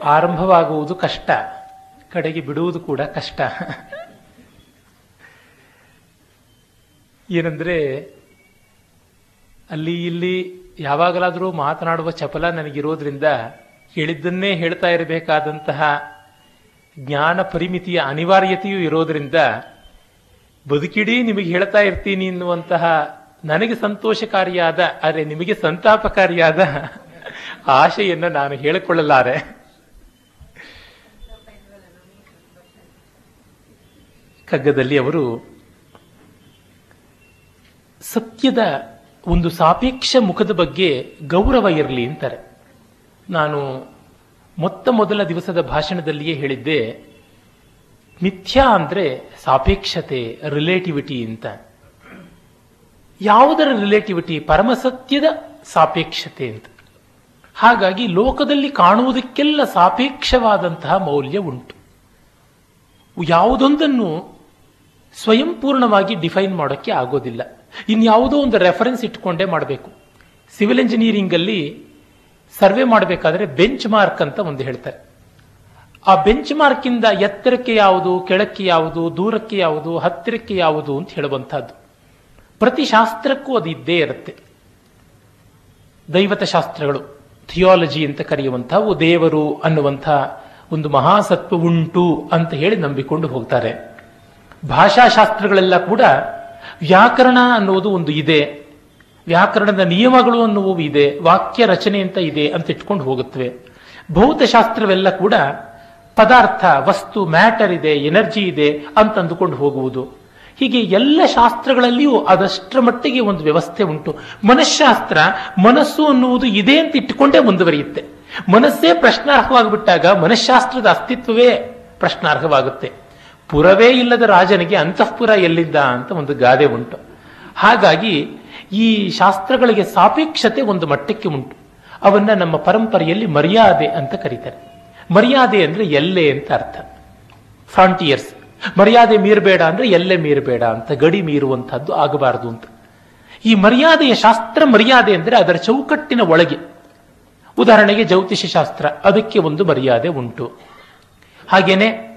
ಆರಂಭವಾಗುವುದು ಕಷ್ಟ, ಕಡೆಗೆ ಬಿಡುವುದು ಕೂಡ ಕಷ್ಟ. ಏನಂದ್ರೆ, ಅಲ್ಲಿ ಇಲ್ಲಿ ಯಾವಾಗಲಾದರೂ ಮಾತನಾಡುವ ಚಪಲ ನನಗಿರೋದ್ರಿಂದ ಹೇಳಿದ್ದನ್ನೇ ಹೇಳ್ತಾ ಇರಬೇಕಾದಂತಹ ಜ್ಞಾನ ಪರಿಮಿತಿಯ ಅನಿವಾರ್ಯತೆಯೂ ಇರೋದ್ರಿಂದ ಬದುಕಿಡೀ ನಿಮಗೆ ಹೇಳ್ತಾ ಇರ್ತೀನಿ ಎನ್ನುವಂತಹ ನನಗೆ ಸಂತೋಷಕಾರಿಯಾದ ಆದರೆ ನಿಮಗೆ ಸಂತಾಪಕಾರಿಯಾದ ಆಶೆಯನ್ನು ನಾನು ಹೇಳಿಕೊಳ್ಳಲಾರೆ. ಕಗ್ಗದಲ್ಲಿ ಅವರು ಸತ್ಯದ ಒಂದು ಸಾಪೇಕ್ಷ ಮುಖದ ಬಗ್ಗೆ ಗೌರವ ಇರಲಿ ಅಂತಾರೆ. ನಾನು ಮೊತ್ತ ಮೊದಲ ದಿವಸದ ಭಾಷಣದಲ್ಲಿಯೇ ಹೇಳಿದ್ದೆ, ಮಿಥ್ಯಾ ಅಂದ್ರೆ ಸಾಪೇಕ್ಷತೆ, ರಿಲೇಟಿವಿಟಿ ಅಂತ. ಯಾವುದರ ರಿಲೇಟಿವಿಟಿ? ಪರಮಸತ್ಯದ ಸಾಪೇಕ್ಷತೆ ಅಂತ. ಹಾಗಾಗಿ ಲೋಕದಲ್ಲಿ ಕಾಣುವುದಕ್ಕೆಲ್ಲ ಸಾಪೇಕ್ಷವಾದಂತಹ ಮೌಲ್ಯ ಉಂಟು. ಯಾವುದೊಂದನ್ನು ಸ್ವಯಂಪೂರ್ಣವಾಗಿ ಡಿಫೈನ್ ಮಾಡೋಕ್ಕೆ ಆಗೋದಿಲ್ಲ. ಇನ್ಯಾವುದೋ ಒಂದು ರೆಫರೆನ್ಸ್ ಇಟ್ಕೊಂಡೇ ಮಾಡಬೇಕು. ಸಿವಿಲ್ ಇಂಜಿನಿಯರಿಂಗ್ ಅಲ್ಲಿ ಸರ್ವೆ ಮಾಡಬೇಕಾದ್ರೆ ಬೆಂಚ್ ಮಾರ್ಕ್ ಅಂತ ಒಂದು ಹೇಳ್ತಾರೆ. ಆ ಬೆಂಚ್ ಮಾರ್ಕ್ ಇಂದ ಎತ್ತರಕ್ಕೆ ಯಾವುದು, ಕೆಳಕ್ಕೆ ಯಾವುದು, ದೂರಕ್ಕೆ ಯಾವುದು, ಹತ್ತಿರಕ್ಕೆ ಯಾವುದು ಅಂತ ಹೇಳುವಂತಹದ್ದು ಪ್ರತಿ ಶಾಸ್ತ್ರಕ್ಕೂ ಅದು ಇದ್ದೇ ಇರುತ್ತೆ. ದೈವತ ಶಾಸ್ತ್ರಗಳು ಥಿಯಾಲಜಿ ಅಂತ ಕರೆಯುವಂತಹ ದೇವರು ಅನ್ನುವಂಥ ಒಂದು ಮಹಾಸತ್ವ ಉಂಟು ಅಂತ ಹೇಳಿ ನಂಬಿಕೊಂಡು ಹೋಗ್ತಾರೆ. ಭಾಷಾಶಾಸ್ತ್ರಗಳೆಲ್ಲ ಕೂಡ ವ್ಯಾಕರಣ ಅನ್ನುವುದು ಒಂದು ಇದೆ. ವ್ಯಾಕರಣದ ನಿಯಮಗಳು ಅನ್ನುವು ಇದೆ. ವಾಕ್ಯ ರಚನೆ ಅಂತ ಇದೆ ಅಂತ ಇಟ್ಕೊಂಡು ಹೋಗುತ್ತವೆ. ಭೌತಶಾಸ್ತ್ರವೆಲ್ಲ ಕೂಡ ಪದಾರ್ಥ, ವಸ್ತು, ಮ್ಯಾಟರ್ ಇದೆ, ಎನರ್ಜಿ ಇದೆ ಅಂತ ಅಂದುಕೊಂಡು ಹೋಗುವುದು. ಹೀಗೆ ಎಲ್ಲ ಶಾಸ್ತ್ರಗಳಲ್ಲಿಯೂ ಅದಷ್ಟರ ಮಟ್ಟಿಗೆ ಒಂದು ವ್ಯವಸ್ಥೆ ಉಂಟು. ಮನಃಶಾಸ್ತ್ರ ಮನಸ್ಸು ಅನ್ನುವುದು ಇದೆ ಅಂತ ಇಟ್ಟುಕೊಂಡೇ ಮುಂದುವರಿಯುತ್ತೆ. ಮನಸ್ಸೇ ಪ್ರಶ್ನಾರ್ಹವಾಗಿಬಿಟ್ಟಾಗ ಮನಃಶಾಸ್ತ್ರದ ಅಸ್ತಿತ್ವವೇ ಪ್ರಶ್ನಾರ್ಹವಾಗುತ್ತೆ. ಪುರವೇ ಇಲ್ಲದ ರಾಜನಿಗೆ ಅಂತಃಪುರ ಎಲ್ಲಿದ್ದ ಅಂತ ಒಂದು ಗಾದೆ ಉಂಟು. ಹಾಗಾಗಿ ಈ ಶಾಸ್ತ್ರಗಳಿಗೆ ಸಾಪೇಕ್ಷತೆ ಒಂದು ಮಟ್ಟಕ್ಕೆ ಉಂಟು. ಅವನ್ನ ನಮ್ಮ ಪರಂಪರೆಯಲ್ಲಿ ಮರ್ಯಾದೆ ಅಂತ ಕರೀತಾರೆ. ಮರ್ಯಾದೆ ಅಂದ್ರೆ ಎಲ್ಲೆ ಅಂತ ಅರ್ಥ. ಫ್ರಾಂಟಿಯರ್ಸ್ ಮರ್ಯಾದೆ ಮೀರಬೇಡ ಅಂದ್ರೆ ಎಲ್ಲೆ ಮೀರಬೇಡ ಅಂತ, ಗಡಿ ಮೀರುವಂತಹದ್ದು ಆಗಬಾರದು ಅಂತ. ಈ ಮರ್ಯಾದೆಯ ಶಾಸ್ತ್ರ ಮರ್ಯಾದೆ ಅಂದ್ರೆ ಅದರ ಚೌಕಟ್ಟಿನ ಒಳಗೆ. ಉದಾಹರಣೆಗೆ ಜ್ಯೋತಿಷ ಶಾಸ್ತ್ರ ಅದಕ್ಕೆ ಒಂದು ಮರ್ಯಾದೆ ಉಂಟು. ಹಾಗೇನೆ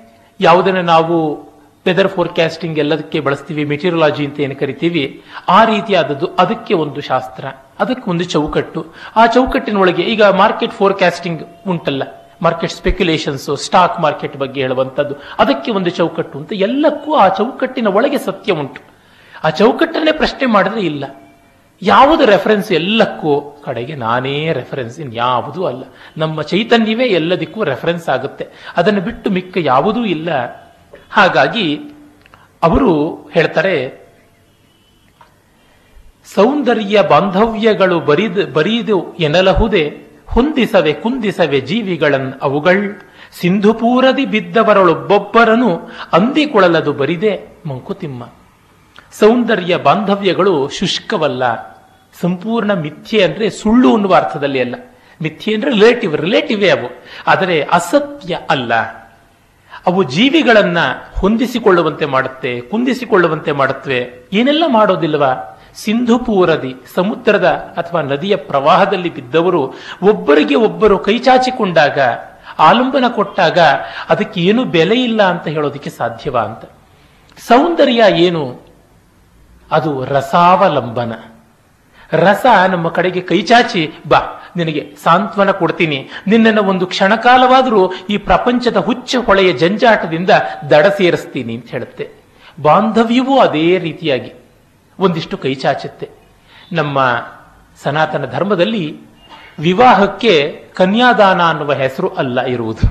ಯಾವುದನ್ನು ನಾವು ವೆದರ್ ಫೋರ್ಕ್ಯಾಸ್ಟಿಂಗ್ ಎಲ್ಲದಕ್ಕೆ ಬಳಸ್ತೀವಿ ಮೆಟೀರಿಯಾಲಜಿ ಅಂತ ಏನು ಕರಿತೀವಿ, ಆ ರೀತಿಯಾದದ್ದು ಅದಕ್ಕೆ ಒಂದು ಶಾಸ್ತ್ರ, ಅದಕ್ಕೆ ಒಂದು ಚೌಕಟ್ಟು. ಆ ಚೌಕಟ್ಟಿನೊಳಗೆ ಈಗ ಮಾರ್ಕೆಟ್ ಫೋರ್ಕಾಸ್ಟಿಂಗ್ ಉಂಟಲ್ಲ ಮಾರ್ಕೆಟ್ ಸ್ಪೆಕ್ಯುಲೇಷನ್ಸ್ ಸ್ಟಾಕ್ ಮಾರ್ಕೆಟ್ ಬಗ್ಗೆ ಹೇಳುವಂಥದ್ದು, ಅದಕ್ಕೆ ಒಂದು ಚೌಕಟ್ಟು ಅಂತ ಎಲ್ಲಕ್ಕೂ ಆ ಚೌಕಟ್ಟಿನ ಒಳಗೆ ಸತ್ಯ ಉಂಟು. ಆ ಚೌಕಟ್ಟನ್ನೇ ಪ್ರಶ್ನೆ ಮಾಡಿದ್ರೆ ಇಲ್ಲ. ಯಾವುದು ರೆಫರೆನ್ಸ್ ಎಲ್ಲಕ್ಕೂ ಕಡೆಗೆ ನಾನೇ ರೆಫರೆನ್ಸ್ ಇನ್ಯಾವುದೂ ಅಲ್ಲ. ನಮ್ಮ ಚೈತನ್ಯವೇ ಎಲ್ಲದಕ್ಕೂ ರೆಫರೆನ್ಸ್ ಆಗುತ್ತೆ. ಅದನ್ನು ಬಿಟ್ಟು ಮಿಕ್ಕ ಯಾವುದೂ ಇಲ್ಲ. ಹಾಗಾಗಿ ಅವರು ಹೇಳ್ತಾರೆ, ಸೌಂದರ್ಯ ಬಾಂಧವ್ಯಗಳು ಬರಿದು, ಬರೀದು ಎನ್ನಲಹುದೇ, ಹೊಂದಿಸವೆ ಕುಂದಿಸವೆ ಜೀವಿಗಳನ್ ಅವುಗಳ್. ಸಿಂಧುಪೂರದಿ ಬಿದ್ದವರೊಳೊಬ್ಬೊಬ್ಬರನು ಅಂದಿಕೊಳ್ಳಲದು ಬರಿದೆ, ಮಂಕುತಿಮ್ಮ. ಸೌಂದರ್ಯ ಬಾಂಧವ್ಯಗಳು ಶುಷ್ಕವಲ್ಲ. ಸಂಪೂರ್ಣ ಮಿಥ್ಯೆ ಅಂದ್ರೆ ಸುಳ್ಳು ಅನ್ನುವ ಅರ್ಥದಲ್ಲಿ ಅಲ್ಲ. ಮಿಥ್ಯೆ ಅಂದ್ರೆ ರಿಲೇಟಿವ್ ರಿಲೇಟಿವೇ ಅವು. ಆದರೆ ಅಸತ್ಯ ಅಲ್ಲ. ಅವು ಜೀವಿಗಳನ್ನ ಹೊಂದಿಸಿಕೊಳ್ಳುವಂತೆ ಮಾಡುತ್ತೆ, ಕುಂದಿಸಿಕೊಳ್ಳುವಂತೆ ಮಾಡುತ್ತವೆ. ಏನೆಲ್ಲ ಮಾಡೋದಿಲ್ವಾ? ಸಿಂಧುಪೂರದಿ ಸಮುದ್ರದ ಅಥವಾ ನದಿಯ ಪ್ರವಾಹದಲ್ಲಿ ಬಿದ್ದವರು ಒಬ್ಬರಿಗೆ ಒಬ್ಬರು ಕೈಚಾಚಿಕೊಂಡಾಗ ಆಲಂಬನ ಕೊಟ್ಟಾಗ ಅದಕ್ಕೆ ಏನು ಬೆಲೆ ಇಲ್ಲ ಅಂತ ಹೇಳೋದಕ್ಕೆ ಸಾಧ್ಯವಾ ಅಂತ. ಸೌಂದರ್ಯ ಏನು? ಅದು ರಸಾವಲಂಬನ. ರಸ ನಮ್ಮ ಕಡೆಗೆ ಕೈಚಾಚಿ ಬಾ, ನಿನಗೆ ಸಾಂತ್ವನ ಕೊಡ್ತೀನಿ. ನಿನ್ನನ್ನು ಒಂದು ಕ್ಷಣಕಾಲವಾದರೂ ಈ ಪ್ರಪಂಚದ ಹುಚ್ಚ ಹೊಳೆಯ ಜಂಜಾಟದಿಂದ ದಡ ಸೇರಿಸ್ತೀನಿ, ಅಂತ ಹೇಳುತ್ತೆ. ಬಾಂಧವ್ಯವೂ ಅದೇ ರೀತಿಯಾಗಿ ಒಂದಿಷ್ಟು ಕೈಚಾಚುತ್ತೆ ನಮ್ಮ ಸನಾತನ ಧರ್ಮದಲ್ಲಿ ವಿವಾಹಕ್ಕೆ ಕನ್ಯಾದಾನ ಅನ್ನುವ ಹೆಸರು ಅಲ್ಲ ಇರುವುದು.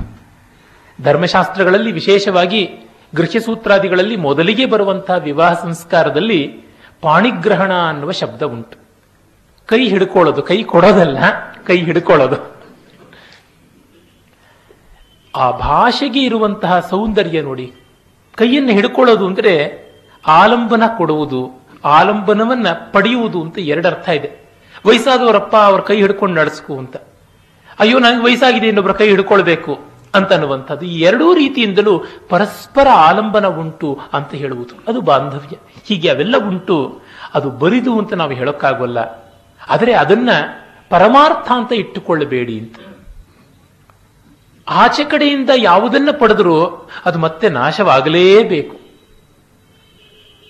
ಧರ್ಮಶಾಸ್ತ್ರಗಳಲ್ಲಿ ವಿಶೇಷವಾಗಿ ಗೃಹ್ಯಸೂತ್ರಾದಿಗಳಲ್ಲಿ ಮೊದಲಿಗೆ ಬರುವಂತಹ ವಿವಾಹ ಸಂಸ್ಕಾರದಲ್ಲಿ ಪಾಣಿಗ್ರಹಣ ಅನ್ನುವ ಶಬ್ದ ಉಂಟು. ಕೈ ಹಿಡ್ಕೊಳ್ಳೋದು, ಕೈ ಕೊಡೋದಲ್ಲ, ಕೈ ಹಿಡ್ಕೊಳ್ಳೋದು. ಆ ಭಾಷೆಗೆ ಇರುವಂತಹ ಸೌಂದರ್ಯ ನೋಡಿ, ಕೈಯನ್ನು ಹಿಡ್ಕೊಳ್ಳೋದು ಅಂದರೆ ಆಲಂಬನ ಕೊಡುವುದು, ಆಲಂಬನವನ್ನ ಪಡೆಯುವುದು ಅಂತ ಎರಡರ್ಥ ಇದೆ. ವಯಸ್ಸಾದವರಪ್ಪ ಅವ್ರ ಕೈ ಹಿಡ್ಕೊಂಡು ನಡೆಸ್ಕು ಅಂತ. ಅಯ್ಯೋ, ನನಗೆ ವಯಸ್ಸಾಗಿದೆ ಇನ್ನೊಬ್ಬರ ಕೈ ಹಿಡ್ಕೊಳ್ಬೇಕು. ಅಂತ ಅನ್ನುವಂಥದ್ದು ಈ ಎರಡೂ ರೀತಿಯಿಂದಲೂ ಪರಸ್ಪರ ಆಲಂಬನ ಉಂಟು ಅಂತ ಹೇಳುವುದು. ಅದು ಬಾಂಧವ್ಯ. ಹೀಗೆ ಅವೆಲ್ಲ ಉಂಟು. ಅದು ಬರಿದು ಅಂತ ನಾವು ಹೇಳೋಕ್ಕಾಗಲ್ಲ. ಆದರೆ ಅದನ್ನ ಪರಮಾರ್ಥ ಅಂತ ಇಟ್ಟುಕೊಳ್ಳಬೇಡಿ ಅಂತ. ಆಚೆ ಕಡೆಯಿಂದ ಯಾವುದನ್ನ ಪಡೆದರೂ ಅದು ಮತ್ತೆ ನಾಶವಾಗಲೇಬೇಕು.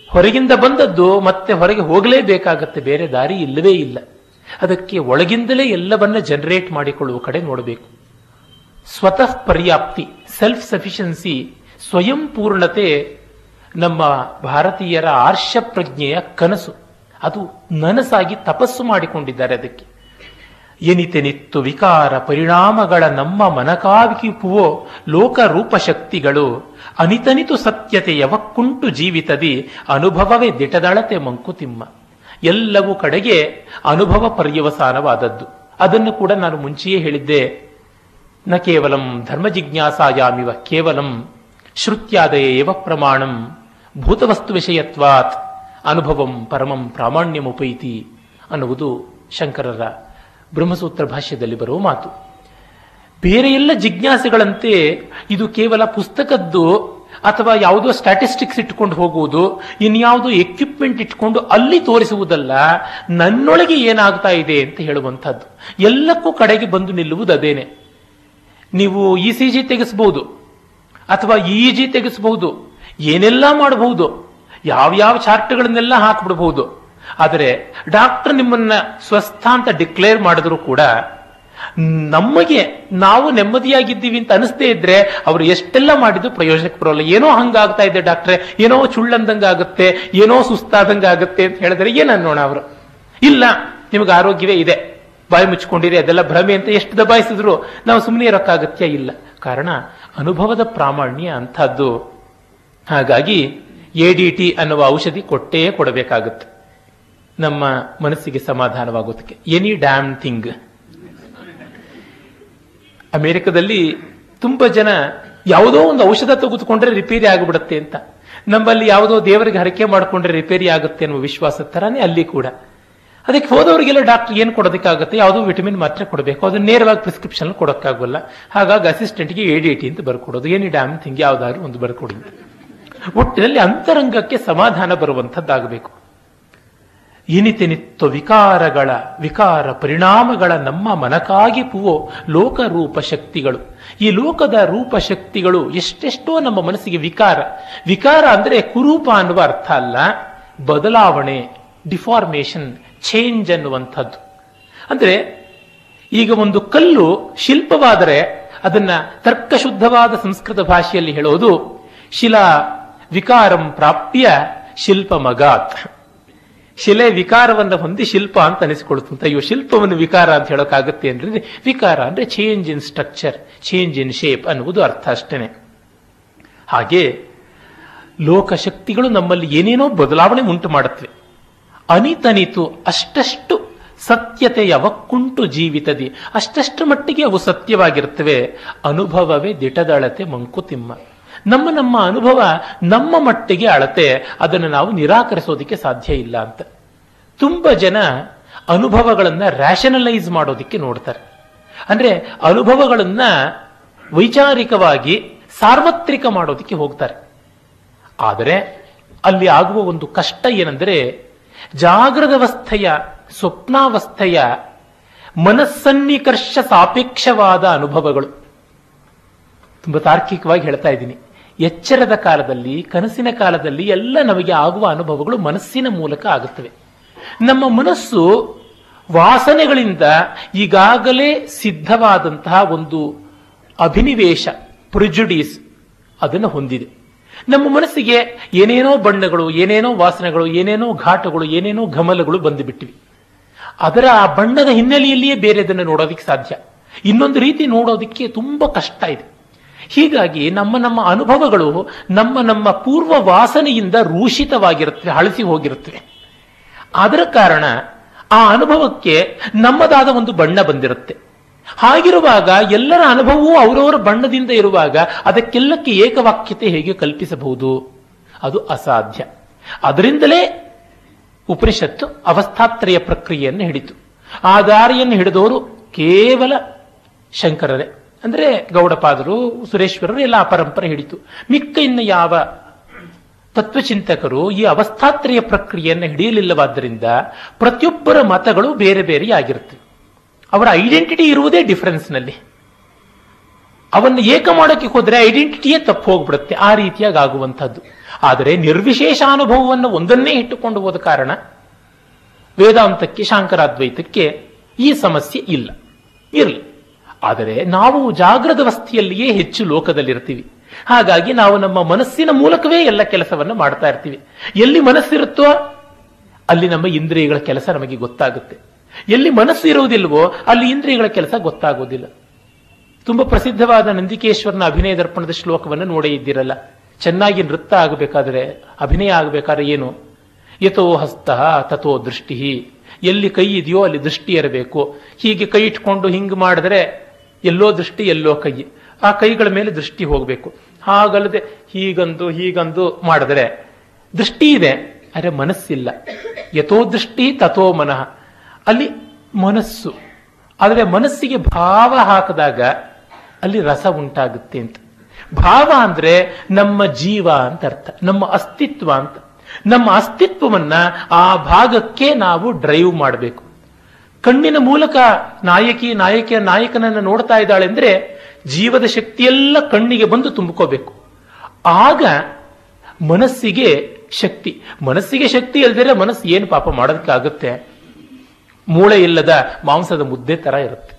ಹೊರಗಿಂದ ಬಂದದ್ದು ಮತ್ತೆ ಹೊರಗೆ ಹೋಗಲೇಬೇಕಾಗತ್ತೆ. ಬೇರೆ ದಾರಿ ಇಲ್ಲವೇ ಇಲ್ಲ. ಅದಕ್ಕೆ ಒಳಗಿಂದಲೇ ಎಲ್ಲವನ್ನ ಜನರೇಟ್ ಮಾಡಿಕೊಳ್ಳುವ ಕಡೆ ನೋಡಬೇಕು. ಸ್ವತಃ ಪರ್ಯಾಪ್ತಿ ಸೆಲ್ಫ್ ಸಫಿಷಿಯನ್ಸಿ ಸ್ವಯಂ ಪೂರ್ಣತೆ ನಮ್ಮ ಭಾರತೀಯರ ಆರ್ಷ ಪ್ರಜ್ಞೆಯ ಕನಸು. ಅದು ನನಸಾಗಿ ತಪಸ್ಸು ಮಾಡಿಕೊಂಡಿದ್ದಾರೆ ಅದಕ್ಕೆ. ಎನಿತೆನಿತ್ತು ವಿಕಾರ ಪರಿಣಾಮಗಳ ನಮ್ಮ ಮನಕಾವಿಕಿಪುವೋ ಲೋಕ ರೂಪ ಶಕ್ತಿಗಳು, ಅನಿತನಿತು ಸತ್ಯತೆ ಯವಕ್ಕುಂಟು ಜೀವಿತದಿ, ಅನುಭವವೇ ದಿಟದಳತೆ ಮಂಕುತಿಮ್ಮ. ಎಲ್ಲವೂ ಕಡೆಗೆ ಅನುಭವ ಪರ್ಯವಸಾನವಾದದ್ದು. ಅದನ್ನು ಕೂಡ ನಾನು ಮುಂಚೆಯೇ ಹೇಳಿದ್ದೆ. ನ ಕೇವಲಂ ಧರ್ಮ ಜಿಜ್ಞಾಸಾಯಾಮಿವ ಕೇವಲಂ ಶ್ರುತ್ಯಾದಯೇವ ಪ್ರಮಾಣಂ ಭೂತವಸ್ತು ವಿಷಯತ್ವಾತ್ ಅನುಭವಂ ಪರಮಂ ಪ್ರಾಮಾಣ್ಯಮುಪೈತಿ ಅನ್ನುವುದು ಶಂಕರರ ಬ್ರಹ್ಮಸೂತ್ರ ಭಾಷ್ಯದಲ್ಲಿ ಬರುವ ಮಾತು. ಬೇರೆ ಎಲ್ಲ ಜಿಜ್ಞಾಸೆಗಳಂತೆ ಇದು ಕೇವಲ ಪುಸ್ತಕದ್ದು ಅಥವಾ ಯಾವುದೋ ಸ್ಟ್ಯಾಟಿಸ್ಟಿಕ್ಸ್ ಇಟ್ಕೊಂಡು ಹೋಗುವುದು, ಇನ್ಯಾವುದೋ ಎಕ್ವಿಪ್ಮೆಂಟ್ ಇಟ್ಕೊಂಡು ಅಲ್ಲಿ ತೋರಿಸುವುದಲ್ಲ, ನನ್ನೊಳಗೆ ಏನಾಗ್ತಾ ಇದೆ ಅಂತ ಹೇಳುವಂಥದ್ದು. ಎಲ್ಲಕ್ಕೂ ಕಡೆಗೆ ಬಂದು ನಿಲ್ಲುವುದು ಅದೇನೆ. ನೀವು ಇ ಸಿ ಜಿ ತೆಗೆಸಬಹುದು ಅಥವಾ ಇ ಜಿ ತೆಗೆಸಬಹುದು ಏನೆಲ್ಲ ಮಾಡಬಹುದು ಯಾವ್ಯಾವ ಚಾರ್ಟ್ಗಳನ್ನೆಲ್ಲ ಹಾಕ್ಬಿಡಬಹುದು ಆದರೆ ಡಾಕ್ಟರ್ ನಿಮ್ಮನ್ನ ಸ್ವಸ್ಥ ಅಂತ ಡಿಕ್ಲೇರ್ ಮಾಡಿದ್ರು ಕೂಡ ನಮಗೆ ನಾವು ನೆಮ್ಮದಿಯಾಗಿದ್ದೀವಿ ಅಂತ ಅನಿಸ್ತೇ ಇದ್ರೆ ಅವರು ಎಷ್ಟೆಲ್ಲ ಮಾಡಿದ್ದು ಪ್ರಯೋಜನಕ್ಕೆ ಬರೋಲ್ಲ. ಏನೋ ಹಂಗಾಗ್ತಾ ಇದೆ ಡಾಕ್ಟ್ರೆ, ಏನೋ ಚುಳ್ಳಂದಂಗ ಆಗುತ್ತೆ, ಏನೋ ಸುಸ್ತಾದಂಗ ಆಗುತ್ತೆ ಅಂತ ಹೇಳಿದ್ರೆ ಏನನ್ನೋಣ ಅವರು? ಇಲ್ಲ, ನಿಮಗೆ ಆರೋಗ್ಯವೇ ಇದೆ. ಬಾಯಿ ಮುಚ್ಚಿಕೊಂಡಿರಿ, ಅದೆಲ್ಲ ಭ್ರಮೆ ಅಂತ ಎಷ್ಟು ದಬಾಯಿಸಿದ್ರು ನಾವು ಸುಮ್ಮನೆ ಇರೋಕ್ಕಾಗತ್ಯ ಇಲ್ಲ. ಕಾರಣ, ಅನುಭವದ ಪ್ರಾಮಾಣ್ಯ ಅಂಥದ್ದು. ಹಾಗಾಗಿ ಎ ಡಿ ಟಿ ಅನ್ನುವ ಔಷಧಿ ಕೊಟ್ಟೇ ಕೊಡಬೇಕಾಗುತ್ತೆ. ನಮ್ಮ ಮನಸ್ಸಿಗೆ ಸಮಾಧಾನವಾಗೋದಕ್ಕೆ. ಎನಿ ಡ್ಯಾಮ್ ಥಿಂಗ್ ಅಮೆರಿಕದಲ್ಲಿ ತುಂಬ ಜನ ಯಾವುದೋ ಒಂದು ಔಷಧ ತೆಗೆದುಕೊಂಡ್ರೆ ರಿಪೇರಿ ಆಗಿಬಿಡುತ್ತೆ ಅಂತ. ನಮ್ಮಲ್ಲಿ ಯಾವುದೋ ದೇವರಿಗೆ ಹರಕೆ ಮಾಡಿಕೊಂಡ್ರೆ ರಿಪೇರಿ ಆಗುತ್ತೆ ಅನ್ನುವ ವಿಶ್ವಾಸದ ಥರನೇ ಅಲ್ಲಿ ಕೂಡ. ಅದಕ್ಕೆ ಹೋದವರಿಗೆಲ್ಲ ಡಾಕ್ಟರ್ ಏನು ಕೊಡೋದಕ್ಕಾಗುತ್ತೆ? ಯಾವುದೋ ವಿಟಮಿನ್ ಮಾತ್ರ ಕೊಡಬೇಕು. ಅದನ್ನ ನೇರವಾಗಿ ಪ್ರಿಸ್ಕ್ರಿಪ್ಷನ್ ಕೊಡೋಕ್ಕಾಗಲ್ಲ. ಹಾಗಾಗಿ ಅಸಿಸ್ಟೆಂಟ್ಗೆ ಎ ಡಿ ಟಿ ಅಂತ ಬರ್ಕೊಡೋದು. ಎನಿ ಡ್ಯಾಮ್ ಥಿಂಗ್ ಯಾವ್ದಾದ್ರು ಒಂದು ಬರ್ಕೊಡಿ ಒಟ್ಟಿನಲ್ಲಿ ಅಂತರಂಗಕ್ಕೆ ಸಮಾಧಾನ ಬರುವಂಥದ್ದಾಗಬೇಕು. ಇನಿತೆನಿತ್ತು ವಿಕಾರಗಳ, ವಿಕಾರ ಪರಿಣಾಮಗಳ ನಮ್ಮ ಮನಕಾಗಿ ಪುವೋ ಲೋಕರೂಪ ಶಕ್ತಿಗಳು. ಈ ಲೋಕದ ರೂಪ ಶಕ್ತಿಗಳು ಎಷ್ಟೆಷ್ಟೋ ನಮ್ಮ ಮನಸ್ಸಿಗೆ ವಿಕಾರ. ವಿಕಾರ ಅಂದ್ರೆ ಕುರೂಪ ಅನ್ನುವ ಅರ್ಥ ಅಲ್ಲ. ಬದಲಾವಣೆ ಡಿಫಾರ್ಮೇಶನ್ ಚೇಂಜ್ ಅನ್ನುವಂಥದ್ದು ಅಂದರೆ ಈಗ ಒಂದು ಕಲ್ಲು ಶಿಲ್ಪವಾದರೆ ಅದನ್ನ ತರ್ಕಶುದ್ಧವಾದ ಸಂಸ್ಕೃತ ಭಾಷೆಯಲ್ಲಿ ಹೇಳೋದು ಶಿಲಾ ವಿಕಾರಂ ಪ್ರಾಪ್ಯ ಶಿಲ್ಪ ಮಗಾತ್ ಶಿಲೆ ವಿಕಾರವನ್ನು ಹೊಂದಿ ಶಿಲ್ಪ ಅಂತ ಅನಿಸಿಕೊಳ್ತಂತ ಅಯ್ಯೋ, ಶಿಲ್ಪವನ್ನು ವಿಕಾರ ಅಂತ ಹೇಳೋಕ್ಕಾಗುತ್ತೆ ಅಂದ್ರೆ ವಿಕಾರ ಅಂದ್ರೆ change in structure change in shape ಅನ್ನುವುದು ಅರ್ಥ ಅಷ್ಟೇನೆ. ಹಾಗೆ ಲೋಕಶಕ್ತಿಗಳು ನಮ್ಮಲ್ಲಿ ಏನೇನೋ ಬದಲಾವಣೆ ಉಂಟು ಮಾಡುತ್ತವೆ. ಅನಿತನಿತು ಅಷ್ಟಷ್ಟು ಸತ್ಯತೆ ಯಾವಕ್ಕುಂಟು ಜೀವಿತದಿ. ಅಷ್ಟಷ್ಟು ಮಟ್ಟಿಗೆ ಅವು ಸತ್ಯವಾಗಿರ್ತವೆ. ಅನುಭವವೇ ದಿಟದಳತೆ ಮಂಕುತಿಮ್ಮ. ನಮ್ಮ ನಮ್ಮ ಅನುಭವ ನಮ್ಮ ಮಟ್ಟಿಗೆ ಅಳತೆ. ಅದನ್ನು ನಾವು ನಿರಾಕರಿಸೋದಕ್ಕೆ ಸಾಧ್ಯ ಇಲ್ಲ ಅಂತ. ತುಂಬ ಜನ ಅನುಭವಗಳನ್ನು ರ್ಯಾಷನಲೈಸ್ ಮಾಡೋದಕ್ಕೆ ನೋಡ್ತಾರೆ. ಅಂದ್ರೆ ಅನುಭವಗಳನ್ನ ವೈಚಾರಿಕವಾಗಿ ಸಾರ್ವತ್ರಿಕ ಮಾಡೋದಕ್ಕೆ ಹೋಗ್ತಾರೆ. ಆದರೆ ಅಲ್ಲಿ ಆಗುವ ಒಂದು ಕಷ್ಟ ಏನೆಂದರೆ ಜಾಗೃತವಸ್ಥೆಯ, ಸ್ವಪ್ನಾವಸ್ಥೆಯ, ಮನಸ್ಸನ್ನಿಕರ್ಷ ಸಾಪೇಕ್ಷವಾದ ಅನುಭವಗಳು. ತುಂಬ ತಾರ್ಕಿಕವಾಗಿ ಹೇಳ್ತಾ ಇದ್ದೀನಿ. ಎಚ್ಚರದ ಕಾಲದಲ್ಲಿ, ಕನಸಿನ ಕಾಲದಲ್ಲಿ ಎಲ್ಲ ನಮಗೆ ಆಗುವ ಅನುಭವಗಳು ಮನಸ್ಸಿನ ಮೂಲಕ ಆಗುತ್ತವೆ. ನಮ್ಮ ಮನಸ್ಸು ವಾಸನೆಗಳಿಂದ ಈಗಾಗಲೇ ಸಿದ್ಧವಾದಂತಹ ಒಂದು ಅಭಿನಿವೇಶ ಪ್ರಿಜುಡೀಸ್ ಅದನ್ನು ಹೊಂದಿದೆ. ನಮ್ಮ ಮನಸ್ಸಿಗೆ ಏನೇನೋ ಬಣ್ಣಗಳು, ಏನೇನೋ ವಾಸನೆಗಳು, ಏನೇನೋ ಘಾಟಗಳು, ಏನೇನೋ ಘಮಲಗಳು ಬಂದು ಬಿಟ್ಟಿವೆ ಅದರ ಆ ಬಣ್ಣದ ಹಿನ್ನೆಲೆಯಲ್ಲಿಯೇ ಬೇರೆದನ್ನು ನೋಡೋದಕ್ಕೆ ಸಾಧ್ಯ. ಇನ್ನೊಂದು ರೀತಿ ನೋಡೋದಕ್ಕೆ ತುಂಬಾ ಕಷ್ಟ ಇದೆ. ಹೀಗಾಗಿ ನಮ್ಮ ನಮ್ಮ ಅನುಭವಗಳು ನಮ್ಮ ನಮ್ಮ ಪೂರ್ವ ವಾಸನೆಯಿಂದ ರೂಷಿತವಾಗಿರುತ್ತವೆ ಹಳಸಿ ಹೋಗಿರುತ್ತವೆ. ಅದರ ಕಾರಣ ಆ ಅನುಭವಕ್ಕೆ ನಮ್ಮದಾದ ಒಂದು ಬಣ್ಣ ಬಂದಿರುತ್ತೆ. ಹಾಗಿರುವಾಗ ಎಲ್ಲರ ಅನುಭವವೂ ಅವರವರ ಬಣ್ಣದಿಂದ ಇರುವಾಗ ಅದಕ್ಕೆಲ್ಲಕ್ಕೆ ಏಕವಾಕ್ಯತೆ ಹೇಗೆ ಕಲ್ಪಿಸಬಹುದು? ಅದು ಅಸಾಧ್ಯ. ಅದರಿಂದಲೇ ಉಪನಿಷತ್ತು ಅವಸ್ಥಾತ್ರಯ ಪ್ರಕ್ರಿಯೆಯನ್ನು ಹಿಡಿತು. ಆ ದಾರಿಯನ್ನು ಹಿಡಿದವರು ಕೇವಲ ಶಂಕರರೇ. ಅಂದರೆ ಗೌಡಪಾದರು, ಸುರೇಶ್ವರರು ಎಲ್ಲ ಆ ಪರಂಪರೆ ಹಿಡಿತು. ಮಿಕ್ಕ ಇನ್ನು ಯಾವ ತತ್ವಚಿಂತಕರು ಈ ಅವಸ್ಥಾತ್ರಯ ಪ್ರಕ್ರಿಯೆಯನ್ನು ಹಿಡಿಯಲಿಲ್ಲವಾದ್ದರಿಂದ ಪ್ರತಿಯೊಬ್ಬರ ಮತಗಳು ಬೇರೆ ಬೇರೆ ಆಗಿರುತ್ತವೆ ಅವರ ಐಡೆಂಟಿಟಿ ಇರುವುದೇ ಡಿಫರೆನ್ಸ್ನಲ್ಲಿ ಅವನ್ನು ಏಕ ಮಾಡೋಕ್ಕೆ ಹೋದ್ರೆ ಐಡೆಂಟಿಟಿಯೇ ತಪ್ಪು ಹೋಗ್ಬಿಡುತ್ತೆ, ಆ ರೀತಿಯಾಗಿ ಆಗುವಂಥದ್ದು. ಆದರೆ ನಿರ್ವಿಶೇಷ ಅನುಭವವನ್ನು ಒಂದನ್ನೇ ಇಟ್ಟುಕೊಂಡು ಹೋದ ಕಾರಣ ವೇದಾಂತಕ್ಕೆ, ಶಾಂಕರಾದ್ವೈತಕ್ಕೆ ಈ ಸಮಸ್ಯೆ ಇಲ್ಲ. ಇರಲಿ. ಆದರೆ ನಾವು ಜಾಗೃತ ವಸ್ತಿಯಲ್ಲಿಯೇ ಹೆಚ್ಚು ಲೋಕದಲ್ಲಿರ್ತೀವಿ. ಹಾಗಾಗಿ ನಾವು ನಮ್ಮ ಮನಸ್ಸಿನ ಮೂಲಕವೇ ಎಲ್ಲ ಕೆಲಸವನ್ನು ಮಾಡ್ತಾ ಇರ್ತೀವಿ. ಎಲ್ಲಿ ಮನಸ್ಸಿರುತ್ತೋ ಅಲ್ಲಿ ನಮ್ಮ ಇಂದ್ರಿಯಗಳ ಕೆಲಸ ನಮಗೆ ಗೊತ್ತಾಗುತ್ತೆ. ಎಲ್ಲಿ ಮನಸ್ಸು ಇರುವುದಿಲ್ವೋ ಅಲ್ಲಿ ಇಂದ್ರಿಯಗಳ ಕೆಲಸ ಗೊತ್ತಾಗೋದಿಲ್ಲ ತುಂಬಾ ಪ್ರಸಿದ್ಧವಾದ ನಂದಿಕೇಶ್ವರನ ಅಭಿನಯ ದರ್ಪಣದ ಶ್ಲೋಕವನ್ನು ನೋಡೇ ಇದ್ದಿರಲ್ಲ. ಚೆನ್ನಾಗಿ ನೃತ್ಯ ಆಗಬೇಕಾದ್ರೆ, ಅಭಿನಯ ಆಗಬೇಕಾದ್ರೆ ಏನು? ಯಥೋ ಹಸ್ತ ತಥೋ ದೃಷ್ಟಿ. ಎಲ್ಲಿ ಕೈ ಇದೆಯೋ ಅಲ್ಲಿ ದೃಷ್ಟಿ ಇರಬೇಕು. ಹೀಗೆ ಕೈ ಇಟ್ಕೊಂಡು ಹಿಂಗ್ ಮಾಡಿದ್ರೆ ಎಲ್ಲೋ ದೃಷ್ಟಿ, ಎಲ್ಲೋ ಕೈ. ಆ ಕೈಗಳ ಮೇಲೆ ದೃಷ್ಟಿ ಹೋಗಬೇಕು. ಹಾಗಲ್ಲದೆ ಹೀಗಂದು ಹೀಗಂದು ಮಾಡಿದ್ರೆ ದೃಷ್ಟಿ ಇದೆ, ಆದರೆ ಮನಸ್ಸಿಲ್ಲ. ಯಥೋ ದೃಷ್ಟಿ ತಥೋ ಮನಃ. ಅಲ್ಲಿ ಮನಸ್ಸು. ಆದರೆ ಮನಸ್ಸಿಗೆ ಭಾವ ಹಾಕಿದಾಗ ಅಲ್ಲಿ ರಸ ಉಂಟಾಗುತ್ತೆ ಅಂತ. ಭಾವ ಅಂದರೆ ನಮ್ಮ ಜೀವ ಅಂತ ಅರ್ಥ. ನಮ್ಮ ಅಸ್ತಿತ್ವ ಅಂತ. ನಮ್ಮ ಅಸ್ತಿತ್ವವನ್ನ ಆ ಭಾಗಕ್ಕೆ ನಾವು ಡ್ರೈವ್ ಮಾಡಬೇಕು. ಕಣ್ಣಿನ ಮೂಲಕ ನಾಯಕಿ, ನಾಯಕಿಯ, ನಾಯಕನನ್ನು ನೋಡ್ತಾ ಇದ್ದಾಳೆ ಅಂದರೆ ಜೀವದ ಶಕ್ತಿಯೆಲ್ಲ ಕಣ್ಣಿಗೆ ಬಂದು ತುಂಬಿಕೋಬೇಕು. ಆಗ ಮನಸ್ಸಿಗೆ ಶಕ್ತಿ. ಮನಸ್ಸಿಗೆ ಶಕ್ತಿ ಇಲ್ದಿದ್ರೆ ಮನಸ್ಸು ಏನು ಪಾಪ ಮಾಡೋದಕ್ಕಾಗುತ್ತೆ? ಮೂಳೆ ಇಲ್ಲದ ಮಾಂಸದ ಮುದ್ದೆ ತರ ಇರುತ್ತೆ.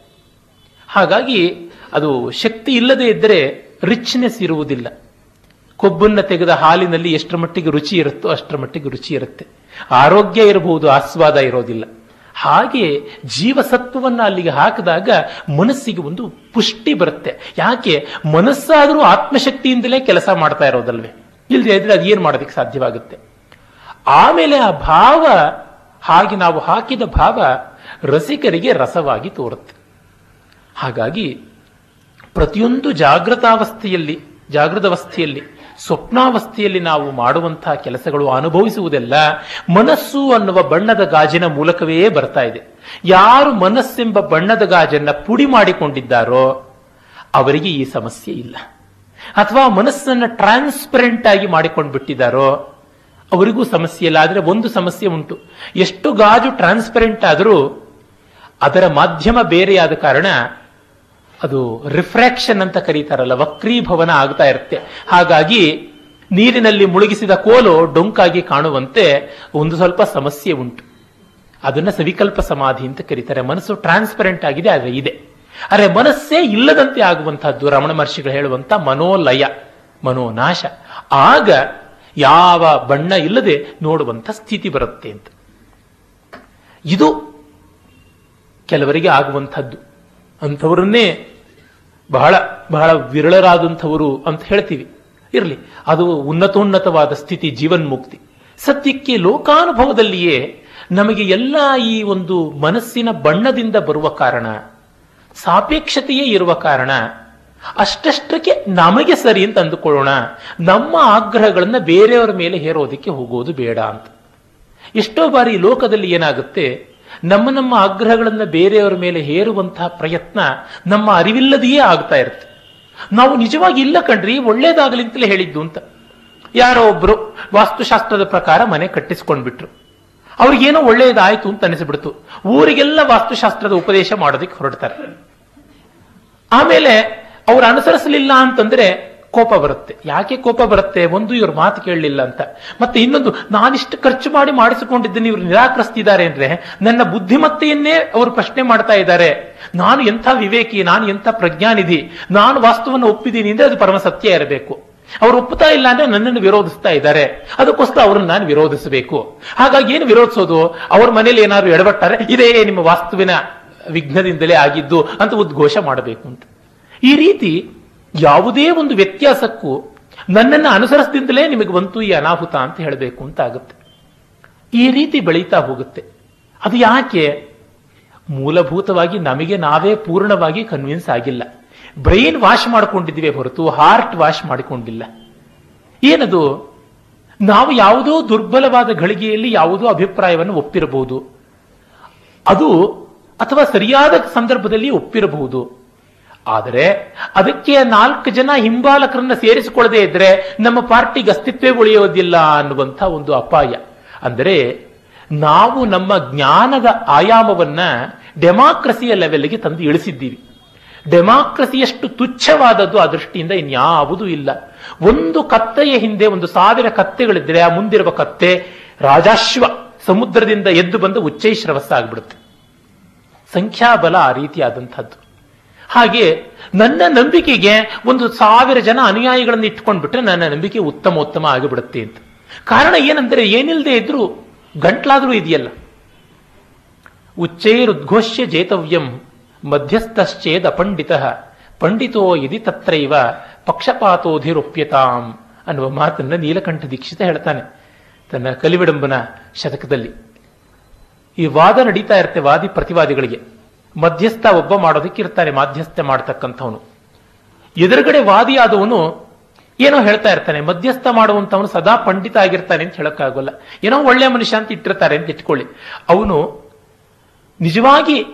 ಹಾಗಾಗಿ ಅದು ಶಕ್ತಿ ಇಲ್ಲದೆ ಇದ್ದರೆ ರಿಚ್ನೆಸ್ ಇರುವುದಿಲ್ಲ. ಕೊಬ್ಬನ್ನ ತೆಗೆದ ಹಾಲಿನಲ್ಲಿ ಎಷ್ಟರ ಮಟ್ಟಿಗೆ ರುಚಿ ಇರುತ್ತೋ ಅಷ್ಟರ ಮಟ್ಟಿಗೆ ರುಚಿ ಇರುತ್ತೆ. ಆರೋಗ್ಯ ಇರಬಹುದು, ಆಸ್ವಾದ ಇರೋದಿಲ್ಲ. ಹಾಗೆ ಜೀವಸತ್ವವನ್ನ ಅಲ್ಲಿಗೆ ಹಾಕಿದಾಗ ಮನಸ್ಸಿಗೆ ಒಂದು ಪುಷ್ಟಿ ಬರುತ್ತೆ. ಯಾಕೆ? ಮನಸ್ಸಾದರೂ ಆತ್ಮಶಕ್ತಿಯಿಂದಲೇ ಕೆಲಸ ಮಾಡ್ತಾ ಇರೋದಲ್ವೇ? ಇಲ್ಲದೆ ಇದ್ರೆ ಅದು ಏನು ಮಾಡೋದಕ್ಕೆ ಸಾಧ್ಯವಾಗುತ್ತೆ? ಆಮೇಲೆ ಆ ಭಾವ ಹಾಗೆ ನಾವು ಹಾಕಿದ ಭಾವ ರಸಿಕರಿಗೆ ರಸವಾಗಿ ತೋರುತ್ತೆ. ಹಾಗಾಗಿ ಪ್ರತಿಯೊಂದು ಜಾಗೃತಾವಸ್ಥೆಯಲ್ಲಿ ಜಾಗೃತಾವಸ್ಥೆಯಲ್ಲಿ, ಸ್ವಪ್ನಾವಸ್ಥೆಯಲ್ಲಿ ನಾವು ಮಾಡುವಂತಹ ಕೆಲಸಗಳು ಅನುಭವಿಸುವುದೆಲ್ಲ ಮನಸ್ಸು ಅನ್ನುವ ಬಣ್ಣದ ಗಾಜಿನ ಮೂಲಕವೇ ಬರ್ತಾ ಇದೆ. ಯಾರು ಮನಸ್ಸೆಂಬ ಬಣ್ಣದ ಗಾಜನ್ನ ಪುಡಿ ಮಾಡಿಕೊಂಡಿದ್ದಾರೋ ಅವರಿಗೆ ಈ ಸಮಸ್ಯೆ ಇಲ್ಲ. ಅಥವಾ ಮನಸ್ಸನ್ನು ಟ್ರಾನ್ಸ್ಪರೆಂಟ್ ಆಗಿ ಮಾಡಿಕೊಂಡು ಬಿಟ್ಟಿದ್ದಾರೋ ಅವರಿಗೂ ಸಮಸ್ಯೆ ಇಲ್ಲ ಆದರೆ ಒಂದು ಸಮಸ್ಯೆ ಉಂಟು. ಎಷ್ಟು ಗಾಜು ಟ್ರಾನ್ಸ್ಪರೆಂಟ್ ಆದರೂ ಅದರ ಮಾಧ್ಯಮ ಬೇರೆಯಾದ ಕಾರಣ ಅದು ರಿಫ್ರಾಕ್ಷನ್ ಅಂತ ಕರೀತಾರಲ್ಲ, ವಕ್ರೀಭವನ ಆಗ್ತಾ ಇರುತ್ತೆ. ಹಾಗಾಗಿ ನೀರಿನಲ್ಲಿ ಮುಳುಗಿಸಿದ ಕೋಲು ಡೊಂಕಾಗಿ ಕಾಣುವಂತೆ ಒಂದು ಸ್ವಲ್ಪ ಸಮಸ್ಯೆ ಉಂಟು. ಅದನ್ನ ಸವಿಕಲ್ಪ ಸಮಾಧಿ ಅಂತ ಕರೀತಾರೆ. ಮನಸ್ಸು ಟ್ರಾನ್ಸ್ಪರೆಂಟ್ ಆಗಿದೆ, ಆದರೆ ಇದೆ. ಅರೆ ಮನಸ್ಸೇ ಇಲ್ಲದಂತೆ ಆಗುವಂತಹದ್ದು ರಮಣ ಮಹರ್ಷಿಗಳು ಹೇಳುವಂತ ಮನೋಲಯ, ಮನೋನಾಶ. ಆಗ ಯಾವ ಬಣ್ಣ ಇಲ್ಲದೆ ನೋಡುವಂಥ ಸ್ಥಿತಿ ಬರುತ್ತೆ ಅಂತ. ಇದು ಕೆಲವರಿಗೆ ಆಗುವಂಥದ್ದು. ಅಂಥವರನ್ನೇ ಬಹಳ ಬಹಳ ವಿರಳರಾದಂಥವರು ಅಂತ ಹೇಳ್ತೀವಿ. ಇರಲಿ, ಅದು ಉನ್ನತೋನ್ನತವಾದ ಸ್ಥಿತಿ, ಜೀವನ್ಮುಕ್ತಿ. ಸತ್ಯಕ್ಕೆ ಲೋಕಾನುಭವದಲ್ಲಿಯೇ ನಮಗೆ ಎಲ್ಲ ಈ ಒಂದು ಮನಸ್ಸಿನ ಬಣ್ಣದಿಂದ ಬರುವ ಕಾರಣ, ಸಾಪೇಕ್ಷತೆಯೇ ಇರುವ ಕಾರಣ ಅಷ್ಟಷ್ಟಕ್ಕೆ ನಮಗೆ ಸರಿ ಅಂತ ಅಂದುಕೊಳ್ಳೋಣ. ನಮ್ಮ ಆಗ್ರಹಗಳನ್ನು ಬೇರೆಯವರ ಮೇಲೆ ಹೇರೋದಕ್ಕೆ ಹೋಗೋದು ಬೇಡ ಅಂತ. ಎಷ್ಟೋ ಬಾರಿ ಲೋಕದಲ್ಲಿ ಏನಾಗುತ್ತೆ, ನಮ್ಮ ನಮ್ಮ ಆಗ್ರಹಗಳನ್ನು ಬೇರೆಯವರ ಮೇಲೆ ಹೇರುವಂತಹ ಪ್ರಯತ್ನ ನಮ್ಮ ಅರಿವಿಲ್ಲದೆಯೇ ಆಗ್ತಾ ಇರುತ್ತೆ. ನಾವು ನಿಜವಾಗಿ ಇಲ್ಲ ಕಣ್ರಿ, ಒಳ್ಳೇದಾಗಲಿ ಅಂತಲೇ ಹೇಳಿದ್ದು ಅಂತ. ಯಾರೋ ಒಬ್ರು ವಾಸ್ತುಶಾಸ್ತ್ರದ ಪ್ರಕಾರ ಮನೆ ಕಟ್ಟಿಸ್ಕೊಂಡ್ಬಿಟ್ರು. ಅವ್ರಿಗೇನೋ ಒಳ್ಳೆಯದಾಯಿತು ಅಂತ ಅನಿಸ್ಬಿಡ್ತು. ಊರಿಗೆಲ್ಲ ವಾಸ್ತುಶಾಸ್ತ್ರದ ಉಪದೇಶ ಮಾಡೋದಕ್ಕೆ ಹೊರಡ್ತಾರೆ. ಆಮೇಲೆ ಅವ್ರು ಅನುಸರಿಸಲಿಲ್ಲ ಅಂತಂದ್ರೆ ಕೋಪ ಬರುತ್ತೆ. ಯಾಕೆ ಕೋಪ ಬರುತ್ತೆ? ಒಂದು ಇವ್ರ ಮಾತು ಕೇಳಲಿಲ್ಲ ಅಂತ. ಮತ್ತೆ ಇನ್ನೊಂದು, ನಾನಿಷ್ಟು ಖರ್ಚು ಮಾಡಿ ಮಾಡಿಸಿಕೊಂಡಿದ್ದನ್ನು ಇವರು ನಿರಾಕರಿಸ್ತಿದ್ದಾರೆ ಅಂದ್ರೆ ನನ್ನ ಬುದ್ಧಿಮತ್ತೆಯನ್ನೇ ಅವರು ಪ್ರಶ್ನೆ ಮಾಡ್ತಾ ಇದ್ದಾರೆ. ನಾನು ಎಂಥ ವಿವೇಕಿ, ನಾನು ಎಂಥ ಪ್ರಜ್ಞಾನಿಧಿ, ನಾನು ವಾಸ್ತವವನ್ನು ಒಪ್ಪಿದ್ದೀನಿ ಅಂದ್ರೆ ಅದು ಪರಮ ಸತ್ಯ ಇರಬೇಕು. ಅವ್ರು ಒಪ್ಪುತ್ತಾ ಇಲ್ಲ ಅಂದ್ರೆ ನನ್ನನ್ನು ವಿರೋಧಿಸ್ತಾ ಇದ್ದಾರೆ. ಅದಕ್ಕೋಸ್ಕರ ಅವ್ರನ್ನ ನಾನು ವಿರೋಧಿಸಬೇಕು. ಹಾಗಾಗಿ ಏನು ವಿರೋಧಿಸೋದು? ಅವ್ರ ಮನೇಲಿ ಏನಾದ್ರು ಎಡಬಟ್ಟಾರೆ ಇದೇ ನಿಮ್ಮ ವಾಸ್ತುವಿನ ವಿಘ್ನದಿಂದಲೇ ಆಗಿದ್ದು ಅಂತ ಉದ್ಘೋಷ ಮಾಡಬೇಕು ಅಂತ. ಈ ರೀತಿ ಯಾವುದೇ ಒಂದು ವ್ಯತ್ಯಾಸಕ್ಕೂ ನನ್ನನ್ನು ಅನುಸರಿಸದಿಂದಲೇ ನಿಮಗೆ ಬಂತು ಈ ಅನಾಹುತ ಅಂತ ಹೇಳಬೇಕು ಅಂತ ಆಗುತ್ತೆ ಈ ರೀತಿ ಬೆಳೀತಾ ಹೋಗುತ್ತೆ. ಅದು ಯಾಕೆ? ಮೂಲಭೂತವಾಗಿ ನಮಗೆ ನಾವೇ ಪೂರ್ಣವಾಗಿ ಕನ್ವಿನ್ಸ್ ಆಗಿಲ್ಲ. ಬ್ರೈನ್ ವಾಶ್ ಮಾಡಿಕೊಂಡಿದ್ದೀವಿ ಹೊರತು ಹಾರ್ಟ್ ವಾಶ್ ಮಾಡಿಕೊಂಡಿಲ್ಲ. ಏನದು? ನಾವು ಯಾವುದೋ ದುರ್ಬಲವಾದ ಗಳಿಗೆಯಲ್ಲಿ ಯಾವುದೋ ಅಭಿಪ್ರಾಯವನ್ನು ಒಪ್ಪಿರಬಹುದು. ಅದು ಅಥವಾ ಸರಿಯಾದ ಸಂದರ್ಭದಲ್ಲಿ ಒಪ್ಪಿರಬಹುದು. ಆದರೆ ಅದಕ್ಕೆ ನಾಲ್ಕು ಜನ ಹಿಂಬಾಲಕರನ್ನ ಸೇರಿಸಿಕೊಳ್ಳದೆ ಇದ್ರೆ ನಮ್ಮ ಪಾರ್ಟಿಗೆ ಅಸ್ತಿತ್ವ ಉಳಿಯೋದಿಲ್ಲ ಅನ್ನುವಂಥ ಒಂದು ಅಪಾಯ. ಅಂದರೆ ನಾವು ನಮ್ಮ ಜ್ಞಾನದ ಆಯಾಮವನ್ನ ಡೆಮಾಕ್ರಸಿಯ ಲೆವೆಲ್ಗೆ ತಂದು ಇಳಿಸಿದ್ದೀವಿ. ಡೆಮಾಕ್ರಸಿಯಷ್ಟು ತುಚ್ಛವಾದದ್ದು ಆ ದೃಷ್ಟಿಯಿಂದ ಇನ್ಯಾವುದೂ ಇಲ್ಲ. ಒಂದು ಕತ್ತೆಯ ಹಿಂದೆ ಒಂದು ಸಾವಿರ ಕತ್ತೆಗಳಿದ್ರೆ ಆ ಮುಂದಿರುವ ಕತ್ತೆ ರಾಜಾಶ್ವ ಸಮುದ್ರದಿಂದ ಎದ್ದು ಬಂದು ಉಚ್ಚೈಶ್ರವಸ್ಸ ಆಗ್ಬಿಡುತ್ತೆ ಸಂಖ್ಯಾಬಲ ಆ ರೀತಿಯಾದಂಥದ್ದು. ಹಾಗೆ ನನ್ನ ನಂಬಿಕೆಗೆ ಒಂದು ಸಾವಿರ ಜನ ಅನುಯಾಯಿಗಳನ್ನು ಇಟ್ಕೊಂಡ್ಬಿಟ್ರೆ ನನ್ನ ನಂಬಿಕೆ ಉತ್ತಮ ಉತ್ತಮ ಆಗಿಬಿಡುತ್ತೆ ಅಂತ. ಕಾರಣ ಏನಂದ್ರೆ ಏನಿಲ್ಲದೆ ಇದ್ರೂ ಗಂಟ್ಲಾದ್ರೂ ಇದೆಯಲ್ಲ. ಉಚ್ಚೈರುದ್ಘೋಷ್ಯ ಜೇತವ್ಯಂ ಮಧ್ಯಸ್ಥಶ್ಚೇದ ಪಂಡಿತ ಪಂಡಿತೋ ಇದಿ ತತ್ರೈವ ಪಕ್ಷಪಾತೋಧಿರುಪ್ಯತಾಂ ಅನ್ನುವ ಮಾತನ್ನು ನೀಲಕಂಠ ದೀಕ್ಷಿತ ಹೇಳ್ತಾನೆ ತನ್ನ ಕಲಿವಿಡಂಬನ ಶತಕದಲ್ಲಿ. ಈ ವಾದ ನಡೀತಾ ಇರುತ್ತೆ ವಾದಿ ಪ್ರತಿವಾದಿಗಳಿಗೆ. ಮಧ್ಯಸ್ಥ ಒಬ್ಬ ಮಾಡೋದಕ್ಕೆ ಇರ್ತಾನೆ ಮಾಧ್ಯಸ್ಥೆ ಮಾಡ್ತಕ್ಕಂಥವನು. ಎದುರುಗಡೆ ವಾದಿಯಾದವನು ಏನೋ ಹೇಳ್ತಾ ಇರ್ತಾನೆ, ಮಧ್ಯಸ್ಥ ಮಾಡುವಂಥವನು ಸದಾ ಪಂಡಿತ ಆಗಿರ್ತಾನೆ ಅಂತ ಹೇಳೋಕ್ಕಾಗಲ್ಲ. ಏನೋ ಒಳ್ಳೆ ಮನುಷ್ಯ ಅಂತ ಇಟ್ಟಿರ್ತಾರೆ ಅಂತ ಇಟ್ಕೊಳ್ಳಿ. ಅವನು ನಿಜವಾಗಿ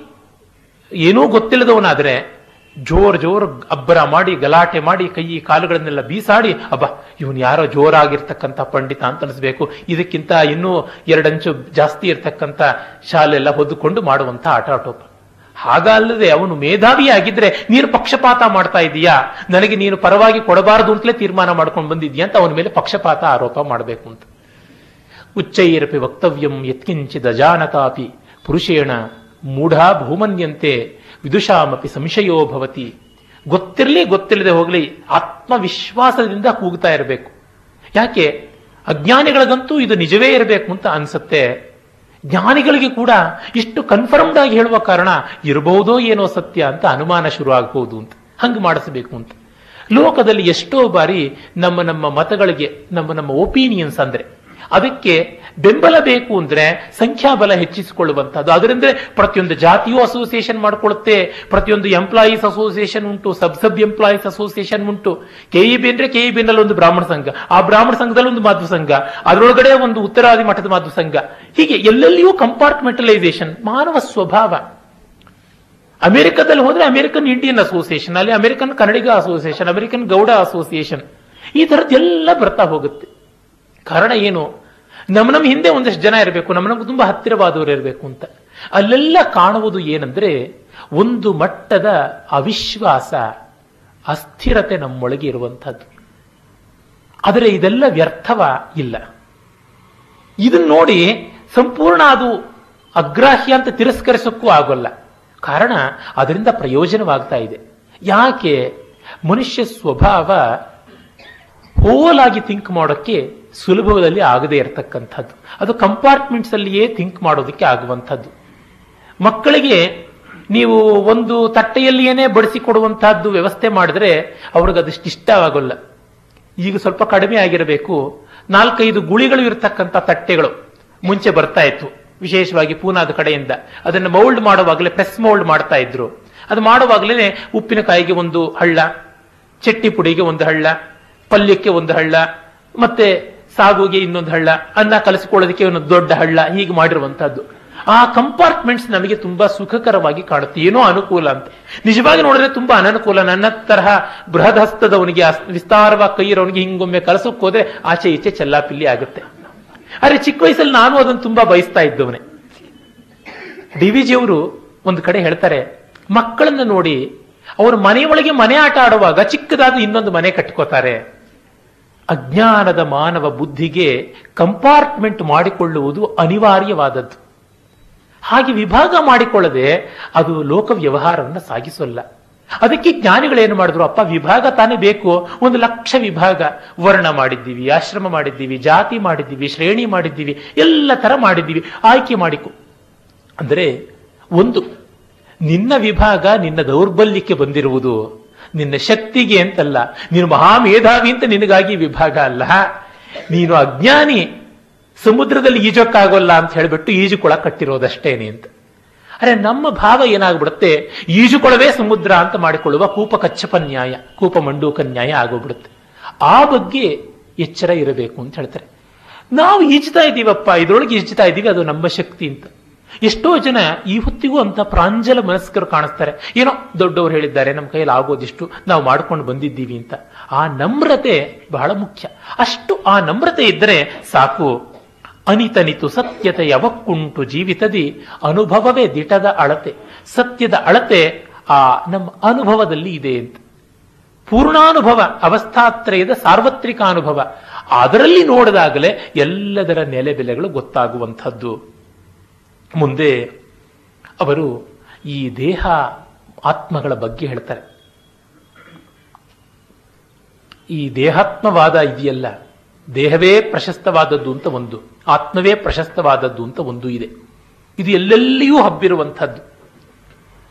ಏನೂ ಗೊತ್ತಿಲ್ಲದವನಾದ್ರೆ ಜೋರ್ ಜೋರ್ ಅಬ್ಬರ ಮಾಡಿ, ಗಲಾಟೆ ಮಾಡಿ, ಕೈ ಕಾಲುಗಳನ್ನೆಲ್ಲ ಬೀಸಾಡಿ, ಅಬ್ಬ, ಇವನು ಯಾರೋ ಜೋರಾಗಿರ್ತಕ್ಕಂಥ ಪಂಡಿತ ಅಂತ ಅನಿಸ್ಬೇಕು. ಇದಕ್ಕಿಂತ ಇನ್ನೂ ಎರಡಂಚು ಜಾಸ್ತಿ ಇರ್ತಕ್ಕಂಥ ಶಾಲೆಲ್ಲ ಹೊದ್ದುಕೊಂಡು ಮಾಡುವಂತ ಆಟಾಟೋಪ ಹಾಗಲ್ಲದೆ ಅವನು ಮೇಧಾವಿ ಆಗಿದ್ರೆ ನೀನು ಪಕ್ಷಪಾತ ಮಾಡ್ತಾ ಇದೀಯಾ? ನನಗೆ ನೀನು ಪರವಾಗಿ ಕೊಡಬಾರದು ಅಂತಲೇ ತೀರ್ಮಾನ ಮಾಡ್ಕೊಂಡು ಬಂದಿದ್ಯಾ ಅಂತ ಅವನ ಮೇಲೆ ಪಕ್ಷಪಾತ ಆರೋಪ ಮಾಡಬೇಕು ಅಂತ. ಉಚ್ಚೈರಪಿ ವಕ್ತವ್ಯಂ ಯತ್ಕಿಂಚಿದ ಜಾನತಾಪಿ ಪುರುಷೇಣ ಮೂಢ ಭೂಮನ್ಯಂತೆ ವಿದುಷಾಮಪಿ ಸಂಶಯೋ ಭವತಿ. ಗೊತ್ತಿರಲಿ ಗೊತ್ತಿಲ್ಲದೆ ಹೋಗಲಿ ಆತ್ಮವಿಶ್ವಾಸದಿಂದ ಕೂಗ್ತಾ ಇರಬೇಕು. ಯಾಕೆ? ಅಜ್ಞಾನಿಗಳಿಗಂತೂ ಇದು ನಿಜವೇ ಇರಬೇಕು ಅಂತ ಅನ್ಸುತ್ತೆ. ಜ್ಞಾನಿಗಳಿಗೆ ಕೂಡ ಇಷ್ಟು ಕನ್ಫರ್ಮ್ಡ್ ಆಗಿ ಹೇಳುವ ಕಾರಣ ಇರಬಹುದೋ ಏನೋ ಸತ್ಯ ಅಂತ ಅನುಮಾನ ಶುರು ಆಗಬಹುದು ಅಂತ. ಹಂಗೆ ಮಾಡಿಸಬೇಕು ಅಂತ. ಲೋಕದಲ್ಲಿ ಎಷ್ಟೋ ಬಾರಿ ನಮ್ಮ ನಮ್ಮ ಮತಗಳಿಗೆ, ನಮ್ಮ ನಮ್ಮ ಒಪಿನಿಯನ್ಸ್ ಅಂದ್ರೆ ಅದಕ್ಕೆ ಬೆಂಬಲ ಬೇಕು ಅಂದ್ರೆ ಸಂಖ್ಯಾಬಲ ಹೆಚ್ಚಿಸಿಕೊಳ್ಳುವಂತಹದ್ದು ಅದರಿಂದ ಪ್ರತಿಯೊಂದು ಜಾತಿಯು ಅಸೋಸಿಯೇಷನ್ ಮಾಡಿಕೊಳ್ಳುತ್ತೆ. ಪ್ರತಿಯೊಂದು ಎಂಪ್ಲಾಯೀಸ್ ಅಸೋಸಿಯೇಷನ್ ಉಂಟು ಸಬ್ ಸಬ್ ಎಂಪ್ಲಾಯೀಸ್ ಅಸೋಸಿಯೇಷನ್ ಉಂಟು ಕೆಇಬಿ ಅಂದ್ರೆ ಕೆಇಬಿ ನಲ್ಲಿ ಒಂದು ಬ್ರಾಹ್ಮಣ ಸಂಘ. ಆ ಬ್ರಾಹ್ಮಣ ಸಂಘದಲ್ಲಿ ಒಂದು ಮಾಧು ಸಂಘ. ಅದರೊಳಗಡೆ ಒಂದು ಉತ್ತರಾದಿ ಮಠದ ಮಾಧು ಸಂಘ. ಹೀಗೆ ಎಲ್ಲೆಲ್ಲಿಯೂ ಕಂಪಾರ್ಟ್ಮೆಂಟಲೈಸೇಷನ್ ಮಾನವ ಸ್ವಭಾವ. ಅಮೆರಿಕದಲ್ಲಿ ಹೋದ್ರೆ ಅಮೆರಿಕನ್ ಇಂಡಿಯನ್ ಅಸೋಸಿಯೇಷನ್ ಅಲ್ಲಿ American Kannadiga association American Gowda association ಈ ತರದ್ದೆಲ್ಲ ಬರ್ತಾ ಹೋಗುತ್ತೆ. ಕಾರಣ ಏನು? ನಮ್ಮ ನಮ್ಮ ಹಿಂದೆ ಒಂದಷ್ಟು ಜನ ಇರಬೇಕು ನಮ್ಮ ನಮ್ಗೆ ತುಂಬಾ ಹತ್ತಿರವಾದವರು ಇರಬೇಕು ಅಂತ. ಅಲ್ಲೆಲ್ಲ ಕಾಣುವುದು ಏನಂದ್ರೆ, ಒಂದು ಮಟ್ಟದ ಅವಿಶ್ವಾಸ, ಅಸ್ಥಿರತೆ ನಮ್ಮೊಳಗೆ ಇರುವಂತಹದ್ದು ಆದರೆ ಇದೆಲ್ಲ ವ್ಯರ್ಥವ ಇಲ್ಲ. ಇದನ್ನ ನೋಡಿ ಸಂಪೂರ್ಣ ಅದು ಅಗ್ರಾಹ್ಯ ಅಂತ ತಿರಸ್ಕರಿಸೋಕ್ಕೂ ಆಗೋಲ್ಲ. ಕಾರಣ, ಅದರಿಂದ ಪ್ರಯೋಜನವಾಗ್ತಾ ಇದೆ. ಯಾಕೆ? ಮನುಷ್ಯ ಸ್ವಭಾವ ಹೋಲಾಗಿ ಥಿಂಕ್ ಮಾಡೋಕ್ಕೆ ಸುಲಭದಲ್ಲಿ ಆಗದೇ ಇರತಕ್ಕಂಥದ್ದು. ಅದು ಕಂಪಾರ್ಟ್ಮೆಂಟ್ಸ್ ಅಲ್ಲಿಯೇ ಥಿಂಕ್ ಮಾಡೋದಕ್ಕೆ ಆಗುವಂಥದ್ದು. ಮಕ್ಕಳಿಗೆ ನೀವು ಒಂದು ತಟ್ಟೆಯಲ್ಲಿಯೇ ಬಡಿಸಿಕೊಡುವಂತಹದ್ದು ವ್ಯವಸ್ಥೆ ಮಾಡಿದ್ರೆ ಅವ್ರಿಗೆ ಅದಷ್ಟು ಇಷ್ಟವಾಗಲ್ಲ. ಈಗ ಸ್ವಲ್ಪ ಕಡಿಮೆ ಆಗಿರಬೇಕು. ನಾಲ್ಕೈದು ಗುಳಿಗಳು ಇರತಕ್ಕಂಥ ತಟ್ಟೆಗಳು ಮುಂಚೆ ಬರ್ತಾ ಇತ್ತು. ವಿಶೇಷವಾಗಿ ಪೂನಾದ ಕಡೆಯಿಂದ. ಅದನ್ನು ಮೌಲ್ಡ್ ಮಾಡುವಾಗಲೇ ಪ್ರೆಸ್ ಮೌಲ್ಡ್ ಮಾಡ್ತಾ ಇದ್ರು. ಅದು ಮಾಡುವಾಗಲೇ ಉಪ್ಪಿನಕಾಯಿಗೆ ಒಂದು ಹಳ್ಳ, ಚಟ್ನಿ ಪುಡಿಗೆ ಒಂದು ಹಳ್ಳ, ಪಲ್ಯಕ್ಕೆ ಒಂದು ಹಳ್ಳ, ಮತ್ತೆ ಸಾಗುಗೆ ಇನ್ನೊಂದು ಹಳ್ಳ, ಅನ್ನ ಕಲಸಿಕೊಳ್ಳೋದಕ್ಕೆ ಒಂದು ದೊಡ್ಡ ಹಳ್ಳ, ಹೀಗೆ ಮಾಡಿರುವಂತಹದ್ದು. ಆ ಕಂಪಾರ್ಟ್ಮೆಂಟ್ಸ್ ನಮಗೆ ತುಂಬಾ ಸುಖಕರವಾಗಿ ಕಾಣುತ್ತೆ. ಏನೋ ಅನುಕೂಲ ಅಂತ. ನಿಜವಾಗಿ ನೋಡಿದ್ರೆ ತುಂಬಾ ಅನನುಕೂಲ. ನನ್ನ ತರಹ ಬೃಹದಸ್ತದವನಿಗೆ ವಿಸ್ತಾರವಾಗಿ ಕೈ ಇರೋನಿಗೆ ಹಿಂಗೊಮ್ಮೆ ಕಲಸಕ್ಕೆ ಹೋದ್ರೆ ಆಚೆ ಈಚೆ ಚೆಲ್ಲಾಪಿಲ್ಲಿ ಆಗುತ್ತೆ. ಆದ್ರೆ ಚಿಕ್ಕ ವಯಸ್ಸಲ್ಲಿ ನಾನು ಅದನ್ನು ತುಂಬಾ ಬಯಸ್ತಾ ಇದ್ದವನೇ. ಡಿ ವಿ ಜಿಯವರು ಒಂದು ಕಡೆ ಹೇಳ್ತಾರೆ, ಮಕ್ಕಳನ್ನ ನೋಡಿ, ಅವರು ಮನೆಯೊಳಗೆ ಮನೆ ಆಟ ಆಡುವಾಗ ಚಿಕ್ಕದಾದ ಇನ್ನೊಂದು ಮನೆ ಕಟ್ಕೋತಾರೆ. ಅಜ್ಞಾನದ ಮಾನವ ಬುದ್ಧಿಗೆ ಕಂಪಾರ್ಟ್ಮೆಂಟ್ ಮಾಡಿಕೊಳ್ಳುವುದು ಅನಿವಾರ್ಯವಾದದ್ದು. ಹಾಗೆ ವಿಭಾಗ ಮಾಡಿಕೊಳ್ಳದೆ ಅದು ಲೋಕ ವ್ಯವಹಾರವನ್ನು ಸಾಗಿಸೋಲ್ಲ. ಅದಕ್ಕೆ ಜ್ಞಾನಿಗಳೇನು ಮಾಡಿದ್ರು? ಅಪ್ಪ, ವಿಭಾಗ ತಾನೇ ಬೇಕು. ಒಂದು ಲಕ್ಷ ವಿಭಾಗ. ವರ್ಣ ಮಾಡಿದ್ದೀವಿ, ಆಶ್ರಮ ಮಾಡಿದ್ದೀವಿ, ಜಾತಿ ಮಾಡಿದ್ದೀವಿ, ಶ್ರೇಣಿ ಮಾಡಿದ್ದೀವಿ, ಎಲ್ಲ ತರ ಮಾಡಿದ್ದೀವಿ. ಆಯ್ಕೆ ಮಾಡಿಕೊ. ಅಂದರೆ ಒಂದು, ನಿನ್ನ ವಿಭಾಗ ನಿನ್ನ ದೌರ್ಬಲ್ಯಕ್ಕೆ ಬಂದಿರುವುದು ನಿನ್ನ ಶಕ್ತಿಗೆ ಅಂತಲ್ಲ, ನೀನು ಮಹಾಮೇಧಾವಿ ಅಂತ ನಿನಗಾಗಿ ವಿಭಾಗ ಅಲ್ಲ. ನೀನು ಅಜ್ಞಾನಿ, ಸಮುದ್ರದಲ್ಲಿ ಈಜೋಕ್ಕಾಗೋಲ್ಲ ಅಂತ ಹೇಳಿಬಿಟ್ಟು ಈಜುಕೊಳ ಕಟ್ಟಿರೋದಷ್ಟೇನೆ ಅಂತ. ಅರೆ, ನಮ್ಮ ಭಾವ ಏನಾಗ್ಬಿಡುತ್ತೆ? ಈಜುಕೊಳವೇ ಸಮುದ್ರ ಅಂತ ಮಾಡಿಕೊಳ್ಳುವ ಕೂಪ ಕಚ್ಚಪ ನ್ಯಾಯ ಕೂಪ ಮಂಡೂಕ ನ್ಯಾಯ ಆಗೋಗ್ಬಿಡುತ್ತೆ. ಆ ಬಗ್ಗೆ ಎಚ್ಚರ ಇರಬೇಕು ಅಂತ ಹೇಳ್ತಾರೆ. ನಾವು ಈಜ್ತಾ ಇದ್ದೀವಪ್ಪ ಇದರೊಳಗೆ ಈಜ್ತಾ ಇದ್ದೀವಿ ಅದು ನಮ್ಮ ಶಕ್ತಿ ಅಂತ. ಎಷ್ಟೋ ಜನ ಈ ಹೊತ್ತಿಗೂ ಅಂತ ಪ್ರಾಂಜಲ ಮನಸ್ಕರು ಕಾಣಿಸ್ತಾರೆ. ಏನೋ ದೊಡ್ಡವರು ಹೇಳಿದ್ದಾರೆ, ನಮ್ಮ ಕೈಯಲ್ಲಿ ಆಗೋದಿಷ್ಟು ನಾವು ಮಾಡ್ಕೊಂಡು ಬಂದಿದ್ದೀವಿ ಅಂತ. ಆ ನಮ್ರತೆ ಬಹಳ ಮುಖ್ಯ. ಅಷ್ಟು ಆ ನಮ್ರತೆ ಇದ್ದರೆ ಸಾಕು. ಅನಿತನಿತು ಸತ್ಯತೆ ಯಾವಕ್ಕುಂಟು ಜೀವಿತದಿ ಅನುಭವವೇ ದಿಟದ ಅಳತೆ. ಸತ್ಯದ ಅಳತೆ ಆ ನಮ್ಮ ಅನುಭವದಲ್ಲಿ ಇದೆ ಅಂತ. ಪೂರ್ಣಾನುಭವ, ಅವಸ್ಥಾತ್ರಯದ ಸಾರ್ವತ್ರಿಕ ಅನುಭವ ಅದರಲ್ಲಿ ನೋಡಿದಾಗಲೇ ಎಲ್ಲದರ ನೆಲೆ ಬೆಲೆಗಳು ಗೊತ್ತಾಗುವಂಥದ್ದು. ಮುಂದೆ ಅವರು ಈ ದೇಹ ಆತ್ಮಗಳ ಬಗ್ಗೆ ಹೇಳ್ತಾರೆ. ಈ ದೇಹಾತ್ಮವಾದ ಇದೆಯಲ್ಲ, ದೇಹವೇ ಪ್ರಶಸ್ತವಾದದ್ದು ಅಂತ ಒಂದು, ಆತ್ಮವೇ ಪ್ರಶಸ್ತವಾದದ್ದು ಅಂತ ಒಂದು ಇದೆ. ಇದು ಎಲ್ಲೆಲ್ಲಿಯೂ ಹಬ್ಬಿರುವಂಥದ್ದು.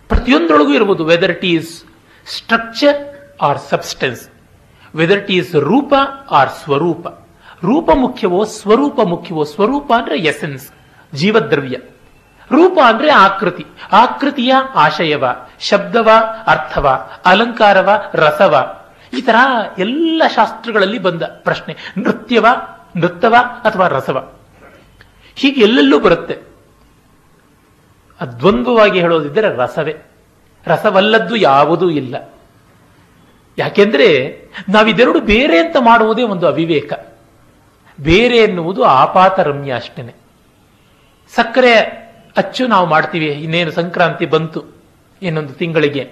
ಪ್ರತಿಯೊಂದರೊಳಗೂ ಇರ್ಬೋದು whether it is structure or substance whether it is ರೂಪ ಆರ್ ಸ್ವರೂಪ. ರೂಪ ಮುಖ್ಯವೋ, ಸ್ವರೂಪ ಮುಖ್ಯವೋ, ಸ್ವರೂಪ ಅಂದ್ರೆ ಎಸೆನ್ಸ್ ಜೀವದ್ರವ್ಯ. ರೂಪ ಅಂದ್ರೆ ಆಕೃತಿ. ಆಕೃತಿಯ ಆಶಯವ, ಶಬ್ದವ, ಅರ್ಥವ, ಅಲಂಕಾರವ, ರಸವ. ಈ ತರ ಎಲ್ಲ ಶಾಸ್ತ್ರಗಳಲ್ಲಿ ಬಂದ ಪ್ರಶ್ನೆ. ನೃತ್ಯವ, ನೃತ್ತವ ಅಥವಾ ರಸವ. ಹೀಗೆ ಎಲ್ಲೆಲ್ಲೂ ಬರುತ್ತೆ. ಅದ್ವಂದ್ವವಾಗಿ ಹೇಳೋದಿದ್ದರೆ ರಸವೇ. ರಸವಲ್ಲದ್ದು ಯಾವುದೂ ಇಲ್ಲ. ಯಾಕೆಂದ್ರೆ ನಾವಿದೆರಡು ಬೇರೆ ಅಂತ ಮಾಡುವುದೇ ಒಂದು ಅವಿವೇಕ. ಬೇರೆ ಎನ್ನುವುದು ಆಪಾತರಮ್ಯ ಅಷ್ಟೇನೆ. ಸಕ್ಕರೆ ಅಚ್ಚು ನಾವು ಮಾಡ್ತೀವಿ. ಇನ್ನೇನು ಸಂಕ್ರಾಂತಿ ಬಂತು ಇನ್ನೊಂದು ತಿಂಗಳಿಗೆ.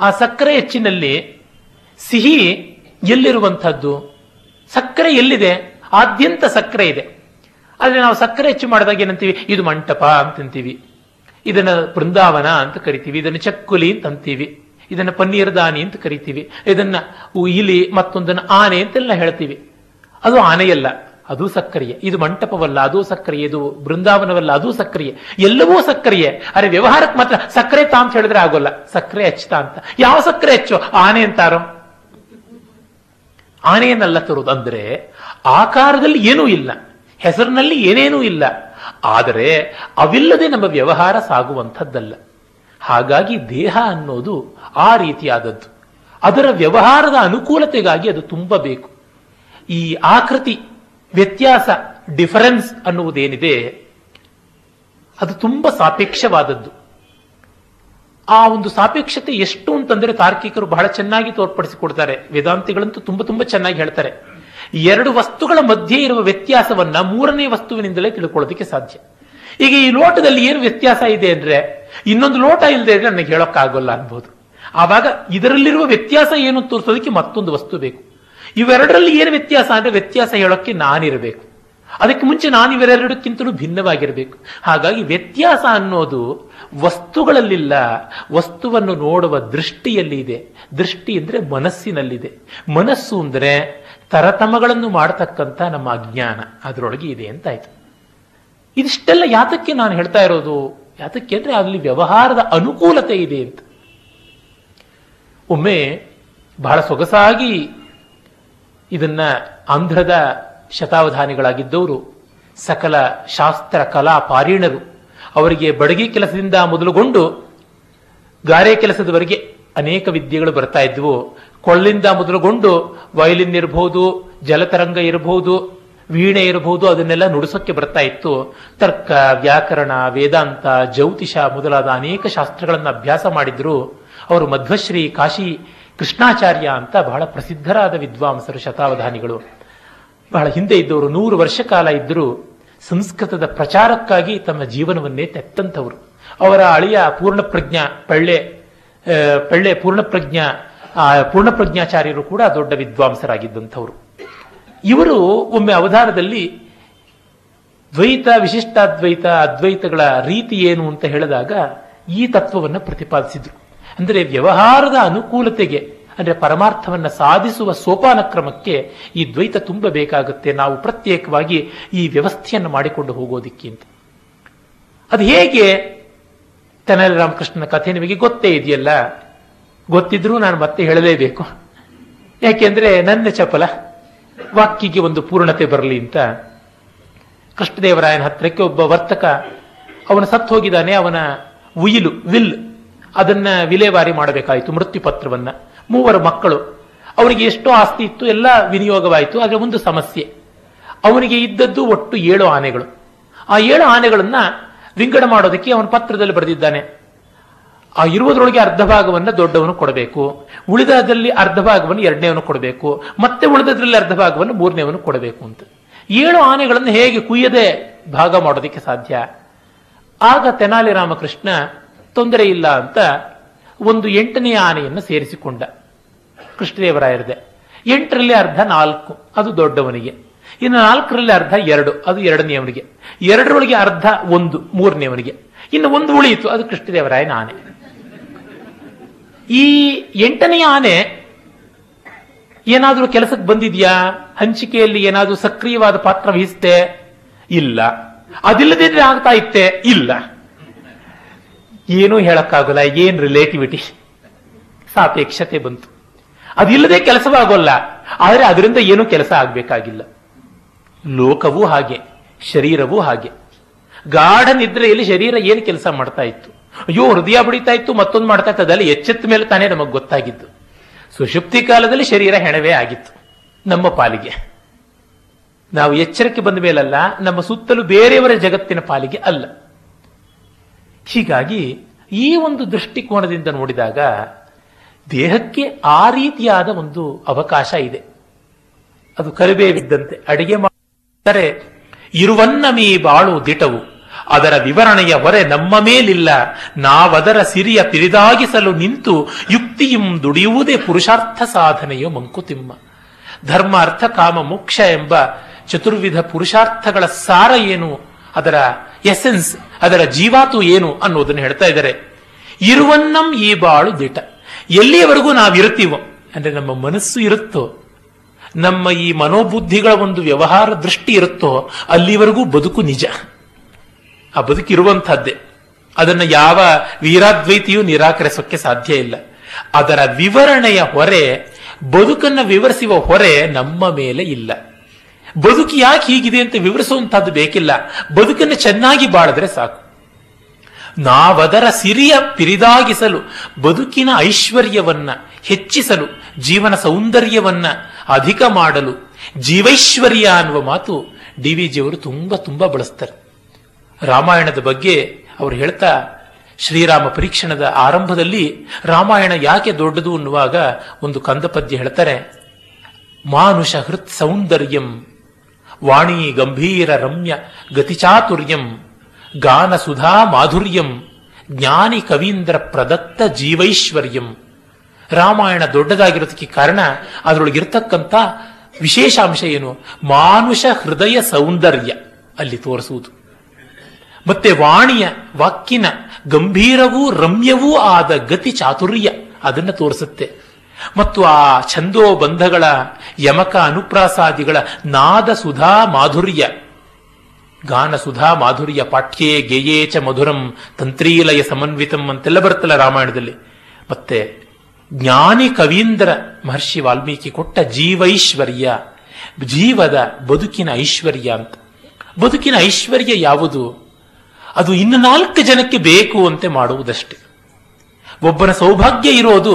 ಆ ಸಕ್ಕರೆ ಹೆಚ್ಚಿನಲ್ಲಿ ಸಿಹಿ ಎಲ್ಲಿರುವಂಥದ್ದು? ಸಕ್ಕರೆ ಎಲ್ಲಿದೆ? ಆದ್ಯಂತ ಸಕ್ಕರೆ ಇದೆ. ಆದರೆ ನಾವು ಸಕ್ಕರೆ ಹೆಚ್ಚು ಮಾಡಿದಾಗ ಏನಂತೀವಿ? ಇದು ಮಂಟಪ ಅಂತಂತೀವಿ ಇದನ್ನು ಬೃಂದಾವನ ಅಂತ ಕರಿತೀವಿ. ಇದನ್ನು ಚಕ್ಕುಲಿ ಅಂತ ಅಂತೀವಿ. ಇದನ್ನು ಪನ್ನೀರ್ ದಾನಿ ಅಂತ ಕರಿತೀವಿ. ಇದನ್ನು ಇಲಿ ಮತ್ತೊಂದನ್ನು ಆನೆ ಅಂತೆಲ್ಲ ಹೇಳ್ತೀವಿ. ಅದು ಆನೆಯಲ್ಲ. ಅದು ಸಕ್ರಿಯೆ. ಇದು ಮಂಟಪವಲ್ಲ, ಅದು ಸಕ್ರಿಯೆ. ಇದು ಬೃಂದಾವನವಲ್ಲ, ಅದು ಸಕ್ರಿಯೆ. ಎಲ್ಲವೂ ಸಕ್ರಿಯೆ. ಅರೆ ವ್ಯವಹಾರಕ್ಕೆ ಮಾತ್ರ ಸಕ್ಕರೆ ತಾ ಅಂತ ಹೇಳಿದ್ರೆ ಆಗೋಲ್ಲ. ಸಕ್ಕರೆ ಹಚ್ತಾ ಅಂತ. ಯಾವ ಸಕ್ಕರೆ ಹೆಚ್ಚು ಆನೆ ಅಂತಾರೋ ಆನೆಯನ್ನೆಲ್ಲ ತರುವುದು ಅಂದ್ರೆ ಆಕಾರದಲ್ಲಿ ಏನೂ ಇಲ್ಲ. ಹೆಸರಿನಲ್ಲಿ ಏನೇನೂ ಇಲ್ಲ. ಆದರೆ ಅವಿಲ್ಲದೆ ನಮ್ಮ ವ್ಯವಹಾರ ಸಾಗುವಂಥದ್ದಲ್ಲ. ಹಾಗಾಗಿ ದೇಹ ಅನ್ನೋದು ಆ ರೀತಿಯಾದದ್ದು. ಅದರ ವ್ಯವಹಾರದ ಅನುಕೂಲತೆಗಾಗಿ ಅದು ತುಂಬಬೇಕು. ಈ ಆಕೃತಿ ವ್ಯತ್ಯಾಸ ಡಿಫರೆನ್ಸ್ ಅನ್ನುವುದೇನಿದೆ, ಅದು ತುಂಬಾ ಸಾಪೇಕ್ಷವಾದದ್ದು. ಆ ಒಂದು ಸಾಪೇಕ್ಷತೆ ಎಷ್ಟು ಅಂತಂದ್ರೆ ತಾರ್ಕಿಕರು ಬಹಳ ಚೆನ್ನಾಗಿ ತೋರ್ಪಡಿಸಿಕೊಡ್ತಾರೆ. ವೇದಾಂತಿಗಳಂತೂ ತುಂಬಾ ತುಂಬಾ ಚೆನ್ನಾಗಿ ಹೇಳ್ತಾರೆ. ಎರಡು ವಸ್ತುಗಳ ಮಧ್ಯೆ ಇರುವ ವ್ಯತ್ಯಾಸವನ್ನ ಮೂರನೇ ವಸ್ತುವಿನಿಂದಲೇ ತಿಳ್ಕೊಳ್ಳೋದಕ್ಕೆ ಸಾಧ್ಯ. ಈಗ ಈ ಲೋಟದಲ್ಲಿ ಏನು ವ್ಯತ್ಯಾಸ ಇದೆ ಅಂದ್ರೆ, ಇನ್ನೊಂದು ಲೋಟ ಇಲ್ಲದೆ ಇದ್ರೆ ನನಗೆ ಹೇಳೋಕ್ಕಾಗಲ್ಲ ಅನ್ಬೋದು. ಆವಾಗ ಇದರಲ್ಲಿರುವ ವ್ಯತ್ಯಾಸ ಏನು ತೋರಿಸೋದಕ್ಕೆ ಮತ್ತೊಂದು ವಸ್ತು ಬೇಕು. ಇವೆರಡರಲ್ಲಿ ಏನು ವ್ಯತ್ಯಾಸ ಅಂದರೆ ವ್ಯತ್ಯಾಸ ಹೇಳೋಕ್ಕೆ ನಾನಿರಬೇಕು. ಅದಕ್ಕೆ ಮುಂಚೆ ನಾನು ಇವೆರಡಕ್ಕಿಂತಲೂ ಭಿನ್ನವಾಗಿರಬೇಕು. ಹಾಗಾಗಿ ವ್ಯತ್ಯಾಸ ಅನ್ನೋದು ವಸ್ತುಗಳಲ್ಲಿಲ್ಲ, ವಸ್ತುವನ್ನು ನೋಡುವ ದೃಷ್ಟಿಯಲ್ಲಿ ಇದೆ ದೃಷ್ಟಿ ಅಂದರೆ ಮನಸ್ಸಿನಲ್ಲಿದೆ. ಮನಸ್ಸು ಅಂದರೆ ತರತಮಗಳನ್ನು ಮಾಡತಕ್ಕಂಥ ನಮ್ಮ ಅಜ್ಞಾನ. ಅದರೊಳಗೆ ಇದೆ ಅಂತಾಯ್ತು. ಇದಿಷ್ಟೆಲ್ಲ ಯಾತಕ್ಕೆ ನಾನು ಹೇಳ್ತಾ ಇರೋದು? ಯಾತಕ್ಕೆ ಅಂದರೆ ಅಲ್ಲಿ ವ್ಯವಹಾರದ ಅನುಕೂಲತೆ ಇದೆ ಅಂತ. ಒಮ್ಮೆ ಬಹಳ ಸೊಗಸಾಗಿ ಇದನ್ನ ಆಂಧ್ರದ ಶತಾವಧಾನಿಗಳಾಗಿದ್ದವರು, ಸಕಲ ಶಾಸ್ತ್ರ ಕಲಾ ಪಾರೀಣರು. ಅವರಿಗೆ ಬಡಗಿ ಕೆಲಸದಿಂದ ಮೊದಲುಗೊಂಡು ಗಾರೆ ಕೆಲಸದವರೆಗೆ ಅನೇಕ ವಿದ್ಯೆಗಳು ಬರ್ತಾ ಇದ್ವು. ಕೊಳ್ಳಿಂದ ಮೊದಲುಗೊಂಡು ವಯಲಿನ್ ಇರಬಹುದು ಜಲತರಂಗ ಇರಬಹುದು ವೀಣೆ ಇರಬಹುದು ಅದನ್ನೆಲ್ಲ ನುಡಿಸೋಕ್ಕೆ ಬರ್ತಾ ಇತ್ತು. ತರ್ಕ, ವ್ಯಾಕರಣ, ವೇದಾಂತ, ಜ್ಯೋತಿಷ ಮೊದಲಾದ ಅನೇಕ ಶಾಸ್ತ್ರಗಳನ್ನು ಅಭ್ಯಾಸ ಮಾಡಿದ್ರು. ಅವರು ಮಧ್ವಶ್ರೀ, ಕಾಶಿ ಕೃಷ್ಣಾಚಾರ್ಯ ಅಂತ ಬಹಳ ಪ್ರಸಿದ್ಧರಾದ ವಿದ್ವಾಂಸರು, ಶತಾವಧಾನಿಗಳು. ಬಹಳ ಹಿಂದೆ ಇದ್ದವರು, ನೂರು ವರ್ಷ ಕಾಲ ಇದ್ದರೂ ಸಂಸ್ಕೃತದ ಪ್ರಚಾರಕ್ಕಾಗಿ ತಮ್ಮ ಜೀವನವನ್ನೇ ತೆತ್ತಂಥವರು. ಅವರ ಅಳಿಯ ಪೂರ್ಣಪ್ರಜ್ಞ ಪಳ್ಳೆ ಪಳ್ಳೆ ಪೂರ್ಣಪ್ರಜ್ಞ ಪೂರ್ಣಪ್ರಜ್ಞಾಚಾರ್ಯರು ಕೂಡ ದೊಡ್ಡ ವಿದ್ವಾಂಸರಾಗಿದ್ದಂಥವರು. ಇವರು ಒಮ್ಮೆ ಅವಧಾನದಲ್ಲಿ ದ್ವೈತ, ವಿಶಿಷ್ಟಾದ್ವೈತ, ಅದ್ವೈತಗಳ ರೀತಿ ಏನು ಅಂತ ಹೇಳಿದಾಗ ಈ ತತ್ವವನ್ನು ಪ್ರತಿಪಾದಿಸಿದ್ರು. ಅಂದರೆ ವ್ಯವಹಾರದ ಅನುಕೂಲತೆಗೆ, ಅಂದರೆ ಪರಮಾರ್ಥವನ್ನ ಸಾಧಿಸುವ ಸೋಪಾನ ಕ್ರಮಕ್ಕೆ ಈ ದ್ವೈತ ತುಂಬ ಬೇಕಾಗುತ್ತೆ ನಾವು ಪ್ರತ್ಯೇಕವಾಗಿ ಈ ವ್ಯವಸ್ಥೆಯನ್ನು ಮಾಡಿಕೊಂಡು ಹೋಗೋದಿಕ್ಕೆ ಅಂತ ಅದು ಹೇಗೆ? ತೆನಾಲಿ ರಾಮಕೃಷ್ಣನ ಕಥೆ ನಿಮಗೆ ಗೊತ್ತೇ ಇದೆಯಲ್ಲ? ಗೊತ್ತಿದ್ರೂ ನಾನು ಮತ್ತೆ ಹೇಳಲೇಬೇಕು. ಯಾಕೆಂದ್ರೆ ನನ್ನ ಚಪಲ ವಾಕ್ಯಗೆ ಒಂದು ಪೂರ್ಣತೆ ಬರಲಿ ಅಂತ. ಕೃಷ್ಣದೇವರಾಯನ ಹತ್ರಕ್ಕೆ ಒಬ್ಬ ವರ್ತಕ, ಅವನು ಸತ್ತು ಹೋಗಿದ್ದಾನೆ ಅವನ ಉಯಿಲು, ವಿಲ್ ಅದನ್ನ ವಿಲೇವಾರಿ ಮಾಡಬೇಕಾಯಿತು ಮೃತ್ಯು ಪತ್ರವನ್ನ ಮೂವರು ಮಕ್ಕಳು. ಅವನಿಗೆ ಎಷ್ಟೋ ಆಸ್ತಿ ಇತ್ತು, ಎಲ್ಲ ವಿನಿಯೋಗವಾಯಿತು, ಆದರೆ ಒಂದು ಸಮಸ್ಯೆ. ಅವನಿಗೆ ಇದ್ದದ್ದು ಒಟ್ಟು ಏಳು ಆನೆಗಳು. ಆ ಏಳು ಆನೆಗಳನ್ನ ವಿಂಗಡ ಮಾಡೋದಕ್ಕೆ ಅವನ ಪತ್ರದಲ್ಲಿ ಬರೆದಿದ್ದಾನೆ. ಆ ಇರುವುದರೊಳಗೆ ಅರ್ಧ ಭಾಗವನ್ನು ದೊಡ್ಡವನು ಕೊಡಬೇಕು ಉಳಿದದಲ್ಲಿ ಅರ್ಧ ಭಾಗವನ್ನು ಎರಡನೇವನು ಕೊಡಬೇಕು, ಮತ್ತೆ ಉಳಿದದ್ರಲ್ಲಿ ಅರ್ಧ ಭಾಗವನ್ನು ಮೂರನೇವನು ಕೊಡಬೇಕು ಅಂತ. ಏಳು ಆನೆಗಳನ್ನು ಹೇಗೆ ಕುಯ್ಯದೆ ಭಾಗ ಮಾಡೋದಕ್ಕೆ ಸಾಧ್ಯ? ಆಗ ತೆನಾಲಿ ರಾಮಕೃಷ್ಣ ತೊಂದರೆ ಇಲ್ಲ ಅಂತ ಒಂದು ಎಂಟನೇ ಆನೆಯನ್ನು ಸೇರಿಸಿಕೊಂಡ. ಕೃಷ್ಣದೇವರಾಯರದೆ. ಎಂಟರಲ್ಲಿ ಅರ್ಧ ನಾಲ್ಕು, ಅದು ದೊಡ್ಡವನಿಗೆ. ಇನ್ನು ನಾಲ್ಕರಲ್ಲಿ ಅರ್ಧ ಎರಡು, ಅದು ಎರಡನೆಯವನಿಗೆ. ಎರಡರೊಳಗೆ ಅರ್ಧ ಒಂದು, ಮೂರನೆಯವನಿಗೆ. ಇನ್ನು ಒಂದು ಉಳಿಯಿತು, ಅದು ಕೃಷ್ಣದೇವರಾಯನ ಆನೆ. ಈ ಎಂಟನೆಯ ಆನೆ ಏನಾದರೂ ಕೆಲಸಕ್ಕೆ ಬಂದಿದ್ಯಾ? ಹಂಚಿಕೆಯಲ್ಲಿ ಏನಾದರೂ ಸಕ್ರಿಯವಾದ ಪಾತ್ರ ವಹಿಸುತ್ತೆ ಇಲ್ಲ. ಅದಿಲ್ಲದಿದ್ರೆ ಆಗ್ತಾ ಇತ್ತೆ? ಇಲ್ಲ. ಏನೂ ಹೇಳಕ್ಕಾಗಲ್ಲ, ಏನ್ ರಿಲೇಟಿವಿಟಿ ಸಾಪೇಕ್ಷತೆ ಬಂತು. ಅದಿಲ್ಲದೆ ಕೆಲಸವಾಗೋಲ್ಲ, ಆದರೆ ಅದರಿಂದ ಏನೂ ಕೆಲಸ ಆಗಬೇಕಾಗಿಲ್ಲ. ಲೋಕವೂ ಹಾಗೆ, ಶರೀರವೂ ಹಾಗೆ. ಗಾಢ ನಿದ್ರೆಯಲ್ಲಿ ಶರೀರ ಏನು ಕೆಲಸ ಮಾಡ್ತಾ ಇತ್ತು? ಅಯ್ಯೋ, ಹೃದಯ ಬಡಿತಾ ಇತ್ತು, ಮತ್ತೊಂದು ಮಾಡ್ತಾ ಇತ್ತು, ಅದೆಲ್ಲ ಎಚ್ಚೆತ್ತ ಮೇಲೆ ತಾನೇ ನಮಗೆ ಗೊತ್ತಾಗಿದ್ದು. ಸುಷುಪ್ತಿ ಕಾಲದಲ್ಲಿ ಶರೀರ ಹೆಣವೇ ಆಗಿತ್ತು, ನಮ್ಮ ಪಾಲಿಗೆ. ನಾವು ಎಚ್ಚರಕ್ಕೆ ಬಂದ ಮೇಲಲ್ಲ, ನಮ್ಮ ಸುತ್ತಲೂ ಬೇರೆಯವರ ಜಗತ್ತಿನ ಪಾಲಿಗೆ ಅಲ್ಲ. ಹೀಗಾಗಿ ಈ ಒಂದು ದೃಷ್ಟಿಕೋನದಿಂದ ನೋಡಿದಾಗ ದೇಹಕ್ಕೆ ಆ ರೀತಿಯಾದ ಒಂದು ಅವಕಾಶ ಇದೆ. ಅದು ಕರಿಬೇವಿದ್ದಂತೆ ಅಡಿಗೆ ಮಾಡಿದರೆ ಇರುವನ್ನ ಮೀ ಬಾಳು ದಿಟವು. ಅದರ ವಿವರಣೆಯ ಹೊರೆ ನಮ್ಮ ಮೇಲಿಲ್ಲ. ನಾವದರ ಸಿರಿಯ ಪಿರಿದಾಗಿಸಲು ನಿಂತು ಯುಕ್ತಿಯಂ ದುಡಿಯುವುದೇ ಪುರುಷಾರ್ಥ ಸಾಧನೆಯು ಮಂಕುತಿಮ್ಮ. ಧರ್ಮ, ಅರ್ಥ, ಕಾಮ, ಮೋಕ್ಷ ಎಂಬ ಚತುರ್ವಿಧ ಪುರುಷಾರ್ಥಗಳ ಸಾರ ಏನು? ಅದರ ಎಸೆನ್ಸ್, ಅದರ ಜೀವಾತು ಏನು ಅನ್ನೋದನ್ನು ಹೇಳ್ತಾ ಇದ್ದಾರೆ. ಇರುವನ್ನಂ ಈ ಬಾಳು ದಿಟ. ಎಲ್ಲಿಯವರೆಗೂ ನಾವಿರುತ್ತೀವೋ, ಅಂದ್ರೆ ನಮ್ಮ ಮನಸ್ಸು ಇರುತ್ತೋ, ನಮ್ಮ ಈ ಮನೋಬುದ್ಧಿಗಳ ಒಂದು ವ್ಯವಹಾರ ದೃಷ್ಟಿ ಇರುತ್ತೋ, ಅಲ್ಲಿವರೆಗೂ ಬದುಕು ನಿಜ. ಆ ಬದುಕಿರುವಂತಹದ್ದೇ ಅದನ್ನು ಯಾವ ವೀರಾದ್ವೈತಿಯೂ ನಿರಾಕರಿಸೋಕ್ಕೆ ಸಾಧ್ಯ ಇಲ್ಲ. ಅದರ ವಿವರಣೆಯ ಹೊರೆ, ಬದುಕನ್ನು ವಿವರಿಸುವ ಹೊರೆ ನಮ್ಮ ಮೇಲೆ ಇಲ್ಲ. ಬದುಕು ಯಾಕೆ ಹೀಗಿದೆ ಅಂತ ವಿವರಿಸುವಂತಹದ್ದು ಬೇಕಿಲ್ಲ. ಬದುಕನ್ನು ಚೆನ್ನಾಗಿ ಬಾಳಿದ್ರೆ ಸಾಕು. ನಾವದರ ಸಿರಿಯ ಪಿರಿದಾಗಿಸಲು, ಬದುಕಿನ ಐಶ್ವರ್ಯವನ್ನ ಹೆಚ್ಚಿಸಲು, ಜೀವನ ಸೌಂದರ್ಯವನ್ನ ಅಧಿಕ ಮಾಡಲು, ಜೀವೈಶ್ವರ್ಯ ಅನ್ನುವ ಮಾತು ಡಿ ವಿ ಜಿಯವರು ತುಂಬಾ ತುಂಬಾ ಬಳಸ್ತಾರೆ. ರಾಮಾಯಣದ ಬಗ್ಗೆ ಅವರು ಹೇಳ್ತಾ, ಶ್ರೀರಾಮ ಪರೀಕ್ಷಣದ ಆರಂಭದಲ್ಲಿ ರಾಮಾಯಣ ಯಾಕೆ ದೊಡ್ಡದು ಅನ್ನುವಾಗ ಒಂದು ಕಂದಪದ್ಯ ಹೇಳ್ತಾರೆ, ಮಾನುಷ ಹೃತ್ ಸೌಂದರ್ಯಂ ವಾಣಿ ಗಂಭೀರ ರಮ್ಯ ಗತಿಚಾತುರ್ಯಂ, ಗಾನ ಸುಧಾ ಮಾಧುರ್ಯಂ, ಜ್ಞಾನಿ ಕವೀಂದ್ರ ಪ್ರದತ್ತ ಜೀವೈಶ್ವರ್ಯಂ. ರಾಮಾಯಣ ದೊಡ್ಡದಾಗಿರೋದಕ್ಕೆ ಕಾರಣ ಅದರೊಳಗಿರ್ತಕ್ಕಂಥ ವಿಶೇಷಾಂಶ ಏನು? ಮಾನುಷ ಹೃದಯ ಸೌಂದರ್ಯ ಅಲ್ಲಿ ತೋರಿಸುವುದು. ಮತ್ತೆ ವಾಣಿಯ ವಾಕ್ಕಿನ ಗಂಭೀರವೂ ರಮ್ಯವೂ ಆದ ಗತಿ ಚಾತುರ್ಯ ಅದನ್ನು ತೋರಿಸುತ್ತೆ. ಮತ್ತು ಆ ಛಂದೋ ಬಂಧಗಳ ಯಮಕ ಅನುಪ್ರಾಸಾದಿಗಳ ನಾದ ಸುಧಾ ಮಾಧುರ್ಯ. ಗಾನ ಸುಧಾ ಮಾಧುರ್ಯ ಪಾಠ್ಯೇ ಗೆಯೇ ಚ ಮಧುರಂ ತಂತ್ರೀಲಯ ಸಮನ್ವಿತಂ ಅಂತೆಲ್ಲ ಬರುತ್ತಲ್ಲ ರಾಮಾಯಣದಲ್ಲಿ. ಮತ್ತೆ ಜ್ಞಾನಿ ಕವೀಂದ್ರ ಮಹರ್ಷಿ ವಾಲ್ಮೀಕಿ ಕೊಟ್ಟ ಜೀವೈಶ್ವರ್ಯ, ಜೀವದ ಬದುಕಿನ ಐಶ್ವರ್ಯ ಅಂತ. ಬದುಕಿನ ಐಶ್ವರ್ಯ ಯಾವುದು? ಅದು ಇನ್ನು ನಾಲ್ಕು ಜನಕ್ಕೆ ಬೇಕು ಅಂತೆ ಮಾಡುವುದಷ್ಟೇ. ಒಬ್ಬನ ಸೌಭಾಗ್ಯ ಇರೋದು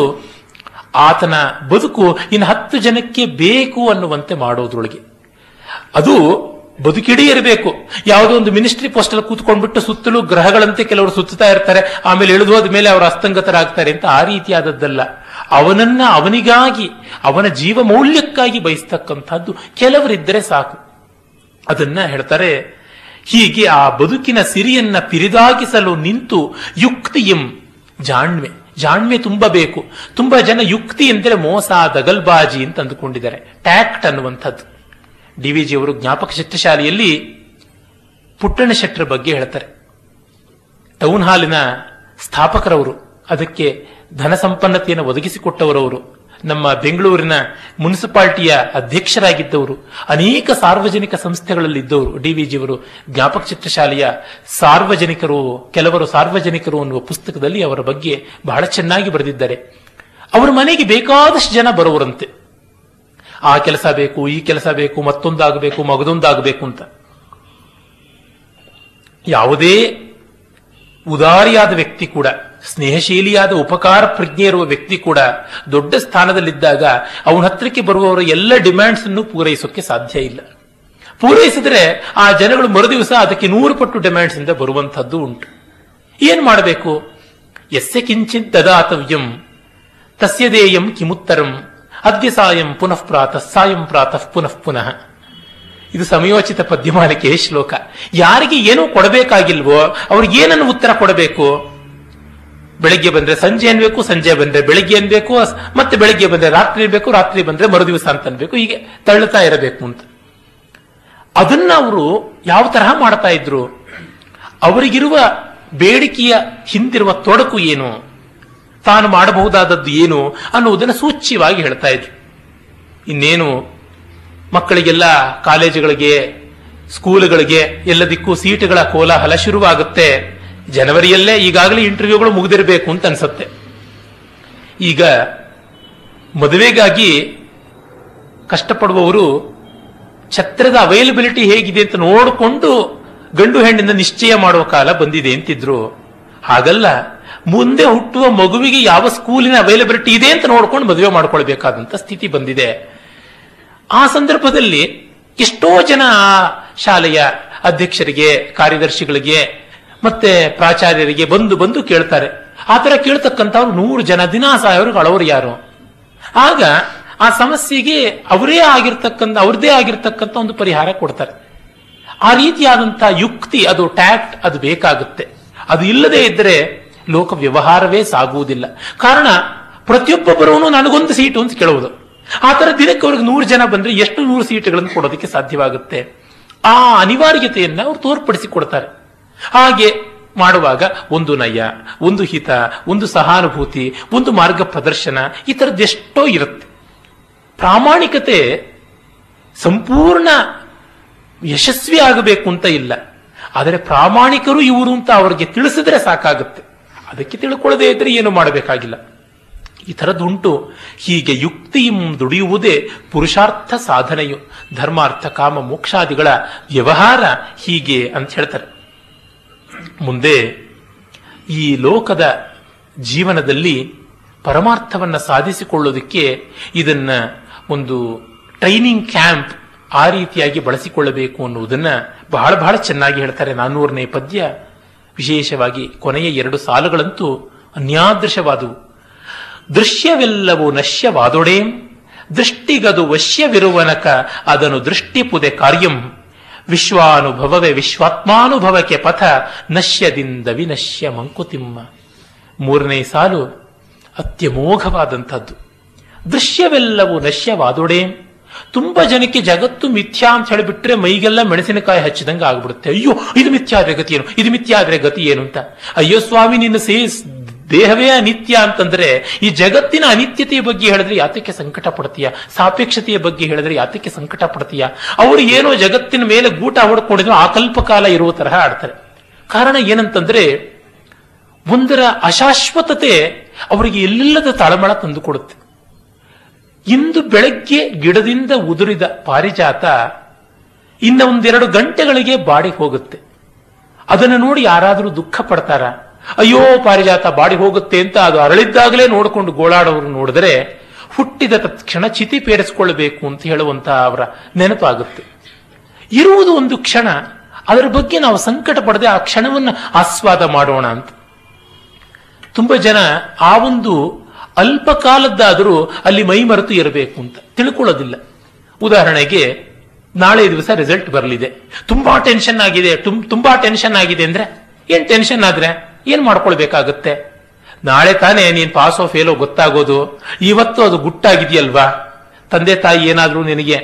ಆತನ ಬದುಕು ಇನ್ನು ಹತ್ತು ಜನಕ್ಕೆ ಬೇಕು ಅನ್ನುವಂತೆ ಮಾಡೋದ್ರೊಳಗೆ. ಅದು ಬದುಕಿಡೀ ಇರಬೇಕು ಯಾವುದೋ ಒಂದು ಮಿನಿಸ್ಟ್ರಿ ಪೋಸ್ಟ್ ಅಲ್ಲಿ ಕೂತ್ಕೊಂಡ್ಬಿಟ್ಟು ಸುತ್ತಲೂ ಗ್ರಹಗಳಂತೆ ಕೆಲವರು ಸುತ್ತುತ್ತಾ ಇರ್ತಾರೆ. ಆಮೇಲೆ ಇಳಿದು ಹೋದ ಮೇಲೆ ಅವರು ಅಸ್ತಂಗತರಾಗ್ತಾರೆ ಅಂತ ಆ ರೀತಿಯಾದದ್ದಲ್ಲ. ಅವನನ್ನ ಅವನಿಗಾಗಿ, ಅವನ ಜೀವ ಮೌಲ್ಯಕ್ಕಾಗಿ ಬಯಸ್ತಕ್ಕಂಥದ್ದು ಕೆಲವರಿದ್ದರೆ ಸಾಕು. ಅದನ್ನ ಹೇಳ್ತಾರೆ, ಹೀಗೆ ಆ ಬದುಕಿನ ಸಿರಿಯನ್ನ ಪಿರಿದಾಗಿಸಲು ನಿಂತು ಯುಕ್ತಿಯಂ ಜಾಣ್ಮೆ. ಜಾಣ್ಮೆ ತುಂಬಬೇಕು ತುಂಬಾ ಜನ ಯುಕ್ತಿ ಎಂದರೆ ಮೋಸ, ದಗಲ್ಬಾಜಿ ಅಂತ ಅಂದುಕೊಂಡಿದ್ದಾರೆ. ಟ್ಯಾಕ್ಟ್ ಅನ್ನುವಂಥದ್ದು. ಡಿ ವಿ ಜಿ ಅವರು ಜ್ಞಾಪಕ ಚಿತ್ರಶಾಲೆಯಲ್ಲಿ ಪುಟ್ಟಣ ಶೆಟ್ಟರ ಬಗ್ಗೆ ಹೇಳ್ತಾರೆ. ಟೌನ್ ಹಾಲಿನ ಸ್ಥಾಪಕರವರು, ಅದಕ್ಕೆ ಧನ ಸಂಪನ್ನತೆಯನ್ನು ಒದಗಿಸಿಕೊಟ್ಟವರವರು ನಮ್ಮ ಬೆಂಗಳೂರಿನ ಮುನ್ಸಿಪಾಲ್ಟಿಯ ಅಧ್ಯಕ್ಷರಾಗಿದ್ದವರು, ಅನೇಕ ಸಾರ್ವಜನಿಕ ಸಂಸ್ಥೆಗಳಲ್ಲಿ ಇದ್ದವರು ಡಿ ವಿ ಜಿಯವರು, ಜ್ಞಾಪಕ ಚಿತ್ರಶಾಲೆಯ ಸಾರ್ವಜನಿಕರು, ಕೆಲವರು ಸಾರ್ವಜನಿಕರು ಅನ್ನುವ ಪುಸ್ತಕದಲ್ಲಿ ಅವರ ಬಗ್ಗೆ ಬಹಳ ಚೆನ್ನಾಗಿ ಬರೆದಿದ್ದಾರೆ. ಅವರ ಮನೆಗೆ ಬೇಕಾದಷ್ಟು ಜನ ಬರುವರಂತೆ ಆ ಕೆಲಸ ಬೇಕು, ಈ ಕೆಲಸ ಬೇಕು, ಮತ್ತೊಂದಾಗಬೇಕು, ಮಗದೊಂದಾಗಬೇಕು ಅಂತ. ಯಾವುದೇ ಉದಾರಿಯಾದ ವ್ಯಕ್ತಿ ಕೂಡ, ಸ್ನೇಹಶೀಲಿಯಾದ ಉಪಕಾರ ಪ್ರಜ್ಞೆ ಇರುವ ವ್ಯಕ್ತಿ ಕೂಡ ದೊಡ್ಡ ಸ್ಥಾನದಲ್ಲಿದ್ದಾಗ ಅವನ ಹತ್ರಕ್ಕೆ ಬರುವವರ ಎಲ್ಲ ಡಿಮ್ಯಾಂಡ್ಸ್ ಅನ್ನು ಪೂರೈಸೋಕೆ ಸಾಧ್ಯ ಇಲ್ಲ. ಪೂರೈಸಿದ್ರೆ ಆ ಜನಗಳು ಮರುದಿವಸ ಅದಕ್ಕೆ ನೂರು ಪಟ್ಟು ಡಿಮ್ಯಾಂಡ್ಸ್ ಇಂದ ಬರುವಂತಹದ್ದು ಉಂಟು. ಏನ್ ಮಾಡಬೇಕು? ಎಸ್ಸೆ ಕಿಂಚಿತ್ ದದಾತವ್ಯಂ ತಸ್ಯ ದೇಯಂ ಕಿಮುತ್ತರಂ ಅದ್ಯ ಸಾಯಂ ಪುನಃ ಪ್ರಾತಃ, ಸಾಯಂ ಪ್ರಾತಃ ಪುನಃ ಪುನಃ. ಇದು ಸಮಯೋಚಿತ ಪದ್ಯಮಾಲಿಕೆ ಶ್ಲೋಕ. ಯಾರಿಗೆ ಏನೂ ಕೊಡಬೇಕಾಗಿಲ್ವೋ, ಅವ್ರಿಗೆ ಏನನ್ನು ಉತ್ತರ ಕೊಡಬೇಕು? ಬೆಳಗ್ಗೆ ಬಂದ್ರೆ ಸಂಜೆ ಅನ್ಬೇಕು, ಸಂಜೆ ಬಂದ್ರೆ ಬೆಳಿಗ್ಗೆ ಅನ್ಬೇಕು ಮತ್ತೆ ಬೆಳಗ್ಗೆ ಬಂದ್ರೆ ರಾತ್ರಿ ಬೇಕು ರಾತ್ರಿ ಬಂದ್ರೆ ಮರುದಿವಸ ಅಂತ ಅನ್ಬೇಕು, ಹೀಗೆ ತಳ್ಳುತ್ತಾ ಇರಬೇಕು ಅಂತ. ಅದನ್ನ ಅವರು ಯಾವ ತರಹ ಮಾಡ್ತಾ ಇದ್ರು? ಅವರಿಗಿರುವ ಬೇಡಿಕೆಯ ಹಿಂದಿರುವ ತೊಡಕು ಏನು? ತಾನು ಮಾಡಬಹುದಾದದ್ದು ಏನು ಅನ್ನುವುದನ್ನು ಸೂಚ್ಯವಾಗಿ ಹೇಳ್ತಾ ಇದ್ರು. ಇನ್ನೇನು? ಮಕ್ಕಳಿಗೆಲ್ಲ ಕಾಲೇಜುಗಳಿಗೆ, ಸ್ಕೂಲುಗಳಿಗೆ ಎಲ್ಲದಕ್ಕೂ ಸೀಟುಗಳ ಕೋಲಾಹಲ ಶುರುವಾಗುತ್ತೆ. ಜನವರಿಯಲ್ಲೇ ಈಗಾಗಲೇ ಇಂಟರ್ವ್ಯೂಗಳು ಮುಗಿದಿರಬೇಕು ಅಂತ ಅನ್ಸುತ್ತೆ. ಈಗ ಮದುವೆಗಾಗಿ ಕಷ್ಟಪಡುವವರು ಛತ್ರದ ಅವೈಲಬಿಲಿಟಿ ಹೇಗಿದೆ ಅಂತ ನೋಡಿಕೊಂಡು ಗಂಡು ಹೆಣ್ಣಿನ ನಿಶ್ಚಯ ಮಾಡುವ ಕಾಲ ಬಂದಿದೆ ಅಂತಿದ್ರು. ಹಾಗಲ್ಲ, ಮುಂದೆ ಹುಟ್ಟುವ ಮಗುವಿಗೆ ಯಾವ ಸ್ಕೂಲಿನ ಅವೈಲಬಿಲಿಟಿ ಇದೆ ಅಂತ ನೋಡ್ಕೊಂಡು ಮದುವೆ ಮಾಡ್ಕೊಳ್ಬೇಕಾದಂತ ಸ್ಥಿತಿ ಬಂದಿದೆ. ಆ ಸಂದರ್ಭದಲ್ಲಿ ಎಷ್ಟೋ ಜನ ಆ ಶಾಲೆಯ ಅಧ್ಯಕ್ಷರಿಗೆ, ಕಾರ್ಯದರ್ಶಿಗಳಿಗೆ, ಮತ್ತೆ ಪ್ರಾಚಾರ್ಯರಿಗೆ ಬಂದು ಬಂದು ಕೇಳ್ತಾರೆ. ಆ ತರ ಕೇಳ್ತಕ್ಕಂಥವ್ರು ನೂರು ಜನ, ದಿನ ಅಳವರು ಯಾರು? ಆಗ ಆ ಸಮಸ್ಯೆಗೆ ಅವರೇ ಆಗಿರ್ತಕ್ಕಂಥ ಅವ್ರದೇ ಆಗಿರ್ತಕ್ಕಂಥ ಒಂದು ಪರಿಹಾರ ಕೊಡ್ತಾರೆ. ಆ ರೀತಿಯಾದಂಥ ಯುಕ್ತಿ, ಅದು ಟ್ಯಾಕ್ಟ್, ಅದು ಬೇಕಾಗುತ್ತೆ. ಅದು ಇಲ್ಲದೆ ಇದ್ದರೆ ಲೋಕ ವ್ಯವಹಾರವೇ ಸಾಗುವುದಿಲ್ಲ. ಕಾರಣ ಪ್ರತಿಯೊಬ್ಬ ಬರೋನು ನನಗೊಂದು ಸೀಟು ಅಂತ ಕೇಳುವುದು. ಆ ತರ ದಿನಕ್ಕೆ ಅವ್ರಿಗೆ ನೂರು ಜನ ಬಂದ್ರೆ ಎಷ್ಟು ನೂರು ಸೀಟುಗಳನ್ನು ಕೊಡೋದಕ್ಕೆ ಸಾಧ್ಯವಾಗುತ್ತೆ? ಆ ಅನಿವಾರ್ಯತೆಯನ್ನ ಅವ್ರು ತೋರ್ಪಡಿಸಿ ಕೊಡ್ತಾರೆ. ಹಾಗೆ ಮಾಡುವಾಗ ಒಂದು ನಯ, ಒಂದು ಹಿತ, ಒಂದು ಸಹಾನುಭೂತಿ, ಒಂದು ಮಾರ್ಗ ಪ್ರದರ್ಶನ ಈ ತರದ್ದೆಷ್ಟೋ ಇರುತ್ತೆ. ಪ್ರಾಮಾಣಿಕತೆ ಸಂಪೂರ್ಣ ಯಶಸ್ವಿ ಆಗಬೇಕು ಅಂತ ಇಲ್ಲ. ಆದರೆ ಪ್ರಾಮಾಣಿಕರು ಇವರು ಅಂತ ಅವರಿಗೆ ತಿಳಿಸಿದ್ರೆ ಸಾಕಾಗುತ್ತೆ. ಅದಕ್ಕೆ ತಿಳ್ಕೊಳ್ಳದೇ ಇದ್ರೆ ಏನು ಮಾಡಬೇಕಾಗಿಲ್ಲ. ಈ ಥರದ್ದುಂಟು. ಹೀಗೆ ಯುಕ್ತಿಯಂ ದುಡಿಯುವುದೇ ಪುರುಷಾರ್ಥ ಸಾಧನೆಯು, ಧರ್ಮಾರ್ಥ ಕಾಮ ಮೋಕ್ಷಾದಿಗಳ ವ್ಯವಹಾರ ಹೀಗೆ ಅಂತ ಹೇಳ್ತಾರೆ. ಮುಂದೆ, ಈ ಲೋಕದ ಜೀವನದಲ್ಲಿ ಪರಮಾರ್ಥವನ್ನು ಸಾಧಿಸಿಕೊಳ್ಳೋದಕ್ಕೆ ಇದನ್ನ ಒಂದು ಟ್ರೈನಿಂಗ್ ಕ್ಯಾಂಪ್ ಆ ರೀತಿಯಾಗಿ ಬಳಸಿಕೊಳ್ಳಬೇಕು ಅನ್ನುವುದನ್ನು ಬಹಳ ಬಹಳ ಚೆನ್ನಾಗಿ ಹೇಳ್ತಾರೆ ನಾನ್ನೂರನೇ ಪದ್ಯ. ವಿಶೇಷವಾಗಿ ಕೊನೆಯ ಎರಡು ಸಾಲುಗಳಂತೂ ಅನ್ಯಾದೃಶವಾದವು. ದೃಶ್ಯವೆಲ್ಲವೂ ನಶ್ಯವಾದೊಡೆ. ದೃಷ್ಟಿಗದು ವಶ್ಯವಿರುವನಕ ಅದನ್ನು ದೃಷ್ಟಿಪುದೆ ಕಾರ್ಯಂ. ವಿಶ್ವಾನುಭವವೇ ವಿಶ್ವಾತ್ಮಾನುಭವಕ್ಕೆ ಪಥ ನಶ್ಯದಿಂದ ವಿನಶ್ಯ ಮಂಕುತಿಮ್ಮ. ಮೂರನೇ ಸಾಲು, ಅತ್ಯಮೋಘವಾದಂಥದ್ದು. ದೃಶ್ಯವೆಲ್ಲವೂ ನಶ್ಯವಾದೊಡೆ. ತುಂಬಾ ಜನಕ್ಕೆ ಜಗತ್ತು ಮಿಥ್ಯಾ ಅಂತ ಹೇಳಿಬಿಟ್ರೆ ಮೈಗೆಲ್ಲ ಮೆಣಸಿನಕಾಯಿ ಹಚ್ಚಿದಂಗೆ ಆಗ್ಬಿಡುತ್ತೆ ಅಯ್ಯೋ, ಇದು ಮಿಥ್ಯಾದ್ರೆ ಗತಿ ಏನು? ಇದು ಮಿಥ್ಯಾ ಆದ್ರೆ ಗತಿ ಏನು ಅಂತ? ಅಯ್ಯೋ ಸ್ವಾಮಿ, ನಿನ್ನ ಸೇ ದೇಹವೇ ಅನಿತ್ಯ ಅಂತಂದ್ರೆ, ಈ ಜಗತ್ತಿನ ಅನಿತ್ಯತೆಯ ಬಗ್ಗೆ ಹೇಳಿದ್ರೆ ಯಾತಕ್ಕೆ ಸಂಕಟ ಪಡ್ತೀಯ? ಸಾಪೇಕ್ಷತೆಯ ಬಗ್ಗೆ ಹೇಳಿದ್ರೆ ಯಾತಕ್ಕೆ ಸಂಕಟ ಪಡ್ತೀಯ? ಅವರು ಏನೋ ಜಗತ್ತಿನ ಮೇಲೆ ಗೂಟ ಹೊಡ್ಕೊಂಡಿದ್ರು, ಆ ಕಲ್ಪಕಾಲ ಇರುವ ತರಹ ಆಡ್ತಾರೆ. ಕಾರಣ ಏನಂತಂದ್ರೆ, ಒಂದರ ಅಶಾಶ್ವತತೆ ಅವರಿಗೆ ಎಲ್ಲಿಲ್ಲದ ತಳಮಳ ತಂದುಕೊಡುತ್ತೆ. ಇಂದು ಬೆಳಗ್ಗೆ ಗಿಡದಿಂದ ಉದುರಿದ ಪಾರಿಜಾತ ಇನ್ನ ಒಂದೆರಡು ಗಂಟೆಗಳಿಗೆ ಬಾಡಿ ಹೋಗುತ್ತೆ. ಅದನ್ನು ನೋಡಿ ಯಾರಾದರೂ ದುಃಖ ಪಡ್ತಾರ ಅಯ್ಯೋ, ಪಾರಿಜಾತ ಬಾಡಿ ಹೋಗುತ್ತೆ ಅಂತ ಅದು ಅರಳಿದ್ದಾಗಲೇ ನೋಡಿಕೊಂಡು ಗೋಳಾಡೋರು ನೋಡಿದರೆ ಹುಟ್ಟಿದ ತಕ್ಷಣ ಚಿತಿ ಪೇರಿಸಿಕೊಳ್ಳಬೇಕು ಅಂತ ಹೇಳುವಂತಹ ಅವರ ನೆನಪಾಗುತ್ತೆ ಇರುವುದು ಒಂದು ಕ್ಷಣ, ಅದರ ಬಗ್ಗೆ ನಾವು ಸಂಕಟ ಪಡೆದೇ ಆ ಕ್ಷಣವನ್ನು ಆಸ್ವಾದ ಮಾಡೋಣ ಅಂತ. ತುಂಬಾ ಜನ ಆ ಒಂದು ಅಲ್ಪ ಕಾಲದ್ದಾದರೂ ಅಲ್ಲಿ ಮೈ ಮರೆತು ಇರಬೇಕು ಅಂತ ತಿಳ್ಕೊಳ್ಳೋದಿಲ್ಲ. ಉದಾಹರಣೆಗೆ, ನಾಳೆ ದಿವಸ ರಿಸಲ್ಟ್ ಬರಲಿದೆ. ತುಂಬಾ ಟೆನ್ಷನ್ ಆಗಿದೆ. ತುಂಬಾ ಟೆನ್ಷನ್ ಆಗಿದೆ ಅಂದ್ರೆ ಏನ್ ಟೆನ್ಷನ್ ಆದ್ರೆ? ಏನ್ ಮಾಡ್ಕೊಳ್ಬೇಕಾಗುತ್ತೆ? ನಾಳೆ ತಾನೇ ನೀನ್ ಪಾಸೋ ಫೇಲೋ ಗೊತ್ತಾಗೋದು. ಇವತ್ತು ಅದು ಗುಟ್ಟಾಗಿದೆಯಲ್ವಾ? ತಂದೆ ತಾಯಿ ಏನಾದರೂ ನಿನಗೆ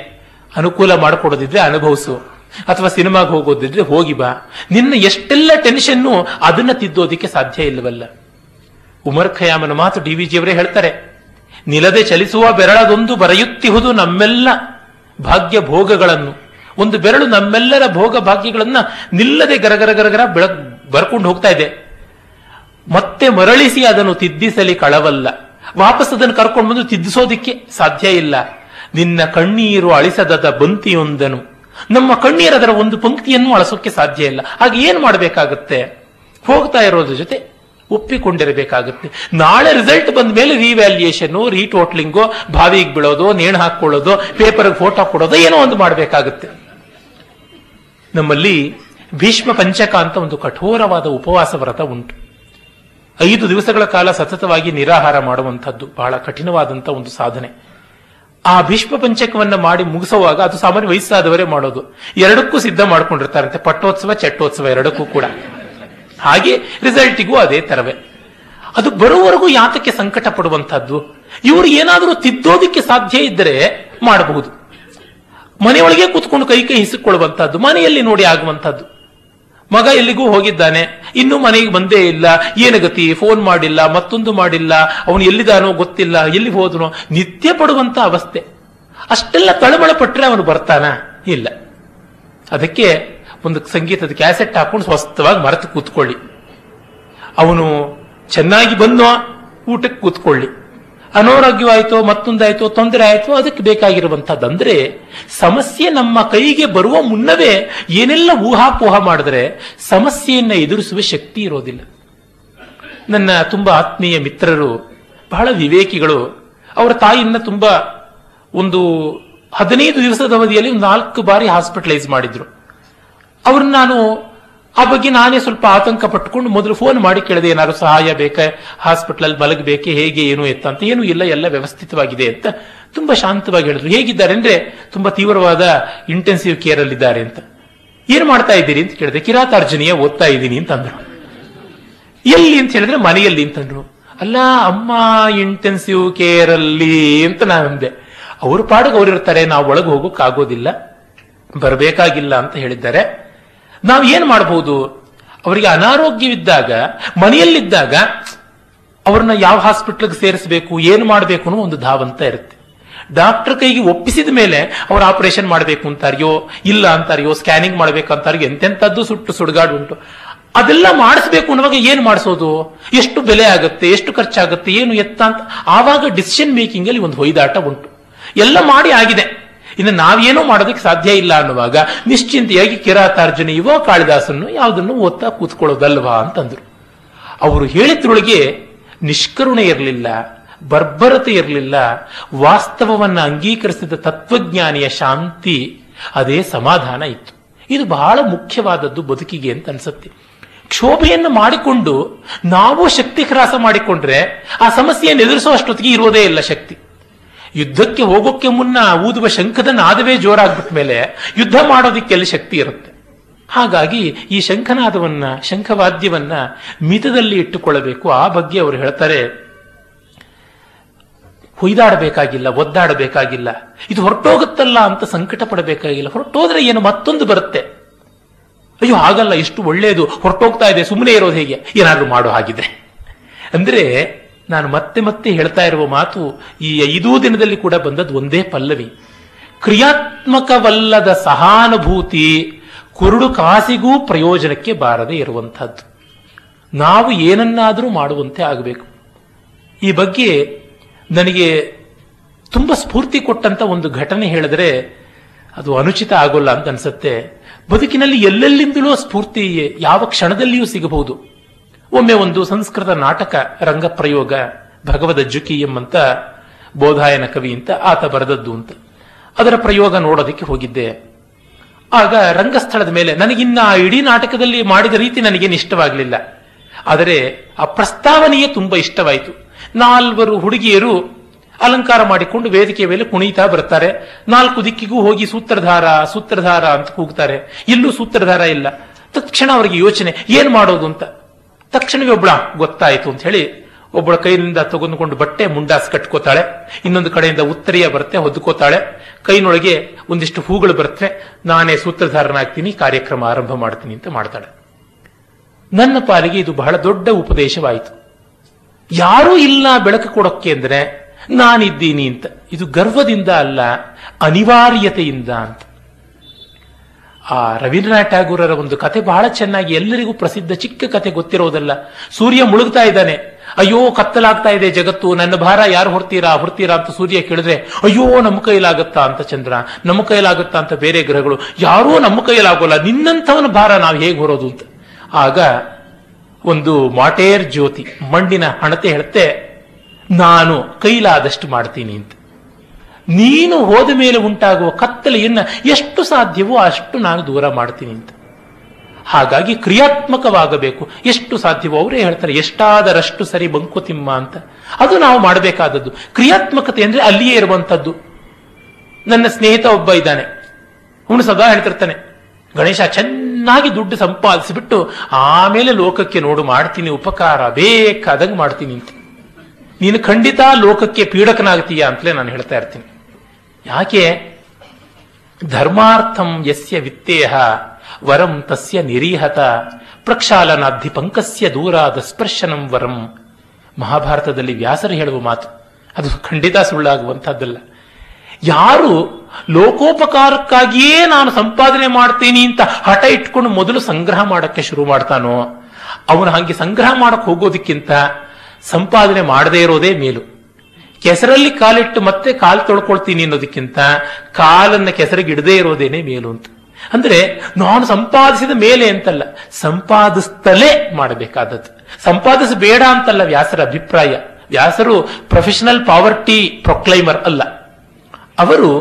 ಅನುಕೂಲ ಮಾಡಿಕೊಡೋದಿದ್ರೆ ಅನುಭವಿಸು. ಅಥವಾ ಸಿನಿಮಾಗೆ ಹೋಗೋದಿದ್ರೆ ಹೋಗಿ ಬಾ. ನಿನ್ನ ಎಷ್ಟೆಲ್ಲ ಟೆನ್ಷನ್ನು ಅದನ್ನ ತಿದ್ದೋದಿಕ್ಕೆ ಸಾಧ್ಯ ಇಲ್ಲವಲ್ಲ. ಉಮರ್ ಖಯಾಮನ ಮಾತು ಡಿ ವಿ ಜಿಯವರೇ ಹೇಳ್ತಾರೆ. ನಿಲದೆ ಚಲಿಸುವ ಬೆರಳದೊಂದು ಬರೆಯುತ್ತಿಹುದು ನಮ್ಮೆಲ್ಲ ಭಾಗ್ಯ ಭೋಗಗಳನ್ನು. ಒಂದು ಬೆರಳು ನಮ್ಮೆಲ್ಲರ ಭೋಗ ಭಾಗ್ಯಗಳನ್ನ ನಿಲ್ಲದೆ ಗರಗರ ಗರಗರ ಬೆಳಗ್ ಬರ್ಕೊಂಡು ಹೋಗ್ತಾ ಇದೆ. ಮತ್ತೆ ಮರಳಿಸಿ ಅದನ್ನು ತಿದ್ದಿಸಲಿ ಕಳವಲ್ಲ. ವಾಪಸ್ ಅದನ್ನು ಕರ್ಕೊಂಡು ಬಂದು ತಿದ್ದಿಸೋದಿಕ್ಕೆ ಸಾಧ್ಯ ಇಲ್ಲ. ನಿನ್ನ ಕಣ್ಣೀರು ಅಳಿಸದದ ಬಂತಿಯೊಂದನು. ನಮ್ಮ ಕಣ್ಣೀರು ಅದರ ಒಂದು ಪಂಕ್ತಿಯನ್ನು ಅಳಿಸೋಕೆ ಸಾಧ್ಯ ಇಲ್ಲ. ಹಾಗೆ ಏನ್ ಮಾಡಬೇಕಾಗುತ್ತೆ? ಹೋಗ್ತಾ ಇರೋದ್ರ ಜೊತೆ ಒಪ್ಪಿಕೊಂಡಿರಬೇಕಾಗುತ್ತೆ. ನಾಳೆ ರಿಸಲ್ಟ್ ಬಂದ ಮೇಲೆ ರಿವ್ಯಾಲ್ಯೂಯೇಷನ್ ರೀಟೋಟ್ಲಿಂಗು ಬಾವಿಗೆ ಬೀಳೋದು, ನೇಣು ಹಾಕೊಳ್ಳೋದು ಪೇಪರ್ಗೆ ಫೋಟೋ ಕೊಡೋದು ಏನೋ ಒಂದು ಮಾಡಬೇಕಾಗುತ್ತೆ. ನಮ್ಮಲ್ಲಿ ಭೀಷ್ಮ ಪಂಚಕ ಅಂತ ಒಂದು ಕಠೋರವಾದ ಉಪವಾಸ ವ್ರತ ಉಂಟು. ಐದು ದಿವಸಗಳ ಕಾಲ ಸತತವಾಗಿ ನಿರಾಹಾರ ಮಾಡುವಂಥದ್ದು ಬಹಳ ಕಠಿಣವಾದಂಥ ಒಂದು ಸಾಧನೆ. ಆ ಭೀಷ್ಮ ಪಂಚಕವನ್ನು ಮಾಡಿ ಮುಗಿಸುವಾಗ ಅದು ಸಾಮಾನ್ಯ ವಯಸ್ಸಾದವರೇ ಮಾಡೋದು. ಎರಡಕ್ಕೂ ಸಿದ್ಧ ಮಾಡ್ಕೊಂಡಿರ್ತಾರಂತೆ. ಪಟ್ಟೋತ್ಸವ ಚಟ್ಟೋತ್ಸವ ಎರಡಕ್ಕೂ ಕೂಡ. ಹಾಗೆ ರಿಸಲ್ಟಿಗೂ ಅದೇ ತರವೇ. ಅದು ಬರುವವರೆಗೂ ಯಾತಕ್ಕೆ ಸಂಕಟ ಪಡುವಂತಹದ್ದು ಇವರು ಏನಾದರೂ ತಿದ್ದೋದಿಕ್ಕೆ ಸಾಧ್ಯ ಇದ್ದರೆ ಮಾಡಬಹುದು. ಮನೆಯೊಳಗೆ ಕೂತ್ಕೊಂಡು ಕೈ ಕೈ ಹಿಸಿಕೊಳ್ಳುವಂತಹದ್ದು ಮನೆಯಲ್ಲಿ ನೋಡಿ ಆಗುವಂತಹದ್ದು ಮಗ ಎಲ್ಲಿಗೂ ಹೋಗಿದ್ದಾನೆ? ಇನ್ನೂ ಮನೆಗೆ ಬಂದೇ ಇಲ್ಲ. ಏನು ಗತಿ? ಫೋನ್ ಮಾಡಿಲ್ಲ, ಮತ್ತೊಂದು ಮಾಡಿಲ್ಲ. ಅವನು ಎಲ್ಲಿದಾನೋ ಗೊತ್ತಿಲ್ಲ. ಎಲ್ಲಿ ಹೋದನೋ? ನಿತ್ಯ ಪಡುವಂತ ಅವಸ್ಥೆ. ಅಷ್ಟೆಲ್ಲ ತಳಮಳ ಪಟ್ಟರೆ ಅವನು ಬರ್ತಾನ? ಇಲ್ಲ. ಅದಕ್ಕೆ ಒಂದು ಸಂಗೀತದ ಕ್ಯಾಸೆಟ್ ಹಾಕೊಂಡು ಸ್ವಸ್ಥವಾಗಿ ಮರೆತು ಕೂತ್ಕೊಳ್ಳಿ. ಅವನು ಚೆನ್ನಾಗಿ ಬಂದೋ ಊಟಕ್ಕೆ ಕೂತ್ಕೊಳ್ಳಿ. ಅನಾರೋಗ್ಯವಾಯಿತೋ, ಮತ್ತೊಂದಾಯಿತೋ ತೊಂದರೆ ಆಯಿತೋ ಅದಕ್ಕೆ ಬೇಕಾಗಿರುವಂತಹದ್ದು ಅಂದ್ರೆ ಸಮಸ್ಯೆ ನಮ್ಮ ಕೈಗೆ ಬರುವ ಮುನ್ನವೇ ಏನೆಲ್ಲ ಊಹಾಪೋಹ ಮಾಡಿದ್ರೆ ಸಮಸ್ಯೆಯನ್ನ ಎದುರಿಸುವ ಶಕ್ತಿ ಇರೋದಿಲ್ಲ. ನನ್ನ ತುಂಬಾ ಆತ್ಮೀಯ ಮಿತ್ರರು, ಬಹಳ ವಿವೇಕಿಗಳು, ಅವರ ತಾಯಿಯನ್ನ ತುಂಬಾ ಒಂದು ಹದಿನೈದು ದಿವಸದ ಅವಧಿಯಲ್ಲಿ ನಾಲ್ಕು ಬಾರಿ ಹಾಸ್ಪಿಟಲೈಸ್ ಮಾಡಿದ್ರು. ಅವ್ರನ್ನ ನಾನು ಆ ಬಗ್ಗೆ ನಾನೇ ಸ್ವಲ್ಪ ಆತಂಕ ಪಟ್ಟುಕೊಂಡು ಮೊದಲು ಫೋನ್ ಮಾಡಿ ಕೇಳಿದೆ, ಏನಾದ್ರು ಸಹಾಯ ಬೇಕಾ ಹಾಸ್ಪಿಟ್ಲಲ್ಲಿ ಮಲಗಬೇಕೆ ಹೇಗೆ, ಏನು ಎತ್ತ ಅಂತ. ಏನೂ ಇಲ್ಲ, ಎಲ್ಲ ವ್ಯವಸ್ಥಿತವಾಗಿದೆ ಅಂತ ತುಂಬಾ ಶಾಂತವಾಗಿ ಹೇಳಿದ್ರು. ಹೇಗಿದ್ದಾರೆ ಅಂದ್ರೆ ತುಂಬಾ ತೀವ್ರವಾದ ಇಂಟೆನ್ಸಿವ್ ಕೇರ್ ಅಲ್ಲಿದ್ದಾರೆ ಅಂತ. ಏನ್ ಮಾಡ್ತಾ ಇದ್ದೀರಿ ಅಂತ ಕೇಳಿದೆ. ಕಿರಾತಾರ್ಜನೀಯ ಓದ್ತಾ ಇದ್ದೀನಿ ಅಂತ ಅಂದ್ರು. ಎಲ್ಲಿ ಅಂತ ಹೇಳಿದ್ರೆ ಮನೆಯಲ್ಲಿ ಅಂತಂದ್ರು ಅಲ್ಲ, ಅಮ್ಮ ಇಂಟೆನ್ಸಿವ್ ಕೇರ್ ಅಲ್ಲಿ ಅಂತ ನಾನು ಅಂದೆ. ಅವ್ರ ಪಾಡಿಗೆ ಅವ್ರಿರ್ತಾರೆ ನಾವು ಒಳಗೆ ಹೋಗೋಕ್ಕಾಗೋದಿಲ್ಲ ಬರಬೇಕಾಗಿಲ್ಲ ಅಂತ ಹೇಳಿದ್ದಾರೆ. ನಾವು ಏನು ಮಾಡಬಹುದು ಅವರಿಗೆ ಅನಾರೋಗ್ಯವಿದ್ದಾಗ, ಮನೆಯಲ್ಲಿದ್ದಾಗ ಅವ್ರನ್ನ ಯಾವ ಹಾಸ್ಪಿಟ್ಲ್ಗೆ ಸೇರಿಸಬೇಕು, ಏನು ಮಾಡಬೇಕು ಅನ್ನೋ ಒಂದು ಧಾವಂತ ಇರುತ್ತೆ. ಡಾಕ್ಟರ್ ಕೈಗೆ ಒಪ್ಪಿಸಿದ ಮೇಲೆ ಅವ್ರು ಆಪರೇಷನ್ ಮಾಡಬೇಕು ಅಂತಾರಿಯೋ, ಇಲ್ಲ ಅಂತಾರಿಯೋ, ಸ್ಕ್ಯಾನಿಂಗ್ ಮಾಡಬೇಕಂತಾರಿಯೋ ಎಂತೆಂಥದ್ದು ಸುಟ್ಟು ಸುಡುಗಾಡು ಉಂಟು. ಅದೆಲ್ಲ ಮಾಡಿಸ್ಬೇಕು ಅನ್ನುವಾಗ ಏನು ಮಾಡಿಸೋದು? ಎಷ್ಟು ಬೆಲೆ ಆಗುತ್ತೆ, ಎಷ್ಟು ಖರ್ಚಾಗುತ್ತೆ, ಏನು ಎತ್ತ ಅಂತ ಆವಾಗ ಡಿಸಿಷನ್ ಮೇಕಿಂಗ್ ಅಲ್ಲಿ ಒಂದು ಹೊಯ್ದಾಟ ಉಂಟು. ಎಲ್ಲ ಮಾಡಿ ಆಗಿದೆ. ಇನ್ನು ನಾವೇನೂ ಮಾಡೋದಕ್ಕೆ ಸಾಧ್ಯ ಇಲ್ಲ ಅನ್ನುವಾಗ ನಿಶ್ಚಿಂತೆಯಾಗಿ ಕಿರಾತಾರ್ಜುನಿಯವೋ ಕಾಳಿದಾಸನ್ನು ಯಾವುದನ್ನು ಓದ್ತಾ ಕೂತ್ಕೊಳ್ಳೋದಲ್ವಾ ಅಂತಂದ್ರು. ಅವರು ಹೇಳಿದ್ರೊಳಗೆ ನಿಷ್ಕರುಣೆ ಇರಲಿಲ್ಲ, ಬರ್ಬರತೆ ಇರಲಿಲ್ಲ, ವಾಸ್ತವವನ್ನ ಅಂಗೀಕರಿಸಿದ ತತ್ವಜ್ಞಾನಿಯ ಶಾಂತಿ, ಅದೇ ಸಮಾಧಾನ ಇತ್ತು. ಇದು ಬಹಳ ಮುಖ್ಯವಾದದ್ದು ಬದುಕಿಗೆ ಅಂತ ಅನ್ಸುತ್ತೆ. ಕ್ಷೋಭೆಯನ್ನು ಮಾಡಿಕೊಂಡು ನಾವು ಶಕ್ತಿ ಹ್ರಾಸ ಮಾಡಿಕೊಂಡ್ರೆ ಆ ಸಮಸ್ಯೆಯನ್ನು ಎದುರಿಸುವಷ್ಟೊತ್ತಿಗೆ ಇರೋದೇ ಇಲ್ಲ ಶಕ್ತಿ. ಯುದ್ಧಕ್ಕೆ ಹೋಗೋಕ್ಕೆ ಮುನ್ನ ಊದುವ ಶಂಖದ ನಾದವೇ ಜೋರಾಗ್ಬಿಟ್ಟ ಮೇಲೆ ಯುದ್ಧ ಮಾಡೋದಿಕ್ಕೆ ಶಕ್ತಿ ಇರುತ್ತೆ? ಹಾಗಾಗಿ ಈ ಶಂಖನಾದವನ್ನ, ಶಂಖವಾದ್ಯವನ್ನ ಮಿತದಲ್ಲಿ ಇಟ್ಟುಕೊಳ್ಳಬೇಕು. ಆ ಬಗ್ಗೆ ಅವರು ಹೇಳ್ತಾರೆ, ಹುಯ್ದಾಡಬೇಕಾಗಿಲ್ಲ, ಒದ್ದಾಡಬೇಕಾಗಿಲ್ಲ. ಇದು ಹೊರಟೋಗುತ್ತಲ್ಲ ಅಂತ ಸಂಕಟ ಪಡಬೇಕಾಗಿಲ್ಲ. ಹೊರಟೋದ್ರೆ ಏನು ಮತ್ತೊಂದು ಬರುತ್ತೆ? ಅಯ್ಯೋ, ಹಾಗಲ್ಲ, ಇಷ್ಟು ಒಳ್ಳೆಯದು ಹೊರಟೋಗ್ತಾ ಇದೆ. ಸುಮ್ಮನೆ ಇರೋದು ಹೇಗೆ? ಏನಾದರೂ ಮಾಡೋ ಹಾಗಿದ್ರೆ. ಅಂದ್ರೆ ನಾನು ಮತ್ತೆ ಮತ್ತೆ ಹೇಳ್ತಾ ಇರುವ ಮಾತು ಈ ಐದೂ ದಿನದಲ್ಲಿ ಕೂಡ ಬಂದದ್ದು ಒಂದೇ ಪಲ್ಲವಿ. ಕ್ರಿಯಾತ್ಮಕವಲ್ಲದ ಸಹಾನುಭೂತಿ ಕುರುಡು ಕಾಸಿಗೂ ಪ್ರಯೋಜನಕ್ಕೆ ಬಾರದೆ ಇರುವಂತಹದ್ದು ನಾವು ಏನನ್ನಾದರೂ ಮಾಡುವಂತೆ ಆಗಬೇಕು. ಈ ಬಗ್ಗೆ ನನಗೆ ತುಂಬ ಸ್ಫೂರ್ತಿ ಕೊಟ್ಟಂತ ಒಂದು ಘಟನೆ ಹೇಳಿದ್ರೆ ಅದು ಅನುಚಿತ ಆಗೋಲ್ಲ ಅಂತ ಅನ್ಸುತ್ತೆ. ಬದುಕಿನಲ್ಲಿ ಎಲ್ಲೆಲ್ಲಿಂದಲೂ ಸ್ಫೂರ್ತಿ ಯಾವ ಕ್ಷಣದಲ್ಲಿಯೂ ಸಿಗಬಹುದು. ಒಮ್ಮೆ ಒಂದು ಸಂಸ್ಕೃತ ನಾಟಕ ರಂಗ ಪ್ರಯೋಗ ಭಗವದ ಜುಕಿ ಎಂಬಂತ ಬೋಧಾಯನ ಕವಿ ಅಂತ ಆತ ಬರೆದದ್ದು ಅಂತ. ಅದರ ಪ್ರಯೋಗ ನೋಡೋದಕ್ಕೆ ಹೋಗಿದ್ದೆ. ಆಗ ರಂಗಸ್ಥಳದ ಮೇಲೆ ನನಗಿನ್ನ ಆ ಇಡೀ ನಾಟಕದಲ್ಲಿ ಮಾಡಿದ ರೀತಿ ನನಗೇನು ಇಷ್ಟವಾಗಲಿಲ್ಲ. ಆದರೆ ಆ ಪ್ರಸ್ತಾವನೆಯೇ ತುಂಬಾ ಇಷ್ಟವಾಯಿತು. ನಾಲ್ವರು ಹುಡುಗಿಯರು ಅಲಂಕಾರ ಮಾಡಿಕೊಂಡು ವೇದಿಕೆಯ ಮೇಲೆ ಕುಣಿತಾ ಬರ್ತಾರೆ ನಾಲ್ಕು ದಿಕ್ಕಿಗೂ ಹೋಗಿ ಸೂತ್ರಧಾರ ಸೂತ್ರಧಾರ ಅಂತ ಕೂಗ್ತಾರೆ. ಇಲ್ಲೂ ಸೂತ್ರಧಾರ ಇಲ್ಲ. ತಕ್ಷಣ ಅವರಿಗೆ ಯೋಚನೆ, ಏನು ಮಾಡೋದು ಅಂತ. ತಕ್ಷಣವೇ ಒಬ್ಬಳ ಗೊತ್ತಾಯಿತು ಅಂತ ಹೇಳಿ ಒಬ್ಬಳ ಕೈಯಿಂದ ತಗೊಂಡ್ಕೊಂಡು ಬಟ್ಟೆ ಮುಂಡಾಸ್ ಕಟ್ಕೋತಾಳೆ. ಇನ್ನೊಂದು ಕಡೆಯಿಂದ ಉತ್ತರಿಯ ಬರುತ್ತೆ ಹೊದ್ಕೋತಾಳೆ. ಕೈನೊಳಗೆ ಒಂದಿಷ್ಟು ಹೂಗಳು ಬರುತ್ತೆ ನಾನೇ ಸೂತ್ರಧಾರನಾಗ್ತೀನಿ, ಕಾರ್ಯಕ್ರಮ ಆರಂಭ ಮಾಡ್ತೀನಿ ಅಂತ ಮಾಡ್ತಾಳೆ. ನನ್ನ ಪಾಲಿಗೆ ಇದು ಬಹಳ ದೊಡ್ಡ ಉಪದೇಶವಾಯಿತು. ಯಾರೂ ಇಲ್ಲ ಬೆಳಕು ಕೊಡೋಕ್ಕೆ ಅಂದ್ರೆ ನಾನಿದ್ದೀನಿ ಅಂತ. ಇದು ಗರ್ವದಿಂದ ಅಲ್ಲ, ಅನಿವಾರ್ಯತೆಯಿಂದ ಅಂತ. ಆ ರವೀಂದ್ರನಾಥ್ ಟ್ಯಾಗೂರರ ಒಂದು ಕತೆ ಬಹಳ ಚೆನ್ನಾಗಿ ಎಲ್ಲರಿಗೂ ಪ್ರಸಿದ್ಧ, ಚಿಕ್ಕ ಕತೆ ಗೊತ್ತಿರೋದಲ್ಲ. ಸೂರ್ಯ ಮುಳುಗ್ತಾ ಇದ್ದಾನೆ. ಅಯ್ಯೋ, ಕತ್ತಲಾಗ್ತಾ ಇದೆ ಜಗತ್ತು. ನನ್ನ ಭಾರ ಯಾರು ಹೊರ್ತೀರಾ? ಹೊರ್ತೀರಾ ಅಂತ ಸೂರ್ಯ ಕೇಳಿದ್ರೆ, ಅಯ್ಯೋ, ನಮ್ಮ ಕೈಲಾಗತ್ತಾ ಅಂತ ಚಂದ್ರ. ನಮ್ಮ ಕೈಲಾಗತ್ತಾ ಅಂತ ಬೇರೆ ಗ್ರಹಗಳು. ಯಾರೂ ನಮ್ಮ ಕೈಲಾಗೋಲ್ಲ. ನಿನ್ನಂಥವನ ಭಾರ ನಾವು ಹೇಗೆ ಹೊರೋದು ಅಂತ. ಆಗ ಒಂದು ಮಾಟೇರ್ ಜ್ಯೋತಿ ಮಣ್ಣಿನ ಹಣತೆ ಹೇಳುತ್ತೆ ನಾನು ಕೈಲಾದಷ್ಟು ಮಾಡ್ತೀನಿ ಅಂತ. ನೀನು ಹೋದ ಮೇಲೆ ಉಂಟಾಗುವ ಕತ್ತಲೆಯನ್ನು ಎಷ್ಟು ಸಾಧ್ಯವೋ ಅಷ್ಟು ನಾನು ದೂರ ಮಾಡ್ತೀನಿ ಅಂತ. ಹಾಗಾಗಿ ಕ್ರಿಯಾತ್ಮಕವಾಗಬೇಕು. ಎಷ್ಟು ಸಾಧ್ಯವೋ ಅವರೇ ಹೇಳ್ತಾರೆ, ಎಷ್ಟಾದರಷ್ಟು ಸರಿ ಬಂಕುತಿಮ್ಮ ಅಂತ. ಅದು ನಾವು ಮಾಡಬೇಕಾದದ್ದು. ಕ್ರಿಯಾತ್ಮಕತೆ ಅಂದ್ರೆ ಅಲ್ಲಿಯೇ ಇರುವಂತದ್ದು ನನ್ನ ಸ್ನೇಹಿತ ಒಬ್ಬ ಇದ್ದಾನೆ. ಅವನು ಸದಾ ಹೇಳ್ತಿರ್ತಾನೆ, ಗಣೇಶ, ಚೆನ್ನಾಗಿ ದುಡ್ಡು ಸಂಪಾದಿಸಿಬಿಟ್ಟು ಆಮೇಲೆ ಲೋಕಕ್ಕೆ ನೋಡು, ಮಾಡ್ತೀನಿ, ಉಪಕಾರ, ಬೇಕಾದಂಗೆ ಮಾಡ್ತೀನಿ ಅಂತ. ನೀನು ಖಂಡಿತ ಲೋಕಕ್ಕೆ ಪೀಡಕನಾಗ್ತೀಯಾ ಅಂತಲೇ ನಾನು ಹೇಳ್ತಾ ಇರ್ತೀನಿ. ಯಾಕೆ? ಧರ್ಮಾರ್ಥಂ ಯಸ್ಯ ವಿತ್ತೇಹ, ವರಂ ತಸ್ಯ ನಿರೀಹತ ಪ್ರಕ್ಷಾಲನಾಧಿ ಪಂಕಸ್ಯ ದೂರಾದ ಸ್ಪರ್ಶನಂ ವರಂ. ಮಹಾಭಾರತದಲ್ಲಿ ವ್ಯಾಸರು ಹೇಳುವ ಮಾತು, ಅದು ಖಂಡಿತ ಸುಳ್ಳಾಗುವಂತಹದ್ದಲ್ಲ ಯಾರು ಲೋಕೋಪಕಾರಕ್ಕಾಗಿಯೇ ನಾನು ಸಂಪಾದನೆ ಮಾಡ್ತೀನಿ ಅಂತ ಹಠ ಇಟ್ಕೊಂಡು ಮೊದಲು ಸಂಗ್ರಹ ಮಾಡಕ್ಕೆ ಶುರು ಮಾಡ್ತಾನೋ, ಅವನು ಹಾಗೆ ಸಂಗ್ರಹ ಮಾಡಕ್ ಹೋಗೋದಕ್ಕಿಂತ ಸಂಪಾದನೆ ಮಾಡದೇ ಇರೋದೇ ಮೇಲು. ಕೆಸರಲ್ಲಿ ಕಾಲಿಟ್ಟು ಮತ್ತೆ ಕಾಲು ತೊಳ್ಕೊಳ್ತೀನಿ ಅನ್ನೋದಕ್ಕಿಂತ ಕಾಲನ್ನ ಕೆಸರಿಗೆ ಇಡದೇ ಇರೋದೇನೆ ಮೇಲು ಅಂತ. ಅಂದ್ರೆ ನಾನು ಸಂಪಾದಿಸಿದ ಮೇಲೆ ಅಂತಲ್ಲ, ಸಂಪಾದಿಸ್ತಲೇ ಮಾಡಬೇಕಾದದ್ದು. ಸಂಪಾದಿಸಬೇಡ ಅಂತಲ್ಲ ವ್ಯಾಸರ ಅಭಿಪ್ರಾಯ. ವ್ಯಾಸರು ಪ್ರೊಫೆಷನಲ್ ಪಾವರ್ಟಿ ಪ್ರೊಕ್ಲೈಮರ್ ಅಲ್ಲ. ಅವರು,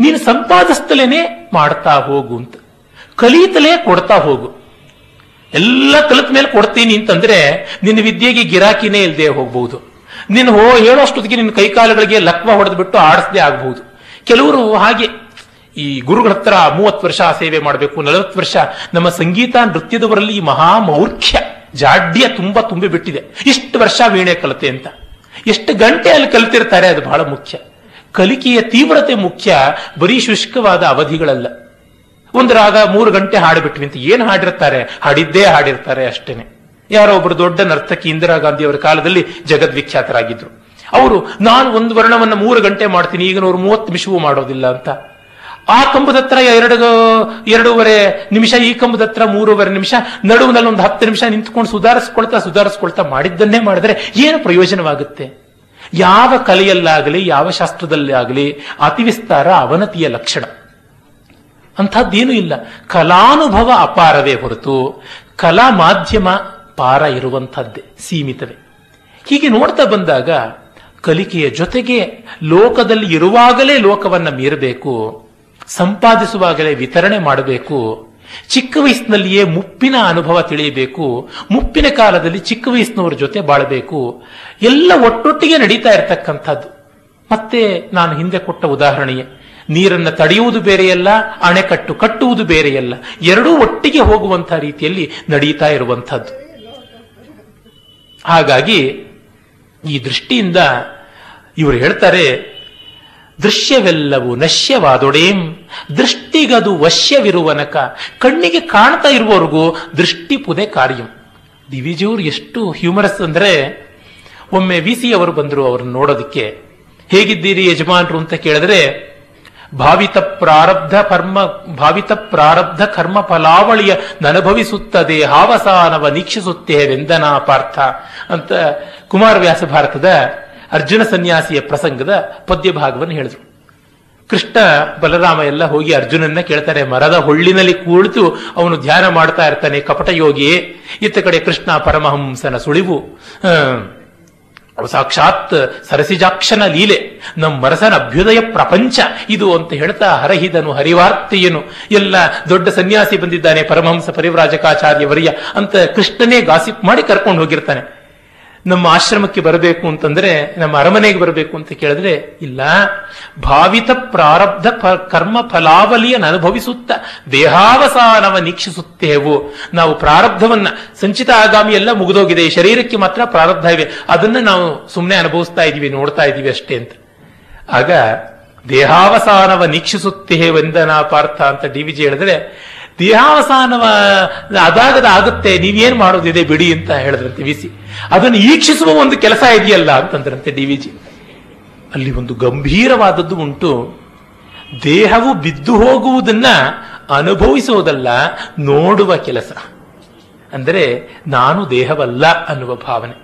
ನೀನು ಸಂಪಾದಿಸ್ತಲೇನೆ ಮಾಡ್ತಾ ಹೋಗು ಅಂತ. ಕಲಿತಲೇ ಕೊಡ್ತಾ ಹೋಗು. ಎಲ್ಲ ಕಲಿತ ಮೇಲೆ ಕೊಡ್ತೀನಿ ಅಂತಂದ್ರೆ ನಿನ್ನ ವಿದ್ಯೆಗೆ ಗಿರಾಕಿನೇ ಇಲ್ಲದೆ ಹೋಗ್ಬಹುದು. ನೀನು ಹೋ, ಹೇಳೋಷ್ಟೊತ್ತಿಗೆ ನಿನ್ನ ಕೈಕಾಲುಗಳಿಗೆ ಲಕ್ವ ಹೊಡೆದು ಬಿಟ್ಟು ಆಡಿಸದೆ ಆಗಬಹುದು. ಕೆಲವರು ಹಾಗೆ ಈ ಗುರುಗಳ ಹತ್ರ ಮೂವತ್ತು ವರ್ಷ ಸೇವೆ ಮಾಡಬೇಕು, ನಲವತ್ತು ವರ್ಷ. ನಮ್ಮ ಸಂಗೀತ ನೃತ್ಯದವರಲ್ಲಿ ಈ ಮಹಾ ಮೌರ್ಖ್ಯ ಜಾಡ್ಯ ತುಂಬಾ ತುಂಬಿ ಬಿಟ್ಟಿದೆ. ಇಷ್ಟು ವರ್ಷ ವೀಣೆ ಕಲಿತೆ ಅಂತ. ಎಷ್ಟು ಗಂಟೆ ಅಲ್ಲಿ ಕಲಿತಿರ್ತಾರೆ ಅದು ಬಹಳ ಮುಖ್ಯ. ಕಲಿಕೆಯ ತೀವ್ರತೆ ಮುಖ್ಯ, ಬರೀ ಶುಷ್ಕವಾದ ಅವಧಿಗಳಲ್ಲ. ಒಂದು ರಾಗ ಮೂರು ಗಂಟೆ ಹಾಡಿಬಿಟ್ವಿ ಅಂತ ಏನು ಹಾಡಿರ್ತಾರೆ? ಹಾಡಿದ್ದೇ ಹಾಡಿರ್ತಾರೆ ಅಷ್ಟೇನೆ. ಯಾರೋ ಒಬ್ಬರು ದೊಡ್ಡ ನರ್ತಕಿ ಇಂದಿರಾ ಗಾಂಧಿ ಅವರ ಕಾಲದಲ್ಲಿ ಜಗದ್ವಿಖ್ಯಾತರಾಗಿದ್ರು. ಅವರು, ನಾನು ಒಂದು ವರ್ಣವನ್ನು ಮೂರು ಗಂಟೆ ಮಾಡ್ತೀನಿ ಈಗಿನವರು ಮೂವತ್ತು ನಿಮಿಷವೂ ಮಾಡೋದಿಲ್ಲ ಅಂತ. ಆ ಕಂಬದ ಹತ್ರ ಎರಡು ಎರಡೂವರೆ ನಿಮಿಷ, ಈ ಕಂಬದ ಹತ್ರ ಮೂರುವರೆ ನಿಮಿಷ, ನಡುವಿನಲ್ಲಿ ಒಂದು ಹತ್ತು ನಿಮಿಷ ನಿಂತ್ಕೊಂಡು ಸುಧಾರಿಸ್ಕೊಳ್ತಾ ಸುಧಾರಿಸ್ಕೊಳ್ತಾ ಮಾಡಿದ್ದನ್ನೇ ಮಾಡಿದ್ರೆ ಏನು ಪ್ರಯೋಜನವಾಗುತ್ತೆ? ಯಾವ ಕಲೆಯಲ್ಲಾಗಲಿ, ಯಾವ ಶಾಸ್ತ್ರದಲ್ಲಿ ಆಗಲಿ ಅತಿವಿಸ್ತಾರ ಅವನತಿಯ ಲಕ್ಷಣ. ಅಂಥದ್ದೇನೂ ಇಲ್ಲ. ಕಲಾನುಭವ ಅಪಾರವೇ ಹೊರತು, ಕಲಾ ಮಾಧ್ಯಮ ಪಾರ ಇರುವಂಥದ್ದೇ, ಸೀಮಿತವೇ. ಹೀಗೆ ನೋಡ್ತಾ ಬಂದಾಗ ಕಲಿಕೆಯ ಜೊತೆಗೆ ಲೋಕದಲ್ಲಿ ಇರುವಾಗಲೇ ಲೋಕವನ್ನ ಮೀರಬೇಕು, ಸಂಪಾದಿಸುವಾಗಲೇ ವಿತರಣೆ ಮಾಡಬೇಕು, ಚಿಕ್ಕ ವಯಸ್ಸಿನಲ್ಲಿಯೇ ಮುಪ್ಪಿನ ಅನುಭವ ತಿಳಿಯಬೇಕು, ಮುಪ್ಪಿನ ಕಾಲದಲ್ಲಿ ಚಿಕ್ಕ ವಯಸ್ಸಿನವರ ಜೊತೆ ಬಾಳಬೇಕು, ಎಲ್ಲ ಒಟ್ಟೊಟ್ಟಿಗೆ ನಡೀತಾ ಇರತಕ್ಕಂಥದ್ದು. ಮತ್ತೆ ನಾನು ಹಿಂದೆ ಕೊಟ್ಟ ಉದಾಹರಣೆಯೇ, ನೀರನ್ನು ತಡೆಯುವುದು ಬೇರೆಯಲ್ಲ, ಅಣೆಕಟ್ಟು ಕಟ್ಟುವುದು ಬೇರೆಯಲ್ಲ, ಎರಡೂ ಒಟ್ಟಿಗೆ ಹೋಗುವಂತಹ ರೀತಿಯಲ್ಲಿ ನಡೀತಾ ಇರುವಂಥದ್ದು. ಹಾಗಾಗಿ ಈ ದೃಷ್ಟಿಯಿಂದ ಇವರು ಹೇಳ್ತಾರೆ, ದೃಶ್ಯವೆಲ್ಲವೂ ನಶ್ಯವಾದೊಡೇಂ, ದೃಷ್ಟಿಗದು ವಶ್ಯವಿರುವನಕ, ಕಣ್ಣಿಗೆ ಕಾಣ್ತಾ ಇರುವವರೆಗೂ ದೃಷ್ಟಿ ಪುದೆ ಕಾರ್ಯಂ. ದಿವಿಜಿಯವರು ಎಷ್ಟು ಹ್ಯೂಮರಸ್ ಅಂದರೆ, ಒಮ್ಮೆ ವಿ ಸಿ ಅವರು ಬಂದರು ಅವ್ರನ್ನ ನೋಡೋದಕ್ಕೆ, ಹೇಗಿದ್ದೀರಿ ಯಜಮಾನ್ರು? ಅಂತ ಕೇಳಿದ್ರೆ ಭಾವಿತ ಪ್ರಾರಬ್ಧ ಕರ್ಮ ಭಾವಿತ ಪ್ರಾರಬ್ಧ ಕರ್ಮ ಫಲಾವಳಿಯ ನನಭವಿಸುತ್ತದೆ ಹಾವಸಾನವ ನೀಕ್ಷಿಸುತ್ತೇ ವೆಂದನಾ ಪಾರ್ಥ ಅಂತ ಕುಮಾರವ್ಯಾಸ ಭಾರತದ ಅರ್ಜುನ ಸನ್ಯಾಸಿಯ ಪ್ರಸಂಗದ ಪದ್ಯ ಭಾಗವನ್ನು ಹೇಳಿದ್ರು. ಕೃಷ್ಣ, ಬಲರಾಮ ಎಲ್ಲ ಹೋಗಿ ಅರ್ಜುನನ್ನ ಕೇಳ್ತಾರೆ. ಮರದ ಹೊಳ್ಳಿನಲ್ಲಿ ಕೂಳಿತು ಅವನು ಧ್ಯಾನ ಮಾಡ್ತಾ ಇರ್ತಾನೆ. ಕಪಟ ಯೋಗಿಯೇ ಇತ್ತ ಕಡೆ ಕೃಷ್ಣ ಪರಮಹಂಸನ ಸುಳಿವು. ಸಾಕ್ಷಾತ್ ಸರಸಿಜಾಕ್ಷನ ಲೀಲೆ. ನಮ್ಮ ಮರಸನ ಅಭ್ಯುದಯ ಪ್ರಪಂಚ. ಇದು ಅಂತ ಹೇಳ್ತಾ ಹರಹಿದನು ಹರಿವಾರ್ತೆಯನು. ಎಲ್ಲ ದೊಡ್ಡ ಸನ್ಯಾಸಿ ಬಂದಿದ್ದಾನೆ ಪರಮಹಂಸ ಪರಿವ್ರಾಜಕಾಚಾರ್ಯವರಿಯ ಅಂತ ಕೃಷ್ಣನೇ ಗಾಸಿಪ್ ಮಾಡಿ ಕರ್ಕೊಂಡು ಹೋಗಿರ್ತಾನೆ. ನಮ್ಮ ಆಶ್ರಮಕ್ಕೆ ಬರಬೇಕು ಅಂತಂದ್ರೆ, ನಮ್ಮ ಅರಮನೆಗೆ ಬರಬೇಕು ಅಂತ ಕೇಳಿದ್ರೆ, ಇಲ್ಲ. ಭಾವಿತ ಪ್ರಾರಬ್ಧ ಕರ್ಮ ಫಲಾವಲಿಯನ್ನು ಅನುಭವಿಸುತ್ತ ದೇಹಾವಸಾನವ ನೀಕ್ಷಿಸುತ್ತೇವು ನಾವು ಪ್ರಾರಬ್ಧವನ್ನ ಸಂಚಿತ ಆಗಾಮಿ ಎಲ್ಲ ಮುಗಿದೋಗಿದೆ. ಶರೀರಕ್ಕೆ ಮಾತ್ರ ಪ್ರಾರಬ್ಧ ಇವೆ. ಅದನ್ನ ನಾವು ಸುಮ್ಮನೆ ಅನುಭವಿಸ್ತಾ ಇದೀವಿ ನೋಡ್ತಾ ಇದೀವಿ ಅಷ್ಟೇ ಅಂತ. ಆಗ, ದೇಹಾವಸಾನವ ನೀಕ್ಷಿಸುತ್ತೇ ವಂದನಾ ಪಾರ್ಥ ಅಂತ ಡಿ ವಿಜಿ ಹೇಳಿದ್ರೆ ದೇಹಾವಸಾನವ ಅದಾಗದ ಆಗುತ್ತೆ, ನೀವೇನ್ ಮಾಡೋದಿದೆ ಬಿಡಿ ಅಂತ ಹೇಳಿದ್ರಂತೆ ವಿಸಿ ಅದನ್ನು ಈಕ್ಷಿಸುವ ಒಂದು ಕೆಲಸ ಇದೆಯಲ್ಲ ಅಂತಂದ್ರಂತೆ ಡಿ ವಿ ಜಿ. ಅಲ್ಲಿ ಒಂದು ಗಂಭೀರವಾದದ್ದು ಉಂಟು. ದೇಹವು ಬಿದ್ದು ಹೋಗುವುದನ್ನ ಅನುಭವಿಸುವುದಲ್ಲ ನೋಡುವ ಕೆಲಸ. ಅಂದರೆ ನಾನು ದೇಹವಲ್ಲ ಅನ್ನುವ ಭಾವನೆ.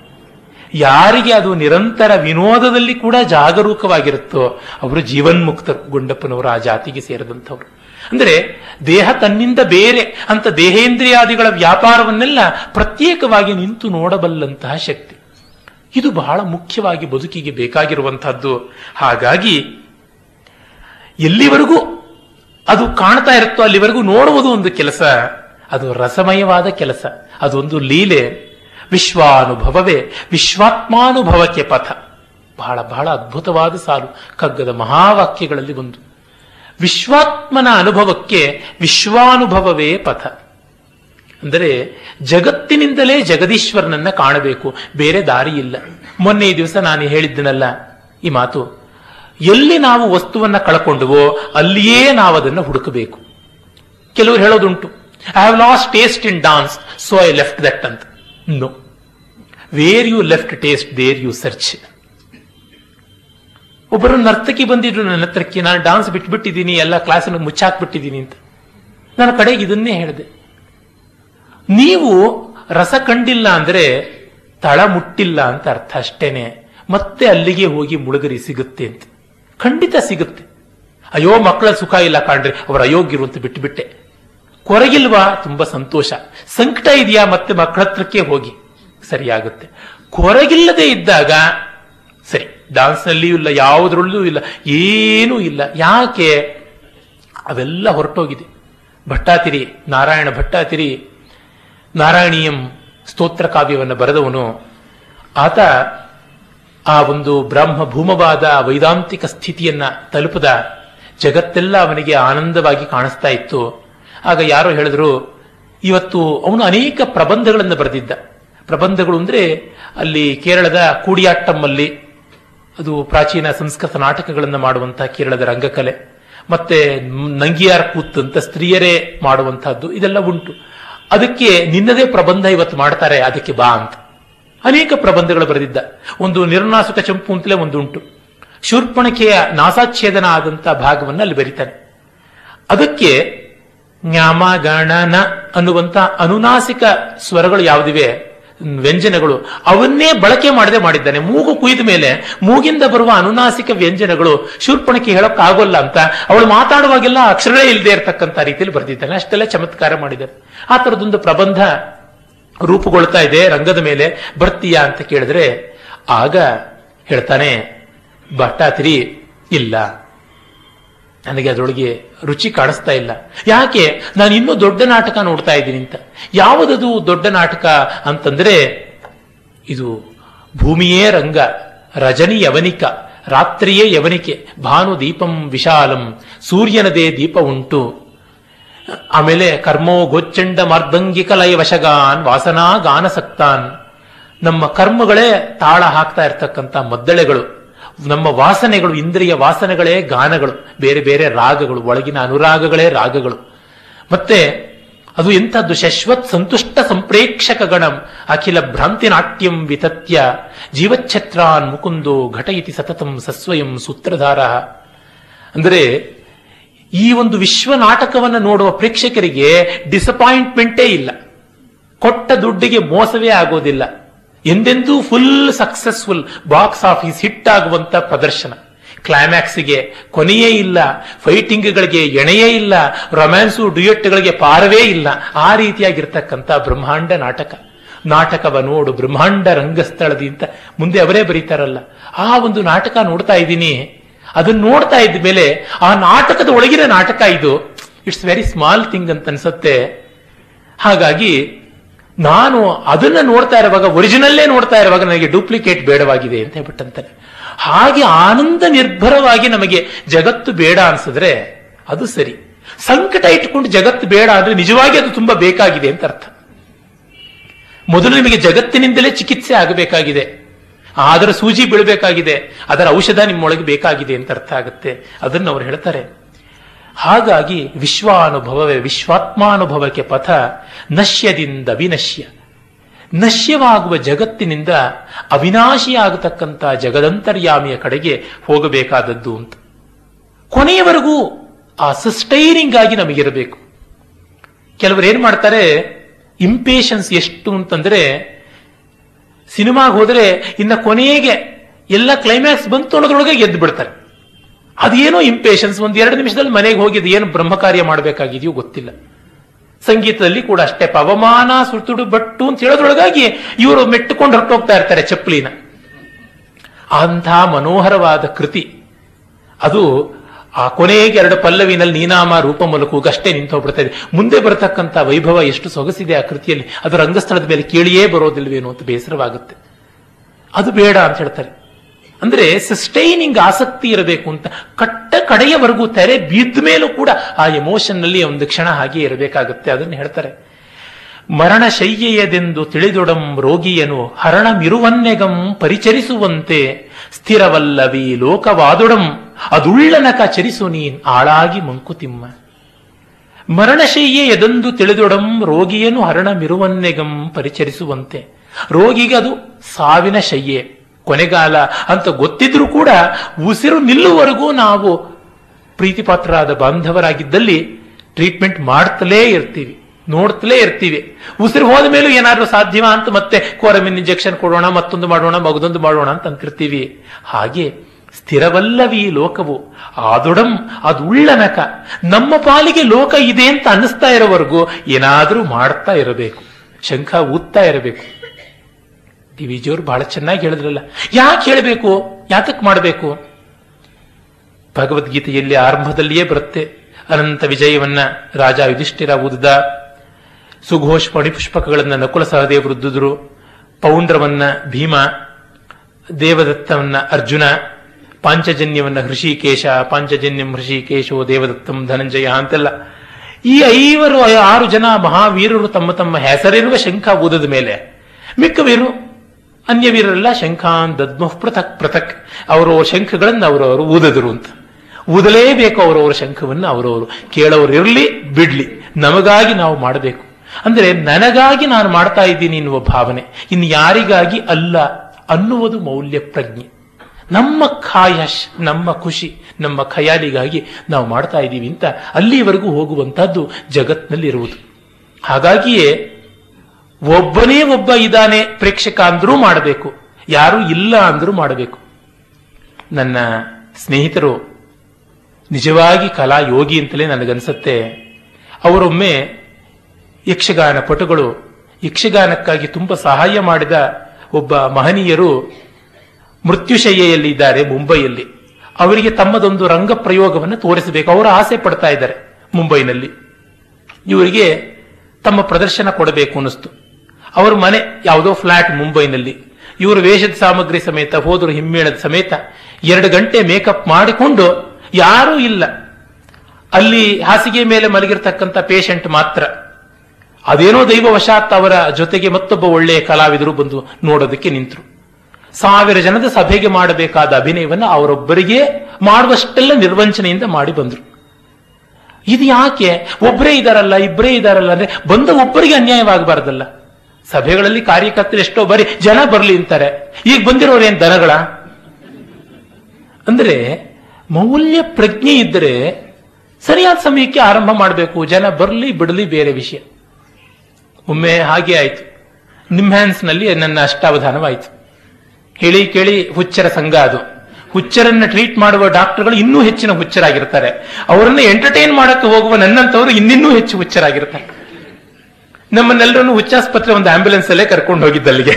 ಯಾರಿಗೆ ಅದು ನಿರಂತರ ವಿನೋದದಲ್ಲಿ ಕೂಡ ಜಾಗರೂಕವಾಗಿರುತ್ತೋ, ಅವರು ಜೀವನ್ಮುಕ್ತರು ಗುಂಡಪ್ಪನವರು ಆ ಜಾತಿಗೆ ಸೇರಿದಂಥವ್ರು. ಅಂದರೆ ದೇಹ ತನ್ನಿಂದ ಬೇರೆ ಅಂತ ದೇಹೇಂದ್ರಿಯಾದಿಗಳ ವ್ಯಾಪಾರವನ್ನೆಲ್ಲ ಪ್ರತ್ಯೇಕವಾಗಿ ನಿಂತು ನೋಡಬಲ್ಲಂತಹ ಶಕ್ತಿ. ಇದು ಬಹಳ ಮುಖ್ಯವಾಗಿ ಬದುಕಿಗೆ ಬೇಕಾಗಿರುವಂತಹದ್ದು ಹಾಗಾಗಿ ಎಲ್ಲಿವರೆಗೂ ಅದು ಕಾಣ್ತಾ ಇರುತ್ತೋ ಅಲ್ಲಿವರೆಗೂ ನೋಡುವುದು ಒಂದು ಕೆಲಸ. ಅದು ರಸಮಯವಾದ ಕೆಲಸ. ಅದೊಂದು ಲೀಲೆ. ವಿಶ್ವಾನುಭವವೇ, ವಿಶ್ವಾತ್ಮಾನುಭವಕ್ಕೆ ಪಥ. ಬಹಳ ಬಹಳ ಅದ್ಭುತವಾದ ಸಾಲು. ಕಗ್ಗದ ಮಹಾವಾಕ್ಯಗಳಲ್ಲಿ ಒಂದು. ವಿಶ್ವಾತ್ಮನ ಅನುಭವಕ್ಕೆ ವಿಶ್ವಾನುಭವವೇ ಪಥ. ಅಂದರೆ ಜಗತ್ತಿನಿಂದಲೇ ಜಗದೀಶ್ವರನನ್ನ ಕಾಣಬೇಕು, ಬೇರೆ ದಾರಿ ಇಲ್ಲ. ಮೊನ್ನೆ ಈ ದಿವಸ ನಾನು ಹೇಳಿದ್ದನಲ್ಲ ಈ ಮಾತು. ಎಲ್ಲಿ ನಾವು ವಸ್ತುವನ್ನ ಕಳ್ಕೊಂಡುವೋ ಅಲ್ಲಿಯೇ ನಾವು ಅದನ್ನು ಹುಡುಕಬೇಕು. ಕೆಲವರು ಹೇಳೋದುಂಟು I have lost taste in dance so I left that ಅಂತ. Know where you left taste there you search ಒಬ್ಬರು ನರ್ತಕಿ ಬಂದಿದ್ರು, ನನ್ನ ಹತ್ರಕ್ಕೆ ನಾನು ಡಾನ್ಸ್ ಬಿಟ್ಬಿಟ್ಟಿದ್ದೀನಿ, ಎಲ್ಲ ಕ್ಲಾಸನ್ನು ಮುಚ್ಚಾಕ್ಬಿಟ್ಟಿದ್ದೀನಿ ಅಂತ. ನನ್ನ ಕಡೆಗೆ ಇದನ್ನೇ ಹೇಳಿದೆ. ನೀವು ರಸ ಕಂಡಿಲ್ಲ ಅಂದ್ರೆ ತಳ ಮುಟ್ಟಿಲ್ಲ ಅಂತ ಅರ್ಥ ಅಷ್ಟೇನೆ. ಮತ್ತೆ ಅಲ್ಲಿಗೆ ಹೋಗಿ ಮುಳುಗರಿ ಸಿಗುತ್ತೆ ಅಂತ. ಖಂಡಿತ ಸಿಗುತ್ತೆ. ಅಯ್ಯೋ, ಮಕ್ಕಳ ಸುಖ ಇಲ್ಲ ಕಾಣ್ರಿ, ಅವರ ಅಯೋಗ್ಯರು ಅಂತ ಬಿಟ್ಟುಬಿಟ್ಟೆ ಕೊರಗಿಲ್ವಾ? ತುಂಬಾ ಸಂತೋಷ. ಸಂಕಟ ಇದೆಯಾ? ಮತ್ತೆ ಮಕ್ಕಳ ಹತ್ರಕ್ಕೆ ಹೋಗಿ. ಸರಿಯಾಗುತ್ತೆ. ಕೊರಗಿಲ್ಲದೆ ಇದ್ದಾಗ, ಸರಿ. ಡಾನ್ಸ್ ನಲ್ಲಿಯೂ ಇಲ್ಲ, ಯಾವುದರಲ್ಲೂ ಇಲ್ಲ, ಏನೂ ಇಲ್ಲ. ಯಾಕೆ? ಅವೆಲ್ಲ ಹೊರಟೋಗಿದೆ. ಭಟ್ಟಾತಿರಿ, ನಾರಾಯಣ ಭಟ್ಟಾತಿರಿ, ನಾರಾಯಣೀಯಂ ಸ್ತೋತ್ರ ಕಾವ್ಯವನ್ನು ಬರೆದವನು. ಆತ ಆ ಒಂದು ಬ್ರಹ್ಮ ಭೂಮವಾದ ವೈದಾಂತಿಕ ಸ್ಥಿತಿಯನ್ನ ತಲುಪದ. ಜಗತ್ತೆಲ್ಲ ಅವನಿಗೆ ಆನಂದವಾಗಿ ಕಾಣಿಸ್ತಾ ಇತ್ತು. ಆಗ ಯಾರೋ ಹೇಳಿದ್ರು, ಇವತ್ತು ಅವನು ಅನೇಕ ಪ್ರಬಂಧಗಳನ್ನು ಬರೆದಿದ್ದ. ಪ್ರಬಂಧಗಳು ಅಂದ್ರೆ ಅಲ್ಲಿ ಕೇರಳದ ಕೂಡಿಯಾಟ್ಟಮ್ಮಲ್ಲಿ ಅದು ಪ್ರಾಚೀನ ಸಂಸ್ಕೃತ ನಾಟಕಗಳನ್ನು ಮಾಡುವಂತಹ ಕೇರಳದ ರಂಗಕಲೆ, ಮತ್ತೆ ನಂಗಿಯಾರ್ ಕೂತ್ ಅಂತ ಸ್ತ್ರೀಯರೇ ಮಾಡುವಂತಹದ್ದು, ಇದೆಲ್ಲ ಉಂಟು. ಅದಕ್ಕೆ ನಿನ್ನದೇ ಪ್ರಬಂಧ ಇವತ್ತು ಮಾಡ್ತಾರೆ, ಅದಕ್ಕೆ ಬಾ ಅಂತ. ಅನೇಕ ಪ್ರಬಂಧಗಳು ಬರೆದಿದ್ದ. ಒಂದು ನಿರ್ನಾಸಕ ಚಂಪು ಅಂತಲೇ ಒಂದು ಉಂಟು. ಶೂರ್ಪಣಕೆಯ ನಾಸಾಚ್ಛೇದನ ಆದಂತಹ ಭಾಗವನ್ನು ಅಲ್ಲಿ ಬರೀತಾನೆ. ಅದಕ್ಕೆ ನ್ಯಾಮಗಣನ ಗಣನ ಅನ್ನುವಂತ ಅನುನಾಸಿಕ ಸ್ವರಗಳು ಯಾವುದಿವೆ? ವ್ಯಂಜನಗಳು. ಅವನ್ನೇ ಬಳಕೆ ಮಾಡದೆ ಮಾಡಿದ್ದಾನೆ. ಮೂಗು ಕುಯ್ದ ಮೇಲೆ, ಮೂಗಿಂದ ಬರುವ ಅನುನಾಸಿಕ ವ್ಯಂಜನಗಳು ಶೂರ್ಪಣಕ್ಕೆ ಹೇಳೋಕ್ಕಾಗೋಲ್ಲ ಅಂತ ಅವಳು ಮಾತಾಡುವಾಗೆಲ್ಲ ಅಕ್ಷರಗಳೇ ಇಲ್ಲದೆ ಇರತಕ್ಕಂತ ರೀತಿಯಲ್ಲಿ ಬರೆದಿದ್ದಾನೆ. ಅಷ್ಟೆಲ್ಲ ಚಮತ್ಕಾರ ಮಾಡಿದ್ದಾರೆ ಆ ತರದೊಂದು ಪ್ರಬಂಧ ರೂಪುಗೊಳ್ತಾ ಇದೆ ರಂಗದ ಮೇಲೆ. ಬರ್ತೀಯಾ ಅಂತ ಕೇಳಿದ್ರೆ, ಆಗ ಹೇಳ್ತಾನೆ ಭಟ್ಟಾತಿರಿ ಇಲ್ಲ. ನನಗೆ ಅದರೊಳಗೆ ರುಚಿ ಕಾಣಿಸ್ತಾ ಇಲ್ಲ. ಯಾಕೆ? ನಾನು ಇನ್ನೂ ದೊಡ್ಡ ನಾಟಕ ನೋಡ್ತಾ ಇದ್ದೀನಿ ಅಂತ. ಯಾವುದದು ದೊಡ್ಡ ನಾಟಕ ಅಂತಂದ್ರೆ ಇದು ಭೂಮಿಯೇ ರಂಗ, ರಜನಿ ಯವನಿಕ, ರಾತ್ರಿಯೇ ಯವನಿಕೆ, ಭಾನು ದೀಪಂ ವಿಶಾಲಂ, ಸೂರ್ಯನದೇ ದೀಪ ಉಂಟು. ಆಮೇಲೆ ಕರ್ಮೋ ಗೋಚಂಡ ಮಾರ್ದಂಗಿಕಲಯ ವಶಗಾನ್, ವಾಸನಾ ಗಾನಸಕ್ತಾನ್ ನಮ್ಮ ಕರ್ಮಗಳೇ ತಾಳ ಹಾಕ್ತಾ ಇರ್ತಕ್ಕಂಥ ಮದ್ದಳೆಗಳು. ನಮ್ಮ ವಾಸನೆಗಳು, ಇಂದ್ರಿಯ ವಾಸನೆಗಳೇ ಗಾನಗಳು, ಬೇರೆ ಬೇರೆ ರಾಗಗಳು, ಒಳಗಿನ ಅನುರಾಗಗಳೇ ರಾಗಗಳು. ಮತ್ತೆ ಅದು ಎಂಥದ್ದು? ಶಶ್ವತ್ ಸಂತುಷ್ಟ ಸಂಪ್ರೇಕ್ಷಕ ಗಣಂ, ಅಖಿಲ ಭ್ರಾಂತಿ ನಾಟ್ಯಂ ವಿತತ್ಯ, ಜೀವಚ್ಛತ್ರಾನ್ ಮುಕುಂದೋ ಘಟಯಿತಿ ಸತತಂ ಸಸ್ವಯಂ ಸೂತ್ರಧಾರ. ಅಂದರೆ ಈ ಒಂದು ವಿಶ್ವ ನಾಟಕವನ್ನು ನೋಡುವ ಪ್ರೇಕ್ಷಕರಿಗೆ ಡಿಸಪಾಯಿಂಟ್ಮೆಂಟೇ ಇಲ್ಲ. ಕೊಟ್ಟ ದುಡ್ಡಿಗೆ ಮೋಸವೇ ಆಗೋದಿಲ್ಲ. ಎಂದೆಂದೂ full successful box office hit ಆಗುವಂತ ಪ್ರದರ್ಶನ. ಕ್ಲೈಮ್ಯಾಕ್ಸ್ಗೆ ಕೊನೆಯೇ ಇಲ್ಲ ಫೈಟಿಂಗ್ಗಳಿಗೆ ಎಣೆಯೇ ಇಲ್ಲ ರೊಮ್ಯಾನ್ಸು ಡ್ಯೂಯೆಟ್ಗಳಿಗೆ ಪಾರವೇ ಇಲ್ಲ. ಆ ರೀತಿಯಾಗಿರ್ತಕ್ಕಂಥ ಬ್ರಹ್ಮಾಂಡ ನಾಟಕ. ನಾಟಕವ ನೋಡು, ಬ್ರಹ್ಮಾಂಡ ರಂಗಸ್ಥಳದಿ ಅಂತ ಮುಂದೆ ಅವರೇ ಬರೀತಾರಲ್ಲ. ಆ ಒಂದು ನಾಟಕ ನೋಡ್ತಾ ಇದ್ದೀನಿ. ಅದನ್ನ ನೋಡ್ತಾ ಇದ್ದ ಮೇಲೆ ಆ ನಾಟಕದ ಒಳಗಿನ ನಾಟಕ ಇದು. ಇಟ್ಸ್ ವೆರಿ ಸ್ಮಾಲ್ ಥಿಂಗ್ ಅಂತ ಅನ್ಸುತ್ತೆ. ಹಾಗಾಗಿ ನಾನು ಅದನ್ನ ನೋಡ್ತಾ ಇರುವಾಗ ಒರಿಜಿನಲ್ಲೇ ನೋಡ್ತಾ ಇರುವಾಗ ನನಗೆ ಡೂಪ್ಲಿಕೇಟ್ ಬೇಡವಾಗಿದೆ ಅಂತ ಹೇಳ್ಬಿಟ್ಟಂತಾನೆ ಹಾಗೆ ಆನಂದ ನಿರ್ಭರವಾಗಿ ನಮಗೆ ಜಗತ್ತು ಬೇಡ ಅನ್ಸಿದ್ರೆ ಅದು ಸರಿ. ಸಂಕಟ ಇಟ್ಕೊಂಡು ಜಗತ್ತು ಬೇಡ ಅಂದ್ರೆ ನಿಜವಾಗಿ ಅದು ತುಂಬಾ ಬೇಕಾಗಿದೆ ಅಂತ ಅರ್ಥ. ಮೊದಲು ನಿಮಗೆ ಜಗತ್ತಿನಿಂದಲೇ ಚಿಕಿತ್ಸೆ ಆಗಬೇಕಾಗಿದೆ. ಅದರ ಸೂಜಿ ಬೀಳಬೇಕಾಗಿದೆ. ಅದರ ಔಷಧ ನಿಮ್ಮೊಳಗೆ ಬೇಕಾಗಿದೆ ಅಂತ ಅರ್ಥ ಆಗುತ್ತೆ. ಅದನ್ನು ಅವರು ಹೇಳ್ತಾರೆ. ಹಾಗಾಗಿ ವಿಶ್ವಾನುಭವವೇ, ವಿಶ್ವಾತ್ಮಾನುಭವಕ್ಕೆ ಪಥ ನಶ್ಯದಿಂದ ವಿನಶ್ಯ. ನಶ್ಯವಾಗುವ ಜಗತ್ತಿನಿಂದ ಅವಿನಾಶಿಯಾಗತಕ್ಕಂಥ ಜಗದಂತರ್ಯಾಮಿಯ ಕಡೆಗೆ ಹೋಗಬೇಕಾದದ್ದು ಅಂತ. ಕೊನೆಯವರೆಗೂ ಆ ಸಸ್ಟೈನಿಂಗ್ ಆಗಿ ನಮಗಿರಬೇಕು. ಕೆಲವರು ಏನ್ ಮಾಡ್ತಾರೆ ಇಂಪೇಷನ್ಸ್ ಎಷ್ಟು ಅಂತಂದ್ರೆ ಸಿನಿಮಾಗೆ ಹೋದರೆ ಇನ್ನ ಕೊನೆಗೆ ಎಲ್ಲ ಕ್ಲೈಮ್ಯಾಕ್ಸ್ ಬಂತು ಅನ್ನೋದ್ರೊಳಗೆ ಬಿಡ್ತಾರೆ ಅದೇನೋ ಇಂಪೇಷನ್ಸ್ ಒಂದು ಎರಡು ನಿಮಿಷದಲ್ಲಿ ಮನೆಗೆ ಹೋಗಿದ್ದು ಏನು ಬ್ರಹ್ಮ ಕಾರ್ಯ ಮಾಡಬೇಕಾಗಿದೆಯೋ ಗೊತ್ತಿಲ್ಲ. ಸಂಗೀತದಲ್ಲಿ ಕೂಡ ಅಷ್ಟೇ ಪವಮಾನ ಸುತ್ತುಡು ಬಟ್ಟು ಅಂತ ಹೇಳೋದ್ರೊಳಗಾಗಿ ಇವರು ಮೆಟ್ಟುಕೊಂಡು ಹೊರಟೋಗ್ತಾ ಇರ್ತಾರೆ ಚಪ್ಪಲಿನ. ಅಂಥ ಮನೋಹರವಾದ ಕೃತಿ. ಅದು ಆ ಕೊನೆಗೆ ಎರಡು ಪಲ್ಲವಿನಲ್ಲಿ ನೀನಾಮ ರೂಪ ಮಲಕೂಗಷ್ಟೇ ನಿಂತು ಹೋಗ್ಬಿಡ್ತಾ ಇದೆ. ಮುಂದೆ ಬರತಕ್ಕಂಥ ವೈಭವ ಎಷ್ಟು ಸೊಗಸಿದೆ ಆ ಕೃತಿಯಲ್ಲಿ. ಅದು ರಂಗಸ್ಥಳದ ಮೇಲೆ ಕೇಳಿಯೇ ಬರೋದಿಲ್ವೇನೋ ಅಂತ ಬೇಸರವಾಗುತ್ತೆ. ಅದು ಬೇಡ ಅಂತ ಹೇಳ್ತಾರೆ. ಅಂದ್ರೆ ಸಸ್ಟೈನಿಂಗ್ ಆಸಕ್ತಿ ಇರಬೇಕು ಅಂತ. ಕಟ್ಟ ಕಡೆಯವರೆಗೂ ತೆರೆ ಬಿದ್ದ ಮೇಲೂ ಕೂಡ ಆ ಎಮೋಷನ್ನಲ್ಲಿ ಒಂದು ಕ್ಷಣ ಹಾಗೆ ಇರಬೇಕಾಗುತ್ತೆ, ಅದನ್ನು ಹೇಳ್ತಾರೆ. ಮರಣ ಶಯ್ಯೆಯದೆಂದು ತಿಳಿದೊಡಂ ರೋಗಿಯನು ಹರಣಮಿರುವನ್ನೆಗಂ ಪರಿಚರಿಸುವಂತೆ, ಸ್ಥಿರವಲ್ಲವಿ ಲೋಕವಾದೊಡಂ, ಅದುಳ್ಳನಕ ಚರಿಸು ನೀನ್ ಆಳಾಗಿ ಮಂಕುತಿಮ್ಮ. ಮರಣಶಯ್ಯೆ ಎದೆಂದು ತಿಳಿದೊಡಂ ರೋಗಿಯನು ಹರಣಮಿರುವನ್ನೆಗಂ ಪರಿಚರಿಸುವಂತೆ. ರೋಗಿಗೆ ಅದು ಸಾವಿನ ಶಯ್ಯೆ. ಕೊನೆಗಾಲ ಅಂತ ಗೊತ್ತಿದ್ರೂ ಕೂಡ ಉಸಿರು ನಿಲ್ಲುವವರೆಗೂ ನಾವು ಪ್ರೀತಿಪಾತ್ರರಾದ ಬಾಂಧವರಾಗಿದ್ದಲ್ಲಿ ಟ್ರೀಟ್ಮೆಂಟ್ ಮಾಡ್ತಲೇ ಇರ್ತೀವಿ, ನೋಡ್ತಲೇ ಇರ್ತೀವಿ. ಉಸಿರು ಹೋದ ಮೇಲೂ ಏನಾದರೂ ಸಾಧ್ಯವ ಅಂತ ಮತ್ತೆ ಕೋರಮಿನ್ ಇಂಜೆಕ್ಷನ್ ಕೊಡೋಣ, ಮತ್ತೊಂದು ಮಾಡೋಣ, ಮಗದೊಂದು ಮಾಡೋಣ ಅಂತ ಅಂತಿರ್ತೀವಿ. ಹಾಗೆ ಸ್ಥಿರವಲ್ಲವಿ ಲೋಕವು. ಆದೊಡಂ ಅದು ಉಳ್ಳನಕ. ನಮ್ಮ ಪಾಲಿಗೆ ಲೋಕ ಇದೆ ಅಂತ ಅನ್ನಿಸ್ತಾ ಇರೋವರೆಗೂ ಏನಾದರೂ ಮಾಡ್ತಾ ಇರಬೇಕು. ಶಂಖ ಊದ್ತಾ ಇರಬೇಕು. ಡಿ ಜಿಯವರು ಬಹಳ ಚೆನ್ನಾಗಿ ಹೇಳಿದ್ರಲ್ಲ. ಯಾಕೆ ಹೇಳಬೇಕು? ಯಾತಕ್ಕೆ ಮಾಡಬೇಕು? ಭಗವದ್ಗೀತೆಯಲ್ಲಿ ಆರಂಭದಲ್ಲಿಯೇ ಬರುತ್ತೆ. ಅನಂತ ವಿಜಯವನ್ನ ರಾಜ ಯುಧಿಷ್ಠಿರ ಊದಿದ ಸುಘೋಷ್ ಮಣಿಪುಷ್ಪಕಗಳನ್ನ ನಕುಲ ಸಹದೇವರುದ್ದುದ್ರು ಪೌಂಡ್ರವನ್ನ ಭೀಮ. ದೇವದತ್ತವನ್ನ ಅರ್ಜುನ. ಪಾಂಚಜನ್ಯವನ್ನ ಹೃಷಿಕೇಶ. ಪಾಂಚಜನ್ಯಂ ಹೃಷಿಕೇಶೋ ದೇವದತ್ತಂ ಧನಂಜಯ ಅಂತೆಲ್ಲ. ಈ ಐವರು, ಆರು ಜನ ಮಹಾವೀರರು ತಮ್ಮ ತಮ್ಮ ಹೆಸರಿರುವ ಶಂಖ ಊದದ ಮೇಲೆ ಮಿಕ್ಕ ವೀರು ಅನ್ಯ ವೀರರೆಲ್ಲ ಶಂಖಾನ್ ದದ್ಮಃ ಪೃಥಕ್ ಪೃಥಕ್. ಅವರವರ ಶಂಖಗಳನ್ನು ಅವರವರು ಊದದರು ಅಂತ. ಊದಲೇಬೇಕು ಅವರವರ ಶಂಖವನ್ನು ಅವರವರು. ಕೇಳೋರು ಇರಲಿ, ಬಿಡ್ಲಿ. ನಮಗಾಗಿ ನಾವು ಮಾಡಬೇಕು. ಅಂದರೆ ನನಗಾಗಿ ನಾನು ಮಾಡ್ತಾ ಇದ್ದೀನಿ ಎನ್ನುವ ಭಾವನೆ. ಇನ್ನು ಯಾರಿಗಾಗಿ ಅಲ್ಲ ಅನ್ನುವುದು ಮೌಲ್ಯ ಪ್ರಜ್ಞೆ ನಮ್ಮ ಖಾಯಶ್, ನಮ್ಮ ಖುಷಿ, ನಮ್ಮ ಖಯಾಲಿಗಾಗಿ ನಾವು ಮಾಡ್ತಾ ಇದ್ದೀವಿ ಅಂತ ಅಲ್ಲಿವರೆಗೂ ಹೋಗುವಂತಹದ್ದು ಜಗತ್ನಲ್ಲಿರುವುದು. ಹಾಗಾಗಿಯೇ ಒಬ್ಬನೇ ಒಬ್ಬ ಇದ್ದಾನೆ ಪ್ರೇಕ್ಷಕ ಅಂದ್ರೂ ಮಾಡಬೇಕು. ಯಾರು ಇಲ್ಲ ಅಂದ್ರೂ ಮಾಡಬೇಕು. ನನ್ನ ಸ್ನೇಹಿತರು, ನಿಜವಾಗಿ ಕಲಾ ಯೋಗಿ ಅಂತಲೇ ನನಗನ್ಸುತ್ತೆ. ಅವರೊಮ್ಮೆ ಯಕ್ಷಗಾನ ಪಟುಗಳು, ಯಕ್ಷಗಾನಕ್ಕಾಗಿ ತುಂಬ ಸಹಾಯ ಮಾಡಿದ ಒಬ್ಬ ಮಹನೀಯರು ಮೃತ್ಯುಶಯ್ಯಲ್ಲಿ ಇದ್ದಾರೆ ಮುಂಬೈಯಲ್ಲಿ. ಅವರಿಗೆ ತಮ್ಮದೊಂದು ರಂಗ ಪ್ರಯೋಗವನ್ನು ತೋರಿಸಬೇಕು. ಅವರು ಆಸೆ ಪಡ್ತಾ ಇದ್ದಾರೆ ಮುಂಬೈನಲ್ಲಿ. ಇವರಿಗೆ ತಮ್ಮ ಪ್ರದರ್ಶನ ಕೊಡಬೇಕು ಅನ್ನಿಸ್ತು. ಅವರ ಮನೆ ಯಾವುದೋ ಫ್ಲಾಟ್ ಮುಂಬೈನಲ್ಲಿ. ಇವರು ವೇಷದ ಸಾಮಗ್ರಿ ಸಮೇತ ಹೋದರು ಹಿಮ್ಮೇಳದ ಸಮೇತ ಎರಡು ಗಂಟೆ ಮೇಕಪ್ ಮಾಡಿಕೊಂಡು ಯಾರೂ ಇಲ್ಲ. ಅಲ್ಲಿ ಹಾಸಿಗೆ ಮೇಲೆ ಮಲಗಿರ್ತಕ್ಕಂಥ ಪೇಷಂಟ್ ಮಾತ್ರ. ಅದೇನೋ ದೈವವಶಾತ್ ಅವರ ಜೊತೆಗೆ ಮತ್ತೊಬ್ಬ ಒಳ್ಳೆಯ ಕಲಾವಿದರು ಬಂದು ನೋಡೋದಕ್ಕೆ ನಿಂತರು. ಸಾವಿರ ಜನದ ಸಭೆಗೆ ಮಾಡಬೇಕಾದ ಅಭಿನಯವನ್ನು ಅವರೊಬ್ಬರಿಗೆ ಮಾಡುವಷ್ಟೆಲ್ಲ ನಿರ್ವಂಚನೆಯಿಂದ ಮಾಡಿ ಬಂದರು. ಇದು ಯಾಕೆ? ಒಬ್ಬರೇ ಇದಾರಲ್ಲ ಇಬ್ಬರೇ ಇದಾರಲ್ಲ ಅಂದ್ರೆ ಬಂದ ಒಬ್ಬರಿಗೆ ಅನ್ಯಾಯವಾಗಬಾರ್ದಲ್ಲ. ಸಭೆಗಳಲ್ಲಿ ಕಾರ್ಯಕರ್ತರು ಎಷ್ಟೋ ಬರೀ ಜನ ಬರಲಿ ಅಂತಾರೆ. ಈಗ ಬಂದಿರೋರು ಏನ್ ದನಗಳ? ಅಂದ್ರೆ ಮೌಲ್ಯ ಪ್ರಜ್ಞೆ ಇದ್ದರೆ ಸರಿಯಾದ ಸಮಯಕ್ಕೆ ಆರಂಭ ಮಾಡಬೇಕು. ಜನ ಬರಲಿ ಬಿಡಲಿ ಬೇರೆ ವಿಷಯ. ಒಮ್ಮೆ ಹಾಗೆ ಆಯ್ತು. ನಿಮ್ಹ್ಯಾನ್ಸ್ನಲ್ಲಿ ನನ್ನ ಅಷ್ಟಾವಧಾನವಾಯಿತು. ಹೇಳಿ ಕೇಳಿ ಹುಚ್ಚರ ಸಂಘ ಅದು. ಹುಚ್ಚರನ್ನ ಟ್ರೀಟ್ ಮಾಡುವ ಡಾಕ್ಟರ್ಗಳು ಇನ್ನೂ ಹೆಚ್ಚಿನ ಹುಚ್ಚರಾಗಿರ್ತಾರೆ. ಅವರನ್ನು ಎಂಟರ್ಟೈನ್ ಮಾಡಕ್ಕೆ ಹೋಗುವ ನನ್ನಂತವರು ಇನ್ನಿನ್ನೂ ಹೆಚ್ಚು ಹುಚ್ಚರಾಗಿರ್ತಾರೆ. ನಮ್ಮನ್ನೆಲ್ಲರನ್ನು ಹುಚ್ಚಾಸ್ಪತ್ರೆ ಒಂದು ಆಂಬ್ಯುಲೆನ್ಸ್ ಅಲ್ಲೇ ಕರ್ಕೊಂಡು ಹೋಗಿದ್ದಲ್ಲಿಗೆ.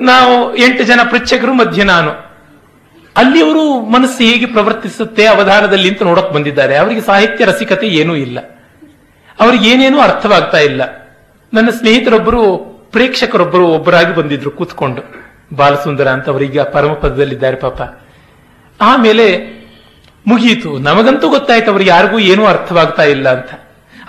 ನಾವು ಎಂಟು ಜನ ಪೃಚ್ಛಕರು ಮಧ್ಯೆ ನಾನು. ಅಲ್ಲಿ ಅವರು ಮನಸ್ಸು ಹೇಗೆ ಪ್ರವರ್ತಿಸುತ್ತೆ, ಅವಧಾನದಲ್ಲಿ ಅಂತ ನೋಡಕ್ ಬಂದಿದ್ದಾರೆ. ಅವರಿಗೆ ಸಾಹಿತ್ಯ ರಸಿಕತೆ ಏನೂ ಇಲ್ಲ. ಅವ್ರಿಗೆ ಏನೇನೂ ಅರ್ಥವಾಗ್ತಾ ಇಲ್ಲ. ನನ್ನ ಸ್ನೇಹಿತರೊಬ್ಬರು, ಪ್ರೇಕ್ಷಕರೊಬ್ಬರು ಒಬ್ಬರಾಗಿ ಬಂದಿದ್ರು ಕೂತ್ಕೊಂಡು. ಬಾಲಸುಂದರ ಅಂತ ಅವರೀಗ ಪರಮಪದದಲ್ಲಿದ್ದಾರೆ ಪಾಪ. ಆಮೇಲೆ ಮುಗಿಯಿತು ನಮಗಂತೂ ಗೊತ್ತಾಯ್ತು, ಅವ್ರಿಗೆ ಯಾರಿಗೂ ಏನೂ ಅರ್ಥವಾಗ್ತಾ ಇಲ್ಲ ಅಂತ.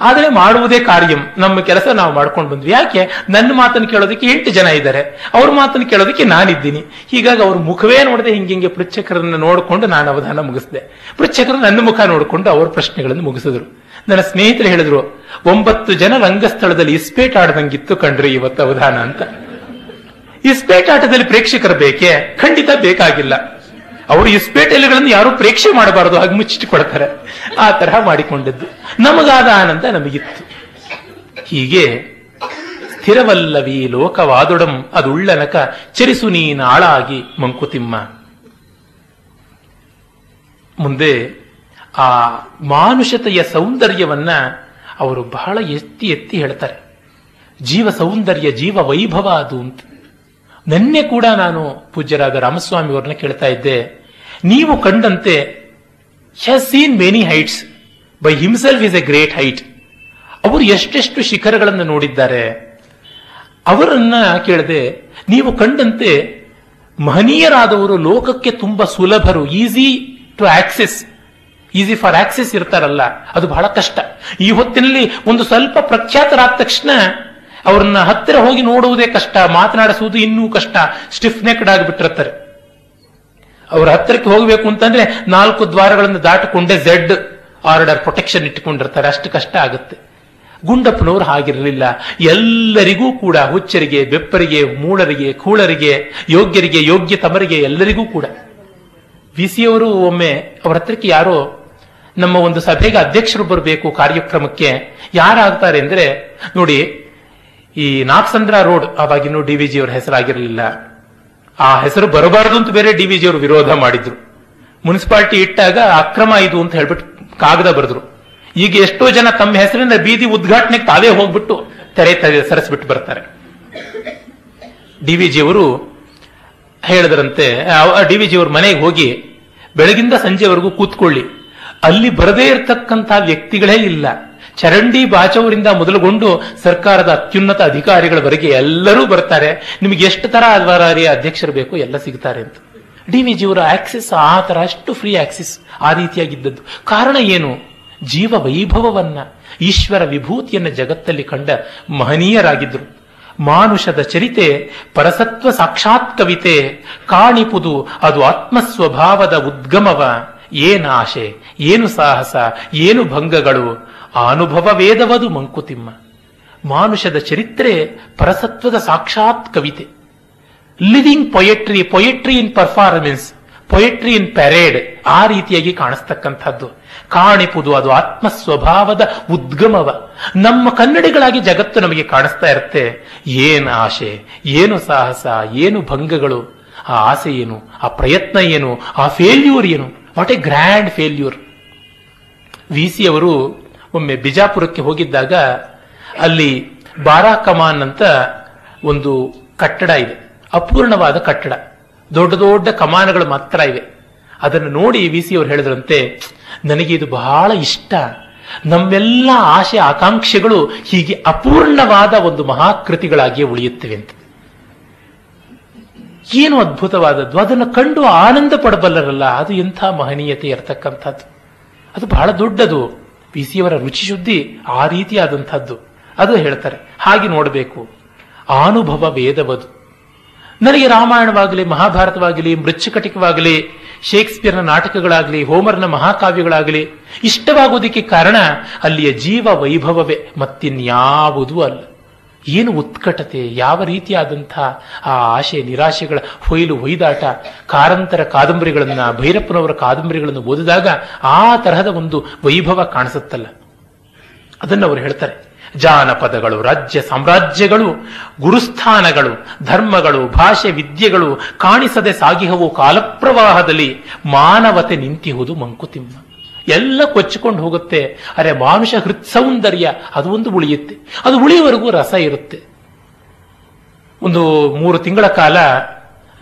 ಆದರೆ ಮಾಡುವುದೇ ಕಾರ್ಯಂ. ನಮ್ಮ ಕೆಲಸ ನಾವು ಮಾಡ್ಕೊಂಡು ಬಂದ್ವಿ. ಯಾಕೆ? ನನ್ನ ಮಾತನ್ನು ಕೇಳೋದಕ್ಕೆ ಎಂಟು ಜನ ಇದ್ದಾರೆ. ಅವ್ರ ಮಾತನ್ನು ಕೇಳೋದಕ್ಕೆ ನಾನಿದ್ದೀನಿ. ಹೀಗಾಗಿ ಅವ್ರ ಮುಖವೇ ನೋಡದೆ ಹಿಂಗೆ ಹಿಂಗೆ ಪೃಚ್ಛಕರನ್ನ ನೋಡಿಕೊಂಡು ನಾನು ಅವಧಾನ ಮುಗಿಸಿದೆ. ಪೃಚ್ಛಕರು ನನ್ನ ಮುಖ ನೋಡಿಕೊಂಡು ಅವ್ರ ಪ್ರಶ್ನೆಗಳನ್ನು ಮುಗಿಸಿದ್ರು. ನನ್ನ ಸ್ನೇಹಿತರು ಹೇಳಿದ್ರು, ಒಂಬತ್ತು ಜನ ರಂಗಸ್ಥಳದಲ್ಲಿ ಇಸ್ಪೇಟ್ ಆಡದಂಗಿತ್ತು ಕಂಡ್ರಿ ಇವತ್ತು ಅವಧಾನ ಅಂತ. ಇಸ್ಪೇಟ್ ಆಟದಲ್ಲಿ ಪ್ರೇಕ್ಷಕರು ಬೇಕೇ? ಖಂಡಿತ ಬೇಕಾಗಿಲ್ಲ. ಅವರು ಇಸ್ಪೇಟೆಲೆಗಳನ್ನು ಯಾರು ಪ್ರೇಕ್ಷೆ ಮಾಡಬಾರದು, ಹಾಗೆ ಮುಚ್ಚಿಟ್ಟುಕೊಳ್ತಾರೆ. ಆ ತರಹ ಮಾಡಿಕೊಂಡದ್ದು. ನಮಗಾದ ಆನಂದ ನಮಗಿತ್ತು. ಹೀಗೆ, ಸ್ಥಿರವಲ್ಲವಿ ಲೋಕವಾದೊಡಂ ಅದುಳ್ಳನಕ ಚರಿಸು ನೀನ ಆಳಾಗಿ ಮಂಕುತಿಮ್ಮ. ಮುಂದೆ ಆ ಮಾನುಷತೆಯ ಸೌಂದರ್ಯವನ್ನ ಅವರು ಬಹಳ ಎತ್ತಿ ಎತ್ತಿ ಹೇಳ್ತಾರೆ. ಜೀವ ಸೌಂದರ್ಯ, ಜೀವ ವೈಭವ ಅದು ಅಂತ. ನಿನ್ನೆ ಕೂಡ ನಾನು ಪೂಜ್ಯರಾದ ರಾಮಸ್ವಾಮಿ ಅವರನ್ನ ಕೇಳ್ತಾ ಇದ್ದೆ. ನೀವು ಕಂಡಂತೆ has seen many heights by himself is a great height ಅವರು ಎಷ್ಟೆಷ್ಟು ಶಿಖರಗಳನ್ನು ನೋಡಿದ್ದಾರೆ. ಅವರನ್ನ ಕೇಳದೆ, ನೀವು ಕಂಡಂತೆ ಮಹನೀಯರಾದವರು ಲೋಕಕ್ಕೆ ತುಂಬಾ ಸುಲಭರು easy to access easy for access ಇರ್ತಾರಲ್ಲ, ಅದು ಬಹಳ ಕಷ್ಟ. ಈ ಹೊತ್ತಿನಲ್ಲಿ ಒಂದು ಸ್ವಲ್ಪ ಪ್ರಖ್ಯಾತರಾದ ತಕ್ಷಣ ಅವರನ್ನ ಹತ್ತಿರ ಹೋಗಿ ನೋಡುವುದೇ ಕಷ್ಟ, ಮಾತನಾಡಿಸುವುದು ಇನ್ನೂ ಕಷ್ಟ ಸ್ಟಿಫ್ ನೆಕ್ಡ್ ಆಗಿಬಿಟ್ಟಿರ್ತಾರೆ. ಅವ್ರ ಹತ್ತಿರಕ್ಕೆ ಹೋಗಬೇಕು ಅಂತಂದ್ರೆ ನಾಲ್ಕು ದ್ವಾರಗಳನ್ನು ದಾಟಿಕೊಂಡೇ ಝೆಡ್ ಆರ್ಡರ್ ಪ್ರೊಟೆಕ್ಷನ್ ಇಟ್ಟುಕೊಂಡಿರ್ತಾರೆ. ಅಷ್ಟು ಕಷ್ಟ ಆಗುತ್ತೆ. ಗುಂಡಪ್ಪನವರು ಹಾಗಿರಲಿಲ್ಲ. ಎಲ್ಲರಿಗೂ ಕೂಡ ಹುಚ್ಚರಿಗೆ, ಬೆಪ್ಪರಿಗೆ, ಮೂಳರಿಗೆ, ಕೂಳರಿಗೆ, ಯೋಗ್ಯರಿಗೆ, ಯೋಗ್ಯ ತಮರಿಗೆ ಎಲ್ಲರಿಗೂ ಕೂಡ. ವಿ ಸಿ ಅವರು ಒಮ್ಮೆ ಅವರ ಹತ್ರಕ್ಕೆ ಯಾರೋ ನಮ್ಮ ಒಂದು ಸಭೆಗೆ ಅಧ್ಯಕ್ಷರು ಬರಬೇಕು ಕಾರ್ಯಕ್ರಮಕ್ಕೆ ಯಾರಾಗ್ತಾರೆ ಅಂದ್ರೆ ನೋಡಿ ಈ ನಾಗಸಂದ್ರ ರೋಡ್ ಅವಾಗಿನ್ನೂ ಡಿ ವಿ ಅವರ ಹೆಸರಾಗಿರಲಿಲ್ಲ. ಆ ಹೆಸರು ಬರಬಾರದು ಅಂತ ಬೇರೆ ಡಿ ವಿಜಿಯವರು ವಿರೋಧ ಮಾಡಿದ್ರು. ಮುನ್ಸಿಪಾಲಿಟಿ ಇಟ್ಟಾಗ ಅಕ್ರಮ ಇದು ಅಂತ ಹೇಳ್ಬಿಟ್ಟು ಕಾಗದ ಬರೆದ್ರು. ಈಗ ಎಷ್ಟೋ ಜನ ತಮ್ಮ ಹೆಸರಿನ ಬೀದಿ ಉದ್ಘಾಟನೆಗೆ ತಾವೇ ಹೋಗ್ಬಿಟ್ಟು ತೆರೆ ತೆರೆ ಸರಿಸ್ಬಿಟ್ಟು ಬರ್ತಾರೆ. ಡಿ ಅವರು ಹೇಳಿದ್ರಂತೆ ಡಿ ಅವ್ರ ಮನೆಗೆ ಹೋಗಿ ಬೆಳಗಿಂದ ಸಂಜೆವರೆಗೂ ಕೂತ್ಕೊಳ್ಳಿ. ಅಲ್ಲಿ ಬರದೇ ಇರತಕ್ಕಂತಹ ವ್ಯಕ್ತಿಗಳೇ ಇಲ್ಲ. ಚರಂಡಿ ಬಾಚವರಿಂದ ಮೊದಲುಗೊಂಡು ಸರ್ಕಾರದ ಅತ್ಯುನ್ನತ ಅಧಿಕಾರಿಗಳವರೆಗೆ ಎಲ್ಲರೂ ಬರ್ತಾರೆ. ನಿಮಗೆ ಎಷ್ಟು ತರ ಅಲ್ವಾರಿ ಅಧ್ಯಕ್ಷರು ಬೇಕು ಎಲ್ಲ ಸಿಗ್ತಾರೆ ಅಂತ. ಡಿ ವಿ ಜಿಯವರ ಆಕ್ಸಿಸ್, ಆ ತರ ಅಷ್ಟು ಫ್ರೀ ಆಕ್ಸಿಸ್ ಆ ರೀತಿಯಾಗಿದ್ದದ್ದು. ಕಾರಣ ಏನು? ಜೀವ ವೈಭವವನ್ನ, ಈಶ್ವರ ವಿಭೂತಿಯನ್ನ ಜಗತ್ತಲ್ಲಿ ಕಂಡ ಮಹನೀಯರಾಗಿದ್ದರು ಮಾನುಷದ ಚರಿತೆ, ಪರಸತ್ವ ಸಾಕ್ಷಾತ್ ಕವಿತೆ, ಕಾಣಿಪುದು ಅದು ಆತ್ಮಸ್ವಭಾವದ ಉದ್ಗಮವ. ಏನು ಆಶೆ, ಏನು ಸಾಹಸ, ಏನು ಭಂಗಗಳು ಆ ಅನುಭವ ವೇದವದು ಮಂಕುತಿಮ್ಮ. ಮಾನುಷದ ಚರಿತ್ರೆ ಪರಸತ್ವದ ಸಾಕ್ಷಾತ್ ಕವಿತೆ. Living poetry poetry in performance poetry in parade ಆ ರೀತಿಯಾಗಿ ಕಾಣಿಸ್ತಕ್ಕಂಥದ್ದು. ಕಾಣಿಪುದು ಅದು ಆತ್ಮ ಸ್ವಭಾವದ ಉದ್ಗಮವ. ನಮ್ಮ ಕನ್ನಡಿಗಳಾಗಿ ಜಗತ್ತು ನಮಗೆ ಕಾಣಿಸ್ತಾ ಇರುತ್ತೆ. ಏನು ಆಶೆ, ಏನು ಸಾಹಸ, ಏನು ಭಂಗಗಳು, ಆ ಆಸೆ ಏನು, ಆ ಪ್ರಯತ್ನ ಏನು, ಆ ಫೇಲ್ಯೂರ್ ಏನು. What a grand failure V C ಅವರು ಒಮ್ಮೆ ಬಿಜಾಪುರಕ್ಕೆ ಹೋಗಿದ್ದಾಗ ಅಲ್ಲಿ ಬಾರಾ ಕಮಾನ್ ಅಂತ ಒಂದು ಕಟ್ಟಡ ಇದೆ. ಅಪೂರ್ಣವಾದ ಕಟ್ಟಡ. ದೊಡ್ಡ ದೊಡ್ಡ ಕಮಾನಗಳು ಮಾತ್ರ ಇವೆ. ಅದನ್ನು ನೋಡಿ ವಿ ಸಿ ಅವರು ಹೇಳಿದ್ರಂತೆ, ನನಗೆ ಇದು ಬಹಳ ಇಷ್ಟ. ನಮ್ಮೆಲ್ಲ ಆಶೆ, ಆಕಾಂಕ್ಷೆಗಳು ಹೀಗೆ ಅಪೂರ್ಣವಾದ ಒಂದು ಮಹಾಕೃತಿಗಳಾಗಿಯೇ ಉಳಿಯುತ್ತವೆ ಅಂತ. ಏನು ಅದ್ಭುತವಾದದ್ದು. ಅದನ್ನು ಕಂಡು ಆನಂದ ಪಡಬಲ್ಲರಲ್ಲ. ಅದು ಎಂಥ ಮಹನೀಯತೆ ಇರತಕ್ಕಂಥದ್ದು. ಅದು ಬಹಳ ದೊಡ್ಡದು. ಪಿ ಸಿ ಅವರ ರುಚಿ ಶುದ್ಧಿ ಆ ರೀತಿಯಾದಂಥದ್ದು. ಅದು ಹೇಳ್ತಾರೆ, ಹಾಗೆ ನೋಡಬೇಕು. ಅನುಭವ ವೇದವದು. ನನಗೆ ರಾಮಾಯಣವಾಗಲಿ, ಮಹಾಭಾರತವಾಗಲಿ, ಮೃಚ್ಛಕಟಿಕವಾಗಲಿ, ಶೇಕ್ಸ್ಪಿಯರ್ನ ನಾಟಕಗಳಾಗಲಿ, ಹೋಮರ್ನ ಮಹಾಕಾವ್ಯಗಳಾಗಲಿ, ಇಷ್ಟವಾಗುವುದಕ್ಕೆ ಕಾರಣ ಅಲ್ಲಿಯ ಜೀವ ವೈಭವವೇ ಮತ್ತಿನ್ಯಾವುದೂ ಅಲ್ಲ. ಏನು ಉತ್ಕಟತೆ, ಯಾವ ರೀತಿಯಾದಂಥ ಆ ಆಶೆ, ನಿರಾಶೆಗಳ ಹೊಯ್ಲು, ಹೊಯ್ದಾಟ, ಕಾರಂತರ ಕಾದಂಬರಿಗಳನ್ನು, ಭೈರಪ್ಪನವರ ಕಾದಂಬರಿಗಳನ್ನು ಓದಿದಾಗ ಆ ತರಹದ ಒಂದು ವೈಭವ ಕಾಣಿಸುತ್ತಲ್ಲ. ಅದನ್ನು ಅವರು ಹೇಳ್ತಾರೆ. ಜಾನಪದಗಳು, ರಾಜ್ಯ ಸಾಮ್ರಾಜ್ಯಗಳು, ಗುರುಸ್ಥಾನಗಳು, ಧರ್ಮಗಳು, ಭಾಷೆ ವಿದ್ಯೆಗಳು ಕಾಣಿಸದೆ ಸಾಗಿಹವು ಕಾಲಪ್ರವಾಹದಲ್ಲಿ ಮಾನವತೆ ನಿಂತಿಹುದು ಮಂಕುತಿಮ್ಮ. ಎಲ್ಲ ಕೊಚ್ಚಿಕೊಂಡು ಹೋಗುತ್ತೆ. ಅರೆ ಮಾನುಷ ಹೃತ್ ಸೌಂದರ್ಯ, ಅದು ಒಂದು ಉಳಿಯುತ್ತೆ. ಅದು ಉಳಿಯುವವರೆಗೂ ರಸ ಇರುತ್ತೆ. ಒಂದು ಮೂರು ತಿಂಗಳ ಕಾಲ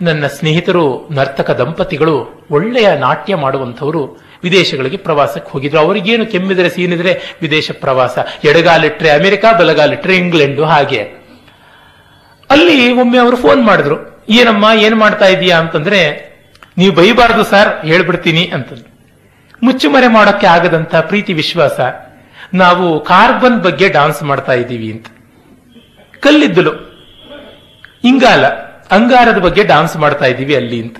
ನನ್ನ ಸ್ನೇಹಿತರು, ನರ್ತಕ ದಂಪತಿಗಳು ಒಳ್ಳೆಯ ನಾಟ್ಯ ಮಾಡುವಂಥವರು ವಿದೇಶಗಳಿಗೆ ಪ್ರವಾಸಕ್ಕೆ ಹೋಗಿದ್ರು. ಅವರಿಗೇನು ಕೆಮ್ಮಿದ್ರೆ, ಸೀನಿದ್ರೆ ವಿದೇಶ ಪ್ರವಾಸ. ಎಡಗಾಲಿಟ್ರೆ ಅಮೆರಿಕ, ಬಲಗಾಲಿಟ್ರೆ ಇಂಗ್ಲೆಂಡು, ಹಾಗೆ. ಅಲ್ಲಿ ಒಮ್ಮೆ ಅವರು ಫೋನ್ ಮಾಡಿದ್ರು. ಏನಮ್ಮ, ಏನ್ ಮಾಡ್ತಾ ಇದೀಯಾ ಅಂತಂದ್ರೆ, ನೀವು ಬೈಬಾರ್ದು ಸರ್, ಹೇಳ್ಬಿಡ್ತೀನಿ ಅಂತಂದ್ರು. ಮುಚ್ಚುಮರೆ ಮಾಡೋಕ್ಕೆ ಆಗದಂತ ಪ್ರೀತಿ ವಿಶ್ವಾಸ. ನಾವು ಕಾರ್ಬನ್ ಬಗ್ಗೆ ಡಾನ್ಸ್ ಮಾಡ್ತಾ ಇದ್ದೀವಿ ಅಂತ. ಕಲ್ಲಿದ್ದಲು. ಇಂಗಾಲ, ಅಂಗಾರದ ಬಗ್ಗೆ ಡಾನ್ಸ್ ಮಾಡ್ತಾ ಇದ್ದೀವಿ ಅಲ್ಲಿ ಅಂತ.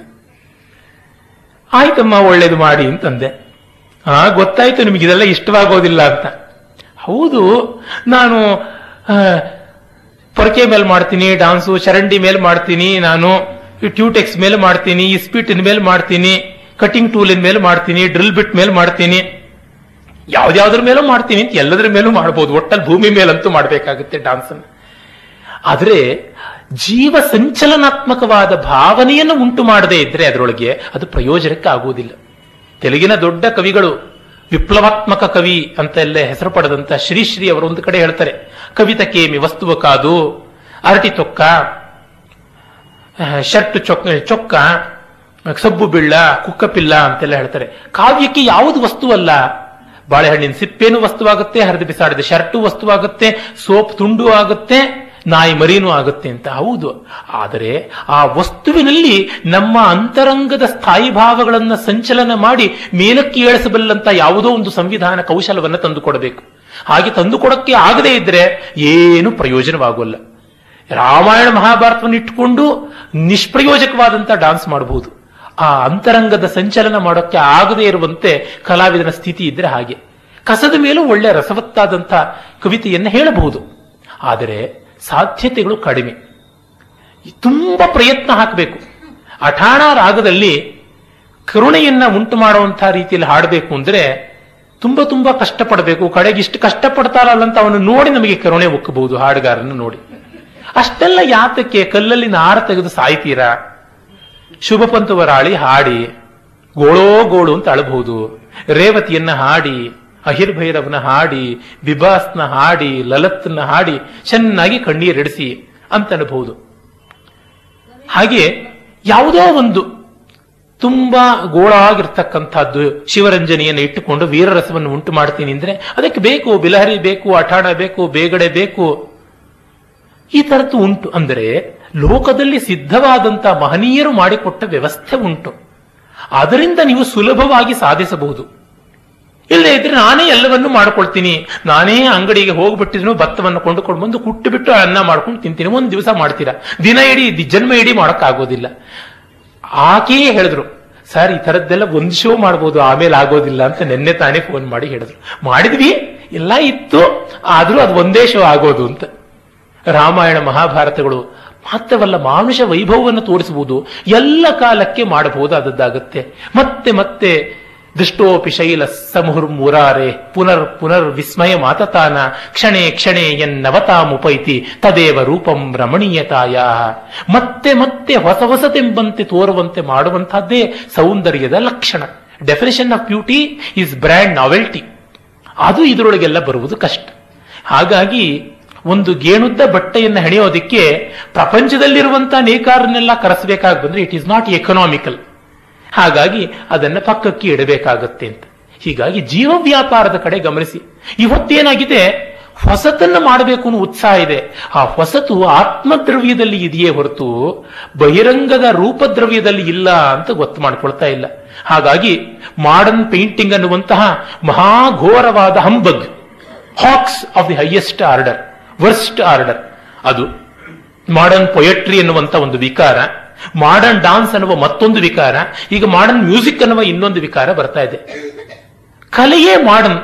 ಆಯ್ತಮ್ಮ, ಒಳ್ಳೇದು ಮಾಡಿ ಅಂತಂದೆ. ಆ, ಗೊತ್ತಾಯ್ತು, ನಿಮಗೆ ಇದೆಲ್ಲ ಇಷ್ಟವಾಗೋದಿಲ್ಲ ಅಂತ. ಹೌದು, ನಾನು ಪೊರಕೆ ಮೇಲೆ ಮಾಡ್ತೀನಿ, ಡಾನ್ಸು, ಚರಂಡಿ ಮೇಲೆ ಮಾಡ್ತೀನಿ, ನಾನು ಟ್ಯೂಟೆಕ್ಸ್ ಮೇಲೆ ಮಾಡ್ತೀನಿ ಇಸ್ಪೀಟಿನ ಮೇಲೆ ಮಾಡ್ತೀನಿ ಕಟಿಂಗ್ ಟೂಲಿನ ಮೇಲೆ ಮಾಡ್ತೀನಿ ಡ್ರಿಲ್ ಬಿಟ್ ಮೇಲೆ ಮಾಡ್ತೀನಿ. ಯಾವ್ದಾವ್ದ್ರ ಮೇಲೂ ಮಾಡ್ತೀನಿ ಅಂತ ಎಲ್ಲದ್ರ ಮೇಲೂ ಮಾಡ್ಬೋದು. ಒಟ್ಟಲ್ಲಿ ಭೂಮಿ ಮೇಲಂತೂ ಮಾಡಬೇಕಾಗುತ್ತೆ ಡಾನ್ಸ್ ಅನ್ನು. ಆದರೆ ಜೀವ ಸಂಚಲನಾತ್ಮಕವಾದ ಭಾವನೆಯನ್ನು ಉಂಟು ಮಾಡದೇ ಇದ್ರೆ ಅದರೊಳಗೆ ಅದು ಪ್ರಯೋಜನಕ್ಕೆ ಆಗುವುದಿಲ್ಲ ತೆಲುಗಿನ ದೊಡ್ಡ ಕವಿಗಳು, ವಿಪ್ಲವಾತ್ಮಕ ಕವಿ ಅಂತ ಎಲ್ಲ ಹೆಸರು ಪಡೆದಂತ ಶ್ರೀಶ್ರೀ ಅವರು ಒಂದು ಕಡೆ ಹೇಳ್ತಾರೆ. ಕವಿತ ಕೇಮಿ ವಸ್ತುವ ಕಾದು, ಅರಟಿ ತೊಕ್ಕ ಶರ್ಟ್ ಚೊಕ್ಕ ಚೊಕ್ಕ ಸಬ್ಬು ಬಿಳ್ಳ ಕುಕ್ಕಪಿಲ್ಲ ಅಂತೆಲ್ಲ ಹೇಳ್ತಾರೆ. ಕಾವ್ಯಕ್ಕೆ ಯಾವುದು ವಸ್ತುವಲ್ಲ? ಬಾಳೆಹಣ್ಣಿನ ಸಿಪ್ಪೇನು ವಸ್ತುವಾಗುತ್ತೆ, ಹರಿದು ಬಿಸಾಡಿದ ಶರ್ಟು ವಸ್ತುವಾಗುತ್ತೆ, ಸೋಪ್ ತುಂಡು ಆಗುತ್ತೆ, ನಾಯಿ ಮರಿನೂ ಆಗುತ್ತೆ ಅಂತ. ಹೌದು. ಆದರೆ ಆ ವಸ್ತುವಿನಲ್ಲಿ ನಮ್ಮ ಅಂತರಂಗದ ಸ್ಥಾಯಿ ಭಾವಗಳನ್ನು ಸಂಚಲನ ಮಾಡಿ ಮೇಲಕ್ಕೆ ಏಳಿಸಬಲ್ಲಂತ ಯಾವುದೋ ಒಂದು ಸಂವಿಧಾನ ಕೌಶಲವನ್ನು ತಂದುಕೊಡಬೇಕು. ಹಾಗೆ ತಂದುಕೊಡಕ್ಕೆ ಆಗದೇ ಇದ್ರೆ ಏನು ಪ್ರಯೋಜನವಾಗೋಲ್ಲ. ರಾಮಾಯಣ ಮಹಾಭಾರತವನ್ನು ಇಟ್ಟುಕೊಂಡು ನಿಷ್ಪ್ರಯೋಜಕವಾದಂತ ಡಾನ್ಸ್ ಮಾಡಬಹುದು ಆ ಅಂತರಂಗದ ಸಂಚಲನ ಮಾಡೋಕ್ಕೆ ಆಗದೇ ಇರುವಂತೆ ಕಲಾವಿದನ ಸ್ಥಿತಿ ಇದ್ರೆ ಹಾಗೆ. ಕಸದ ಮೇಲೂ ಒಳ್ಳೆ ರಸವತ್ತಾದಂಥ ಕವಿತೆಯನ್ನು ಹೇಳಬಹುದು. ಆದರೆ ಸಾಧ್ಯತೆಗಳು ಕಡಿಮೆ. ತುಂಬ ಪ್ರಯತ್ನ ಹಾಕಬೇಕು. ಅಠಾಣ ರಾಗದಲ್ಲಿ ಕರುಣೆಯನ್ನ ಉಂಟು ಮಾಡುವಂತಹ ರೀತಿಯಲ್ಲಿ ಹಾಡಬೇಕು ಅಂದ್ರೆ ತುಂಬ ತುಂಬ ಕಷ್ಟಪಡಬೇಕು. ಕಡೆಗೆ ಇಷ್ಟು ಕಷ್ಟಪಡ್ತಾರಲ್ಲ ಅಂತ ಅವನು ನೋಡಿ ನಮಗೆ ಕರುಣೆ ಒಕ್ಕಬಹುದು ಹಾಡುಗಾರನ್ನು ನೋಡಿ. ಅಷ್ಟೆಲ್ಲ ಯಾತಕ್ಕೆ ಕಲ್ಲಲ್ಲಿ ನಾರ ತೆಗೆದು ಸಾಯ್ತೀರಾ? ಶುಭ ಪಂತುವರಾಳಿ ಹಾಡಿ ಗೋಳೋ ಗೋಳು ಅಂತ ಅಳಬಹುದು. ರೇವತಿಯನ್ನ ಹಾಡಿ, ಅಹಿರ್ಭೈರವನ ಹಾಡಿ, ಬಿಬಾಸ್ನ ಹಾಡಿ, ಲಲತ್ನ ಹಾಡಿ ಚೆನ್ನಾಗಿ ಕಣ್ಣೀರಿಡಿಸಿ ಅಂತ ಅನ್ಬಹುದು. ಹಾಗೆ ಯಾವುದೋ ಒಂದು ತುಂಬಾ ಗೋಳಾಗಿರ್ತಕ್ಕಂಥದ್ದು ಶಿವರಂಜನೆಯನ್ನು ಇಟ್ಟುಕೊಂಡು ವೀರರಸವನ್ನು ಉಂಟು ಮಾಡ್ತೀನಿ ಅಂದ್ರೆ ಅದಕ್ಕೆ ಬೇಕು, ಬಿಲಹರಿ ಬೇಕು, ಅಠಾಣ ಬೇಕು, ಬೇಗಡೆ ಬೇಕು ಈ ತರದ್ದು ಉಂಟು. ಅಂದರೆ ಲೋಕದಲ್ಲಿ ಸಿದ್ಧವಾದಂತ ಮಹನೀಯರು ಮಾಡಿಕೊಟ್ಟ ವ್ಯವಸ್ಥೆ ಉಂಟು. ಅದರಿಂದ ನೀವು ಸುಲಭವಾಗಿ ಸಾಧಿಸಬಹುದು. ಇಲ್ಲದೆ ಇದ್ರೆ ನಾನೇ ಎಲ್ಲವನ್ನೂ ಮಾಡ್ಕೊಳ್ತೀನಿ. ನಾನೇ ಅಂಗಡಿಗೆ ಹೋಗ್ಬಿಟ್ಟಿದ್ರು ಭತ್ತವನ್ನು ಕೊಂಡುಕೊಂಡು ಬಂದು ಕುಟ್ಟು ಬಿಟ್ಟು ಅನ್ನ ಮಾಡ್ಕೊಂಡು ತಿಂತೀನಿ. ಒಂದು ದಿವಸ ಮಾಡ್ತೀರಾ? ದಿನ ಇಡೀ ಜನ್ಮ ಇಡೀ ಮಾಡೋಕ್ಕಾಗೋದಿಲ್ಲ. ಆಕೆಯೇ ಹೇಳಿದ್ರು, ಸರ್, ಈ ತರದ್ದೆಲ್ಲ ಒಂದು ಶೋ ಮಾಡ್ಬೋದು, ಆಮೇಲೆ ಆಗೋದಿಲ್ಲ ಅಂತ ನಿನ್ನೆ ತಾನೇ ಫೋನ್ ಮಾಡಿ ಹೇಳಿದ್ರು. ಮಾಡಿದ್ವಿ, ಎಲ್ಲ ಇತ್ತು, ಆದರೂ ಅದು ಒಂದೇ ಶೋ ಆಗೋದು ಅಂತ. ರಾಮಾಯಣ ಮಹಾಭಾರತಗಳು ಮಾತ್ರವಲ್ಲ, ಮಾನುಷ ವೈಭವವನ್ನು ತೋರಿಸಬಹುದು ಎಲ್ಲ ಕಾಲಕ್ಕೆ ಮಾಡಬಹುದಾದದ್ದಾಗುತ್ತೆ. ಮತ್ತೆ ಮತ್ತೆ ದೃಷ್ಟೋಪಿ ಶೈಲ ಸಮುಹುರ್ಮುರಾರೆ ಪುನರ್ ಪುನರ್ ವಿಸ್ಮಯ ಮಾತತಾನ, ಕ್ಷಣೆ ಕ್ಷಣೆ ಎನ್ನವತಾಮುಪೈತಿ, ತದೇವ ರೂಪಂ ರಮಣೀಯತಾಯ. ಮತ್ತೆ ಮತ್ತೆ ಹೊಸ ಹೊಸತೆಂಬಂತೆ ತೋರುವಂತೆ ಮಾಡುವಂತಹದ್ದೇ ಸೌಂದರ್ಯದ ಲಕ್ಷಣ. Definition of beauty is brand novelty ಅದು ಇದರೊಳಗೆಲ್ಲ ಬರುವುದು ಕಷ್ಟ. ಹಾಗಾಗಿ ಒಂದು ಗೇಣುದ್ದ ಬಟ್ಟೆಯನ್ನು ಹೆಣೆಯೋದಕ್ಕೆ ಪ್ರಪಂಚದಲ್ಲಿರುವಂತಹ ನೇಕಾರನ್ನೆಲ್ಲ ಕರೆಸಬೇಕಾಗಿ ಬಂದ್ರೆ ಇಟ್ ಈಸ್ ನಾಟ್ ಎಕನಾಮಿಕಲ್ ಹಾಗಾಗಿ ಅದನ್ನ ಪಕ್ಕಕ್ಕೆ ಇಡಬೇಕಾಗತ್ತೆ ಅಂತ. ಹೀಗಾಗಿ ಜೀವ ವ್ಯಾಪಾರದ ಕಡೆ ಗಮನಿಸಿ. ಇವತ್ತೇನಾಗಿದೆ? ಹೊಸತನ್ನು ಮಾಡಬೇಕು ಅನ್ನೋ ಉತ್ಸಾಹ ಇದೆ. ಆ ಹೊಸತು ಆತ್ಮದ್ರವ್ಯದಲ್ಲಿ ಇದೆಯೇ ಹೊರತು ಬಹಿರಂಗದ ರೂಪದ್ರವ್ಯದಲ್ಲಿ ಇಲ್ಲ ಅಂತ ಗೊತ್ತು ಮಾಡ್ಕೊಳ್ತಾ ಇಲ್ಲ. ಹಾಗಾಗಿ ಮಾಡರ್ನ್ ಪೇಂಟಿಂಗ್ ಅನ್ನುವಂತಹ ಮಹಾಘೋರವಾದ humbug hoax of the highest order worst order. ಅದು ಮಾಡರ್ನ್ ಪೊಯೆಟ್ರಿ ಎನ್ನುವಂತ ಒಂದು ವಿಕಾರ ಮಾಡರ್ನ್ ಡಾನ್ಸ್ ಅನ್ನುವ ಮತ್ತೊಂದು ವಿಕಾರ, ಈಗ ಮಾಡರ್ನ್ ಮ್ಯೂಸಿಕ್ ಅನ್ನುವ ಇನ್ನೊಂದು ವಿಕಾರ ಬರ್ತಾ ಇದೆ. ಕಲೆಯೇ ಮಾಡರ್ನ್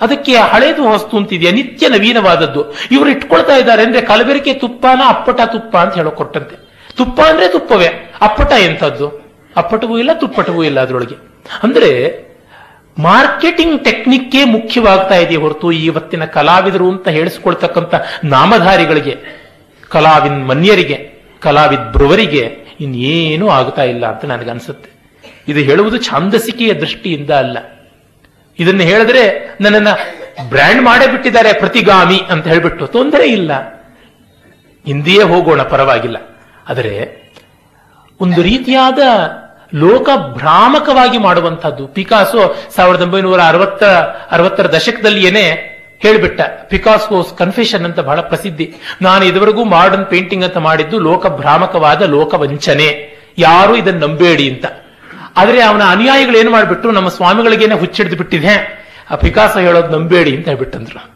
ಅದಕ್ಕೆ ಹಳೇದು ವಸ್ತು ಅಂತಿದೆಯಾ? ನಿತ್ಯ ನವೀನವಾದದ್ದು. ಇವರು ಇಟ್ಕೊಳ್ತಾ ಇದ್ದಾರೆ ಅಂದ್ರೆ ಕಲಬೆರಕೆ ತುಪ್ಪನ ಅಪ್ಪಟ ತುಪ್ಪ ಅಂತ ಹೇಳೋ ಕೊಟ್ಟಂತೆ. ತುಪ್ಪ ಅಂದ್ರೆ ತುಪ್ಪವೇ. ಅಪ್ಪಟ ಎಂಥದ್ದು? ಅಪ್ಪಟವೂ ಇಲ್ಲ, ತುಪ್ಪಟವೂ ಇಲ್ಲ ಅದರೊಳಗೆ. ಅಂದ್ರೆ ಮಾರ್ಕೆಟಿಂಗ್ ಟೆಕ್ನಿಕ್ಕೇ ಮುಖ್ಯವಾಗ್ತಾ ಇದೆ ಹೊರತು ಇವತ್ತಿನ ಕಲಾವಿದರು ಅಂತ ಹೇಳಿಸ್ಕೊಳ್ತಕ್ಕಂಥ ನಾಮಧಾರಿಗಳಿಗೆ ಕಲಾವಿನ್ ಮನ್ಯರಿಗೆ ಕಲಾವಿದ್ ಬ್ರುವರಿಗೆ ಇನ್ನೇನೂ ಆಗ್ತಾ ಇಲ್ಲ ಅಂತ ನನಗನ್ಸುತ್ತೆ. ಇದು ಹೇಳುವುದು ಛಾಂದಸಿಕೆಯ ದೃಷ್ಟಿಯಿಂದ ಅಲ್ಲ. ಇದನ್ನು ಹೇಳಿದ್ರೆ ನನ್ನನ್ನು ಬ್ರ್ಯಾಂಡ್ ಮಾಡೇ ಬಿಟ್ಟಿದ್ದಾರೆ ಪ್ರತಿಗಾಮಿ ಅಂತ ಹೇಳಿಬಿಟ್ಟು ತೊಂದರೆ ಇಲ್ಲ. ಹಿಂದೆಯೇ ಹೋಗೋಣ ಪರವಾಗಿಲ್ಲ. ಆದರೆ ಒಂದು ರೀತಿಯಾದ ಲೋಕ ಭ್ರಾಮಕವಾಗಿ ಮಾಡುವಂತಹದ್ದು ಪಿಕಾಸೋ ಸಾವಿರದ ಒಂಬೈನೂರ ಅರವತ್ತ, ಅರವತ್ತರ ದಶಕದಲ್ಲಿಯೇನೆ ಹೇಳಿಬಿಟ್ಟ. ಪಿಕಾಸೋಸ್ ಕನ್ಫೆಷನ್ ಅಂತ ಬಹಳ ಪ್ರಸಿದ್ಧಿ. ನಾನು ಇದುವರೆಗೂ ಮಾಡರ್ನ್ ಪೇಂಟಿಂಗ್ ಅಂತ ಮಾಡಿದ್ದು ಲೋಕ ಭ್ರಾಮಕವಾದ ಲೋಕ ವಂಚನೆ ಯಾರು ಇದನ್ನು ನಂಬೇಡಿ ಅಂತ. ಆದರೆ ಅವನ ಅನುಯಾಯಿಗಳು ಏನು ಮಾಡಿಬಿಟ್ಟು ನಮ್ಮ ಸ್ವಾಮಿಗಳಿಗೇನೆ ಹುಚ್ಚಿಡ್ದು ಬಿಟ್ಟಿದೆ ಆ ಪಿಕಾಸ ಹೇಳೋದು ನಂಬೇಡಿ ಅಂತ ಹೇಳ್ಬಿಟ್ಟಂದ್ರು.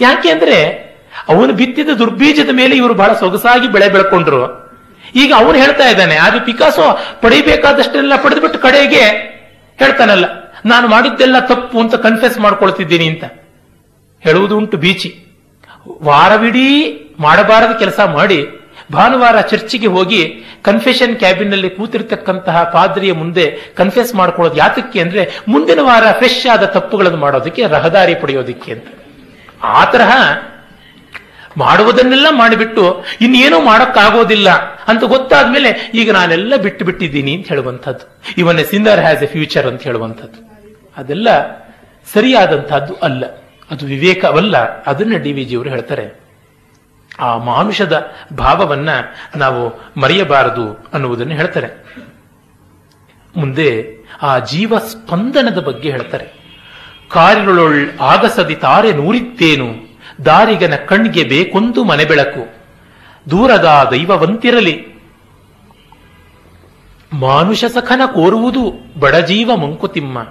ಯಾಕೆ ಅಂದ್ರೆ ಅವನು ಬಿತ್ತಿದ ದುರ್ಬೀಜದ ಮೇಲೆ ಇವರು ಬಹಳ ಸೊಗಸಾಗಿ ಬೆಳೆ ಬೆಳ್ಕೊಂಡ್ರು. ಈಗ ಅವನು ಹೇಳ್ತಾ ಇದ್ದಾನೆ ಆದ್ರೆ ಪಿಕಾಸೋ ಪಡಿಬೇಕಾದಷ್ಟೆಲ್ಲ ಪಡೆದ್ಬಿಟ್ಟು ಕಡೆಗೆ ಹೇಳ್ತಾನಲ್ಲ, ನಾನು ಮಾಡಿದ್ದೆಲ್ಲ ತಪ್ಪು ಅಂತ ಕನ್ಫೆಸ್ ಮಾಡ್ಕೊಳ್ತಿದ್ದೀನಿ ಅಂತ. ಹೇಳುವುದು ಉಂಟು ಬೀಚಿ. ವಾರವಿಡೀ ಮಾಡಬಾರದ ಕೆಲಸ ಮಾಡಿ, ಭಾನುವಾರ ಚರ್ಚಿಗೆ ಹೋಗಿ ಕನ್ಫೆಷನ್ ಕ್ಯಾಬಿನ್ನಲ್ಲಿ ಕೂತಿರ್ತಕ್ಕಂತಹ ಪಾದ್ರಿಯ ಮುಂದೆ ಕನ್ಫೆಸ್ ಮಾಡ್ಕೊಳ್ಳೋದು ಯಾತಕ್ಕೆ ಅಂದ್ರೆ, ಮುಂದಿನ ವಾರ ಫ್ರೆಶ್ ಆದ ತಪ್ಪುಗಳನ್ನು ಮಾಡೋದಕ್ಕೆ, ರಹದಾರಿ ಪಡೆಯೋದಕ್ಕೆ ಅಂತ. ಆ ತರಹ ಮಾಡುವುದನ್ನೆಲ್ಲ ಮಾಡಿಬಿಟ್ಟು ಇನ್ನೇನೂ ಮಾಡೋಕ್ಕಾಗೋದಿಲ್ಲ ಅಂತ ಗೊತ್ತಾದ್ಮೇಲೆ ಈಗ ನಾನೆಲ್ಲ ಬಿಟ್ಟು ಬಿಟ್ಟಿದ್ದೀನಿ ಅಂತ ಹೇಳುವಂಥದ್ದು. Even a has a future ಅಂತ ಹೇಳುವಂಥದ್ದು. ಅದೆಲ್ಲ ಸರಿಯಾದಂತಹದ್ದು ಅಲ್ಲ. ಅದು ವಿವೇಕವಲ್ಲ. ಅದನ್ನ ಡಿ ವಿ ಜಿಯವರು ಹೇಳ್ತಾರೆ. ಆ ಮಾನುಷದ ಭಾವವನ್ನ ನಾವು ಮರೆಯಬಾರದು ಅನ್ನುವುದನ್ನು ಹೇಳ್ತಾರೆ. ಮುಂದೆ ಆ ಜೀವ ಸ್ಪಂದನದ ಬಗ್ಗೆ ಹೇಳ್ತಾರೆ. ಕಾರಿಗಳೊಳ್ ಆಗಸದಿ ತಾರೆ ನೂರಿತ್ತೇನು. ದಾರಿಗನ ಕಣ್ಗೆ ಬೇಕೊಂದು ಮನೆ ಬೆಳಕು. ದೂರದ ದೈವವಂತಿರಲಿ. ಮಾನುಷ ಸಖನ ಕೋರುವುದು ಬಡಜೀವ ಮಂಕುತಿಮ್ಮ.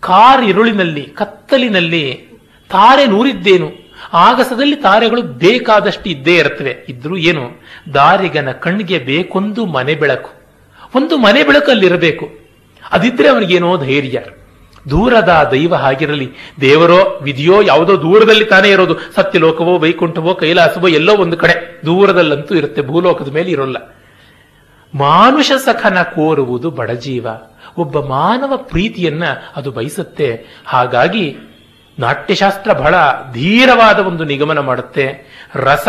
ಕಾರ್ ಇರುಳಿನಲ್ಲಿ, ಕತ್ತಲಿನಲ್ಲಿ ತಾರೆ ನೂರಿದ್ದೇನು. ಆಗಸದಲ್ಲಿ ತಾರೆಗಳು ಬೇಕಾದಷ್ಟು ಇದ್ದೇ ಇರುತ್ತವೆ. ಇದ್ರೂ ಏನು? ದಾರಿಗನ ಕಣ್ಣಿಗೆ ಬೇಕೊಂದು ಮನೆ ಬೆಳಕು. ಒಂದು ಮನೆ ಬೆಳಕು ಅಲ್ಲಿರಬೇಕು ಅದಿದ್ರೆ ಅವನಿಗೇನೋ ಧೈರ್ಯ. ದೂರದ ದೈವ ಹಾಗಿರಲಿ. ದೇವರೋ, ವಿಧಿಯೋ ಯಾವುದೋ ದೂರದಲ್ಲಿ ತಾನೇ ಇರೋದು. ಸತ್ಯಲೋಕವೋ, ವೈಕುಂಠವೋ, ಕೈಲಾಸವೋ ಎಲ್ಲೋ ಒಂದು ಕಡೆ. ದೂರದಲ್ಲಂತೂ ಇರುತ್ತೆ, ಭೂಲೋಕದ ಮೇಲೆ ಇರೋಲ್ಲ. ಮಾನುಷ ಸಖನ ಕೋರುವುದು ಬಡಜೀವ ಒಬ್ಬ ಮಾನವ ಪ್ರೀತಿಯನ್ನ ಅದು ಬಯಸುತ್ತೆ. ಹಾಗಾಗಿ ನಾಟ್ಯಶಾಸ್ತ್ರ ಬಹಳ ಧೀರವಾದ ಒಂದು ನಿಗಮನ ಮಾಡುತ್ತೆ. ರಸ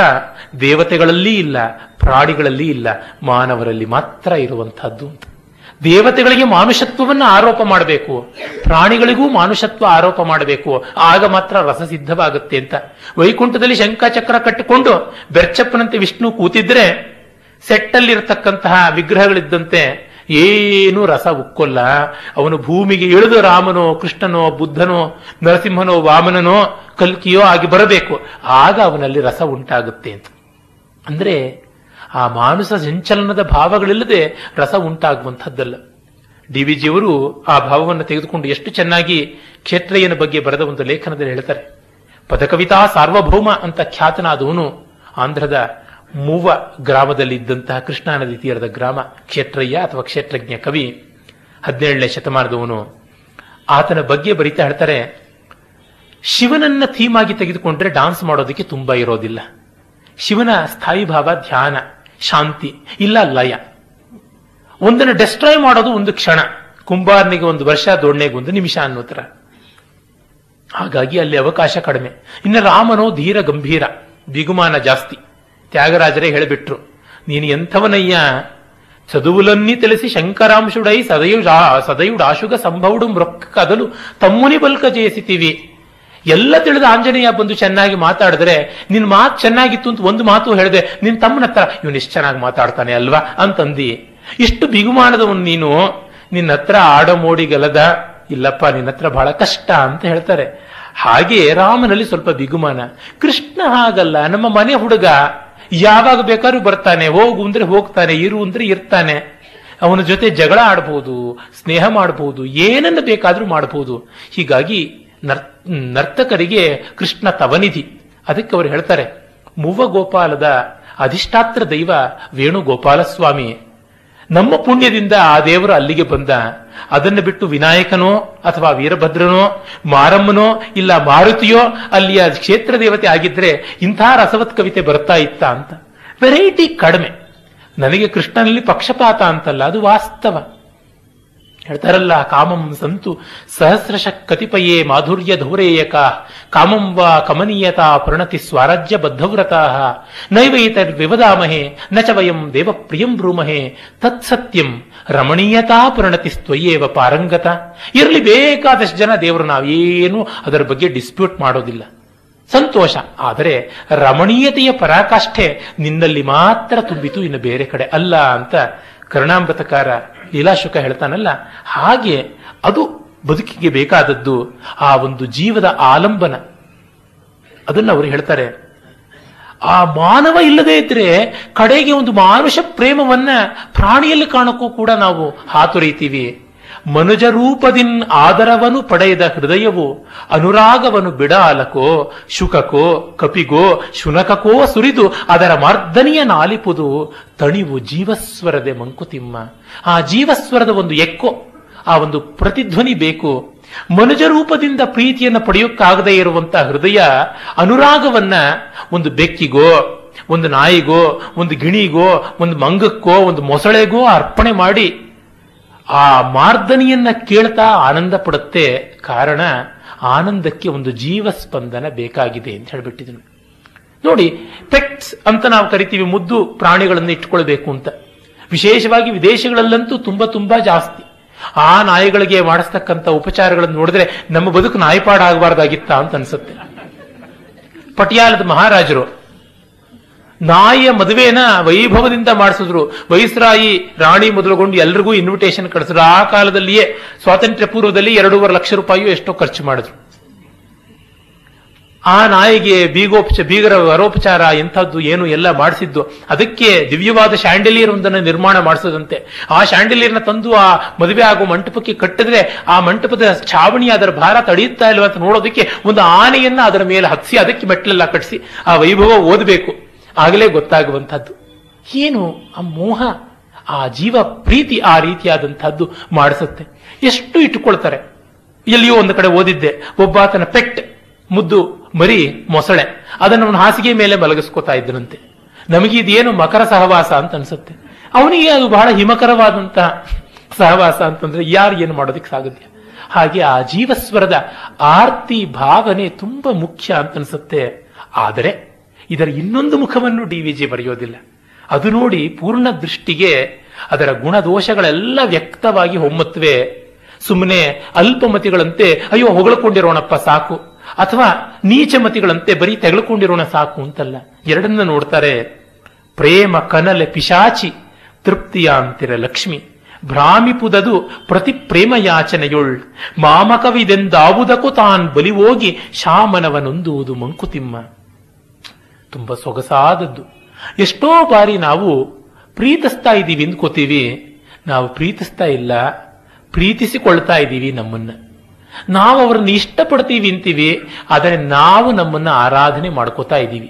ದೇವತೆಗಳಲ್ಲಿ ಇಲ್ಲ, ಪ್ರಾಣಿಗಳಲ್ಲಿ ಇಲ್ಲ, ಮಾನವರಲ್ಲಿ ಮಾತ್ರ ಇರುವಂತಹದ್ದು ಅಂತ. ದೇವತೆಗಳಿಗೆ ಮಾನುಷತ್ವವನ್ನು ಆರೋಪ ಮಾಡಬೇಕು. ಪ್ರಾಣಿಗಳಿಗೂ ಮಾನುಷತ್ವ ಆರೋಪ ಮಾಡಬೇಕು. ಆಗ ಮಾತ್ರ ರಸ ಸಿದ್ಧವಾಗುತ್ತೆ ಅಂತ. ವೈಕುಂಠದಲ್ಲಿ ಶಂಖಚಕ್ರ ಕಟ್ಟಿಕೊಂಡು ಬೆರ್ಚಪ್ಪನಂತೆ ವಿಷ್ಣು ಕೂತಿದ್ರೆ ಸೆಟ್ಟಲ್ಲಿರತಕ್ಕಂತಹ ವಿಗ್ರಹಗಳಿದ್ದಂತೆ ಏನು ರಸ ಉಕ್ಕೊಲ್ಲ. ಅವನು ಭೂಮಿಗೆ ಇಳಿದು ರಾಮನೋ, ಕೃಷ್ಣನೋ, ಬುದ್ಧನೋ, ನರಸಿಂಹನೋ, ವಾಮನನೋ, ಕಲ್ಕಿಯೋ ಆಗಿ ಬರಬೇಕು. ಆಗ ಅವನಲ್ಲಿ ರಸ ಉಂಟಾಗುತ್ತೆ ಅಂತ. ಅಂದ್ರೆ ಆ ಮಾನಸ ಸಂಚಲನದ ಭಾವಗಳಿಲ್ಲದೆ ರಸ ಉಂಟಾಗುವಂಥದ್ದಲ್ಲ. ಡಿ ವಿ ಜಿಯವರು ಆ ಭಾವವನ್ನು ತೆಗೆದುಕೊಂಡು ಎಷ್ಟು ಚೆನ್ನಾಗಿ ಕ್ಷೇತ್ರಯ್ಯನ ಬಗ್ಗೆ ಬರೆದ ಒಂದು ಲೇಖನದಲ್ಲಿ ಹೇಳ್ತಾರೆ. ಪದಕವಿತಾ ಸಾರ್ವಭೌಮ ಅಂತ ಖ್ಯಾತನಾದವನು ಆಂಧ್ರದ ಮೂವ ಗ್ರಾಮದಲ್ಲಿ ಇದ್ದಂತಹ ಕೃಷ್ಣಾ ನದಿ ತೀರದ ಗ್ರಾಮ ಕ್ಷೇತ್ರಯ್ಯ ಅಥವಾ ಕ್ಷೇತ್ರಜ್ಞ ಕವಿ, ಹದಿನೇಳನೇ ಶತಮಾನದವನು. ಆತನ ಬಗ್ಗೆ ಬರಿತಾ ಹೇಳ್ತಾರೆ, ಶಿವನನ್ನ ಥೀಮಾಗಿ ತೆಗೆದುಕೊಂಡ್ರೆ ಡಾನ್ಸ್ ಮಾಡೋದಕ್ಕೆ ತುಂಬಾ ಇರೋದಿಲ್ಲ. ಶಿವನ ಸ್ಥಾಯಿ ಭಾವ ಧ್ಯಾನ. ಶಾಂತಿ ಇಲ್ಲ ಲಯ ಒಂದನ್ನು ಡೆಸ್ಟ್ರಾಯ್ ಮಾಡೋದು ಒಂದು ಕ್ಷಣ ಕುಂಬಾರನಿಗೆ ಒಂದು ವರ್ಷ ದೊಣ್ಣೆಗೆ ಒಂದು ನಿಮಿಷ ಅನ್ನೋ ತರ ಹಾಗಾಗಿ ಅಲ್ಲಿ ಅವಕಾಶ ಕಡಿಮೆ ಇನ್ನು ರಾಮನೋ ಧೀರ ಗಂಭೀರ ಬಿಗುಮಾನ ಜಾಸ್ತಿ ತ್ಯಾಗರಾಜರೇ ಹೇಳಿಬಿಟ್ರು ನೀನು ಎಂಥವನಯ್ಯ చదువులన్నీ తెలిసి శంకరాంశుడై సదయుడు సదయుడు ఆశుగ సంభవుడు ಮೃಕ್ಕ ಕದಲು ತಮ್ಮುನಿ ಬಲ್ಕ ಜಯಿಸಿತೀವಿ ಎಲ್ಲ ತಿಳಿದ ಆಂಜನೇಯ ಬಂದು ಚೆನ್ನಾಗಿ ಮಾತಾಡಿದ್ರೆ, ನಿನ್ ಮಾತು ಚೆನ್ನಾಗಿತ್ತು ಅಂತ ಒಂದು ಮಾತು ಹೇಳಿದೆ ನಿನ್ ತಮ್ಮನ ಹತ್ರ, ಇವನು ಎಷ್ಟು ಚೆನ್ನಾಗಿ ಮಾತಾಡ್ತಾನೆ ಅಲ್ವಾ? ಅಂತಂದಿ. ಇಷ್ಟು ಬಿಗುಮಾನದವನು ನೀನು ನಿನ್ನ ಹತ್ರ ಆಡಮೋಡಿಗಲದ, ಇಲ್ಲಪ್ಪ ನಿನ್ನ ಹತ್ರ ಬಹಳ ಕಷ್ಟ ಅಂತ ಹೇಳ್ತಾರೆ. ಹಾಗೆ ರಾಮನಲ್ಲಿ ಸ್ವಲ್ಪ ಬಿಗುಮಾನ. ಕೃಷ್ಣ ಹಾಗಲ್ಲ, ನಮ್ಮ ಮನೆ ಹುಡುಗ, ಯಾವಾಗ ಬೇಕಾದ್ರೂ ಬರ್ತಾನೆ, ಹೋಗು ಅಂದ್ರೆ ಹೋಗ್ತಾನೆ, ಇರು ಅಂದ್ರೆ ಇರ್ತಾನೆ. ಅವನ ಜೊತೆ ಜಗಳ ಆಡಬಹುದು ಸ್ನೇಹ ಮಾಡಬಹುದು ಏನನ್ನು ಬೇಕಾದ್ರೂ ಮಾಡಬಹುದು ಹೀಗಾಗಿ ನರ್, ನರ್ತಕರಿಗೆ ಕೃಷ್ಣ ತವನಿಧಿ. ಅದಕ್ಕೆ ಅವರು ಹೇಳ್ತಾರೆ ಮೂವ ಗೋಪಾಲದ ಅಧಿಷ್ಠಾತ್ರ ದೈವ ವೇಣುಗೋಪಾಲ ಸ್ವಾಮಿ ನಮ್ಮ ಪುಣ್ಯದಿಂದ ಆ ದೇವರು ಅಲ್ಲಿಗೆ ಬಂದ. ಅದನ್ನು ಬಿಟ್ಟು ವಿನಾಯಕನೋ ಅಥವಾ ವೀರಭದ್ರನೋ, ಮಾರಮ್ಮನೋ ಇಲ್ಲ ಮಾರುತಿಯೋ ಅಲ್ಲಿಯ ಕ್ಷೇತ್ರ ದೇವತೆ ಆಗಿದ್ರೆ ಇಂಥ ರಸವತ್ ಕವಿತೆ ಬರ್ತಾ ಇತ್ತ ಅಂತ. ವೆರೈಟಿ ಕಡಿಮೆ. ನನಗೆ ಕೃಷ್ಣನಲ್ಲಿ ಪಕ್ಷಪಾತ ಅಂತಲ್ಲ, ಅದು ವಾಸ್ತವ. ಹೇಳ್ತಾರಲ್ಲ, ಕಾಮಂ ಸಂತು ಸಹಸ್ರಶ ಕತಿಪಯೇ ಮಾಧುರ್ಯ ಧೌರೇಯಕ, ಕಾಮಂ ವಾ ಕಮನೀಯತಾ ಪ್ರಣತಿ ಸ್ವಾರಾಜ್ಯ ಬದ್ಧವ್ರತಾ ನೈವೈತರ್ ವಿವದಾಮಹೇ, ನ ಚ ವಯಂ ದೇವ ಪ್ರಿಯಂ ಬ್ರೂಮಹೇ ತತ್ಸತ್ಯಂ ರಮಣೀಯತಾ ಪ್ರಣತಿ ಸ್ವಯೇವ ಪಾರಂಗತ. ಇರಲಿ ಬೇಕಾದಷ್ಟು ಜನ ದೇವರು ನಾವೇನು ಅದರ ಬಗ್ಗೆ ಡಿಸ್ಪ್ಯೂಟ್ ಮಾಡೋದಿಲ್ಲ. ಸಂತೋಷ. ಆದರೆ ರಮಣೀಯತೆಯ ಪರಾಕಾಷ್ಠೆ ನಿನ್ನಲ್ಲಿ ಮಾತ್ರ ತುಂಬಿತು ಇನ್ನು ಬೇರೆ ಕಡೆ ಅಲ್ಲ ಅಂತ ಕರುಣಾಮೃತಕಾರ ಲೀಲಾಶುಕ ಹೇಳ್ತಾನಲ್ಲ, ಹಾಗೆ ಅದು ಬದುಕಿಗೆ ಬೇಕಾದದ್ದು ಆ ಒಂದು ಜೀವದ ಆಲಂಬನ. ಅದನ್ನು ಅವರು ಹೇಳ್ತಾರೆ, ಆ ಮಾನವ ಇಲ್ಲದೇ ಇದ್ರೆ ಕಡೆಗೆ ಒಂದು ಮಾನುಷ ಪ್ರೇಮವನ್ನ ಪ್ರಾಣಿಯಲ್ಲಿ ಕಾಣಕ್ಕೂ ಕೂಡ ನಾವು ಹಾತೊರೀತೀವಿ ಮನುಜ ರೂಪದಿನ್ ಆದರವನು ಪಡೆಯದ ಹೃದಯವು ಅನುರಾಗವನು ಬಿಡಾಲಕೋ, ಶುಕಕೋ, ಕಪಿಗೋ, ಶುನಕಕೋ ಸುರಿದು ಅದರ ಮರ್ದನಿಯ ನಾಲಿಪುದು ತಣಿವು ಜೀವಸ್ವರದೆ ಮಂಕುತಿಮ್ಮ. ಆ ಜೀವಸ್ವರದ ಒಂದು ಎಕ್ಕೋ, ಆ ಒಂದು ಪ್ರತಿಧ್ವನಿ ಬೇಕು. ಮನುಜ ರೂಪದಿಂದ ಪ್ರೀತಿಯನ್ನು ಪಡೆಯೋಕ್ಕಾಗದೇ ಇರುವಂತಹ ಹೃದಯ ಅನುರಾಗವನ್ನ ಒಂದು ಬೆಕ್ಕಿಗೋ, ಒಂದು ನಾಯಿಗೋ, ಒಂದು ಗಿಣಿಗೋ, ಒಂದು ಮಂಗಕ್ಕೋ, ಒಂದು ಮೊಸಳೆಗೋ ಅರ್ಪಣೆ ಮಾಡಿ ಆ ಮಾರ್ದನಿಯನ್ನ ಕೇಳ್ತಾ ಆನಂದ ಪಡುತ್ತೆ ಕಾರಣ ಆನಂದಕ್ಕೆ ಒಂದು ಜೀವ ಸ್ಪಂದನ ಬೇಕಾಗಿದೆ ಅಂತ ಹೇಳ್ಬಿಟ್ಟಿದ್ರು. ನೋಡಿ ಪೆಟ್ಸ್ ಅಂತ ನಾವು ಕರಿತೀವಿ, ಮುದ್ದು ಪ್ರಾಣಿಗಳನ್ನು ಇಟ್ಕೊಳ್ಬೇಕು ಅಂತ. ವಿಶೇಷವಾಗಿ ವಿದೇಶಗಳಲ್ಲಂತೂ ತುಂಬಾ ತುಂಬಾ ಜಾಸ್ತಿ. ಆ ನಾಯಿಗಳಿಗೆ ಮಾಡಿಸ್ತಕ್ಕಂಥ ಉಪಚಾರಗಳನ್ನು ನೋಡಿದ್ರೆ ನಮ್ಮ ಬದುಕು ನಾಯಿಪಾಡ ಆಗಬಾರ್ದಾಗಿತ್ತ ಅಂತ ಅನ್ಸುತ್ತೆ. ಪಟಿಯಾಲದ ಮಹಾರಾಜರು ನಾಯಿಯ ಮದುವೆನ ವೈಭವದಿಂದ ಮಾಡಿಸಿದ್ರು. ವೈಸ್ರಾಯಿ, ರಾಣಿ ಮೊದಲುಗೊಂಡು ಎಲ್ರಿಗೂ ಇನ್ವಿಟೇಷನ್ ಕಳಿಸಿದ್ರು. ಆ ಕಾಲದಲ್ಲಿಯೇ ಸ್ವಾತಂತ್ರ್ಯ ಪೂರ್ವದಲ್ಲಿ ಎರಡೂವರೆ ಲಕ್ಷ ರೂಪಾಯಿ ಎಷ್ಟೋ ಖರ್ಚು ಮಾಡಿದ್ರು. ಆ ನಾಯಿಗೆ ಬೀಗೋಪಚ, ಬೀಗರ ವರೋಪಚಾರ ಎಂಥದ್ದು ಏನು ಎಲ್ಲ ಮಾಡಿಸಿದ್ದು. ಅದಕ್ಕೆ ದಿವ್ಯವಾದ ಶಾಂಡಿಲಿಯರ್ ಒಂದನ್ನು ನಿರ್ಮಾಣ ಮಾಡಿಸದಂತೆ. ಆ ಶಾಂಡಿಲಿಯರ್ನ ತಂದು ಆ ಮದುವೆ ಆಗೋ ಮಂಟಪಕ್ಕೆ ಕಟ್ಟಿದ್ರೆ ಆ ಮಂಟಪದ ಛಾವಣಿ ಅದರ ಭಾರ ತಡೆಯುತ್ತಾ ಇಲ್ವ ಅಂತ ನೋಡೋದಕ್ಕೆ ಒಂದು ಆನೆಯನ್ನ ಅದರ ಮೇಲೆ ಹತ್ಸಿ ಅದಕ್ಕೆ ಮೆಟ್ಲೆಲ್ಲ ಕಟ್ಟಿಸಿ ಆ ವೈಭವ ಓದಬೇಕು. ಆಗಲೇ ಗೊತ್ತಾಗುವಂಥದ್ದು. ಏನು ಆ ಮೋಹ, ಆ ಜೀವ ಪ್ರೀತಿ ಆ ರೀತಿಯಾದಂಥದ್ದು ಮಾಡಿಸುತ್ತೆ. ಎಷ್ಟು ಇಟ್ಟುಕೊಳ್ತಾರೆ. ಎಲ್ಲಿಯೋ ಒಂದು ಕಡೆ ಓದಿದ್ದೆ ಒಬ್ಬಾತನ ಪೆಟ್, ಮುದ್ದು, ಮರಿ, ಮೊಸಳೆ, ಅದನ್ನು ಅವನ ಹಾಸಿಗೆ ಮೇಲೆ ಮಲಗಿಸ್ಕೋತಾ ಇದ್ದನಂತೆ. ನಮಗೆ ಇದೇನು ಮಕರ ಸಹವಾಸ ಅಂತ ಅನ್ಸುತ್ತೆ. ಅವನಿಗೆ ಅದು ಬಹಳ ಹಿಮಕರವಾದಂತಹ ಸಹವಾಸ ಅಂತಂದ್ರೆ ಯಾರು ಏನು ಮಾಡೋದಕ್ಕೆ ಸಾಗುತ್ತೆ ಹಾಗೆ ಆ ಜೀವಸ್ವರದ ಆರ್ತಿ ಭಾವನೆ ತುಂಬಾ ಮುಖ್ಯ ಅಂತ ಅನ್ಸುತ್ತೆ. ಆದರೆ ಇದರ ಇನ್ನೊಂದು ಮುಖವನ್ನು ಡಿ ವಿ ಜಿ ಬರೆಯೋದಿಲ್ಲ. ಅದು ನೋಡಿ ಪೂರ್ಣ ದೃಷ್ಟಿಗೆ ಅದರ ಗುಣದೋಷಗಳೆಲ್ಲ ವ್ಯಕ್ತವಾಗಿ ಹೊಮ್ಮತ್ವೆ ಸುಮ್ಮನೆ ಅಲ್ಪಮತಿಗಳಂತೆ, ಅಯ್ಯೋ, ಹೊಗಳಕೊಂಡಿರೋಣಪ್ಪ, ಸಾಕು. ಅಥವಾ ನೀಚಮತಿಗಳಂತೆ ಬರೀ ತೆಗೆದುಕೊಂಡಿರೋಣ ಸಾಕು ಅಂತಲ್ಲ. ಎರಡನ್ನ ನೋಡ್ತಾರೆ, ಪ್ರೇಮ, ಕನಲೆ, ಪಿಶಾಚಿ, ತೃಪ್ತಿಯ ಅಂತಿರ ಲಕ್ಷ್ಮಿ ಭ್ರಾಮಿಪುದದು ಪ್ರತಿ ಪ್ರೇಮ ಯಾಚನೆಯುಳ್ ಮಾಮಕವಿದೆಂದಾವುದಕ್ಕೂ ತಾನ್ ಬಲಿ ಹೋಗಿ ಶಾಮನವನೊಂದುವುದು ಮಂಕುತಿಮ್ಮ. ತುಂಬಾ ಸೊಗಸಾದದ್ದು. ಎಷ್ಟೋ ಬಾರಿ ನಾವು ಪ್ರೀತಿಸ್ತಾ ಇದ್ದೀವಿ ಅಂದ್ಕೋತೀವಿ ನಾವು ಪ್ರೀತಿಸ್ತಾ ಇಲ್ಲ, ಪ್ರೀತಿಸಿಕೊಳ್ತಾ ಇದ್ದೀವಿ ನಮ್ಮನ್ನ. ನಾವು ಅವರನ್ನು ಇಷ್ಟಪಡ್ತೀವಿ ಅಂತೀವಿ, ಆದರೆ ನಾವು ನಮ್ಮನ್ನ ಆರಾಧನೆ ಮಾಡ್ಕೋತಾ ಇದ್ದೀವಿ.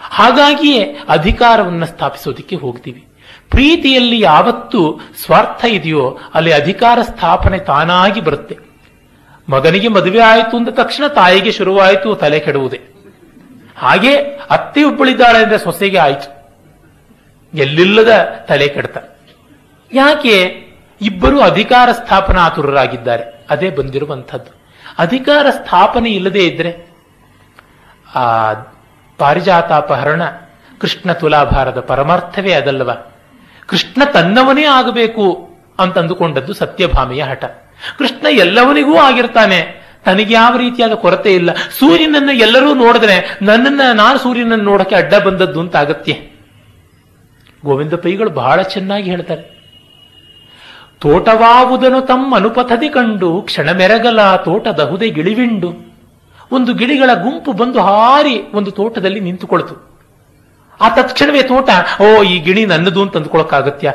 ಹಾಗಾಗಿಯೇ ಅಧಿಕಾರವನ್ನು ಸ್ಥಾಪಿಸೋದಕ್ಕೆ ಹೋಗ್ತೀವಿ. ಪ್ರೀತಿಯಲ್ಲಿ ಯಾವತ್ತು ಸ್ವಾರ್ಥ ಇದೆಯೋ ಅಲ್ಲಿ ಅಧಿಕಾರ ಸ್ಥಾಪನೆ ತಾನಾಗಿ ಬರುತ್ತೆ. ಮಗನಿಗೆ ಮದುವೆ ಆಯಿತು ಅಂದ ತಕ್ಷಣ ತಾಯಿಗೆ ಶುರುವಾಯಿತು, ತಲೆ ಕೆಡುವುದೇ. ಹಾಗೆ ಅತ್ತೆ ಒಬ್ಬಳಿದ್ದಾಳೆ ಅಂದ್ರೆ ಸೊಸೆಗೆ ಆಯ್ತು. ಎಲ್ಲಿಲ್ಲದ ತಲೆ ಕೆಡ್ತ. ಯಾಕೆ? ಇಬ್ಬರು ಅಧಿಕಾರ ಸ್ಥಾಪನಾತುರರಾಗಿದ್ದಾರೆ ಅದೇ ಬಂದಿರುವಂಥದ್ದು. ಅಧಿಕಾರ ಸ್ಥಾಪನೆ ಇಲ್ಲದೆ ಇದ್ರೆ ಆ ಪಾರಿಜಾತಾಪಹರಣ ಕೃಷ್ಣ ತುಲಾಭಾರದ ಪರಮಾರ್ಥವೇ ಅದಲ್ಲವ. ಕೃಷ್ಣ ತನ್ನವನೇ ಆಗಬೇಕು ಅಂತಂದುಕೊಂಡದ್ದು ಸತ್ಯಭಾಮಿಯ ಸತ್ಯಭಾಮೆಯ ಹಠ. ಕೃಷ್ಣ ಎಲ್ಲವನಿಗೂ ಆಗಿರ್ತಾನೆ. ತನಗೆ ಯಾವ ರೀತಿಯಾದ ಕೊರತೆ ಇಲ್ಲ. ಸೂರ್ಯನನ್ನು ಎಲ್ಲರೂ ನೋಡಿದ್ರೆ ನನ್ನನ್ನ ನಾನು ಸೂರ್ಯನನ್ನು ನೋಡಕ್ಕೆ ಅಡ್ಡ ಬಂದದ್ದು ಅಂತ ಆಗತ್ತೆ. ಗೋವಿಂದ ಪೈಗಳು ಬಹಳ ಚೆನ್ನಾಗಿ ಹೇಳ್ತಾರೆ. ತೋಟವಾವುದನು ತಮ್ಮ ಅನುಪಥದಿ ಕಂಡು ಕ್ಷಣ ಮೆರಗಲ ತೋಟದಹುದೆ ಗಿಳಿವಿಂಡು. ಒಂದು ಗಿಳಿಗಳ ಗುಂಪು ಬಂದು ಹಾರಿ ಒಂದು ತೋಟದಲ್ಲಿ ನಿಂತುಕೊಳ್ತು. ಆ ತಕ್ಷಣವೇ ತೋಟ, ಓ ಈ ಗಿಳಿ ನನ್ನದು ಅಂತ ಅಂದ್ಕೊಳಕ್ಕಾಗತ್ಯ.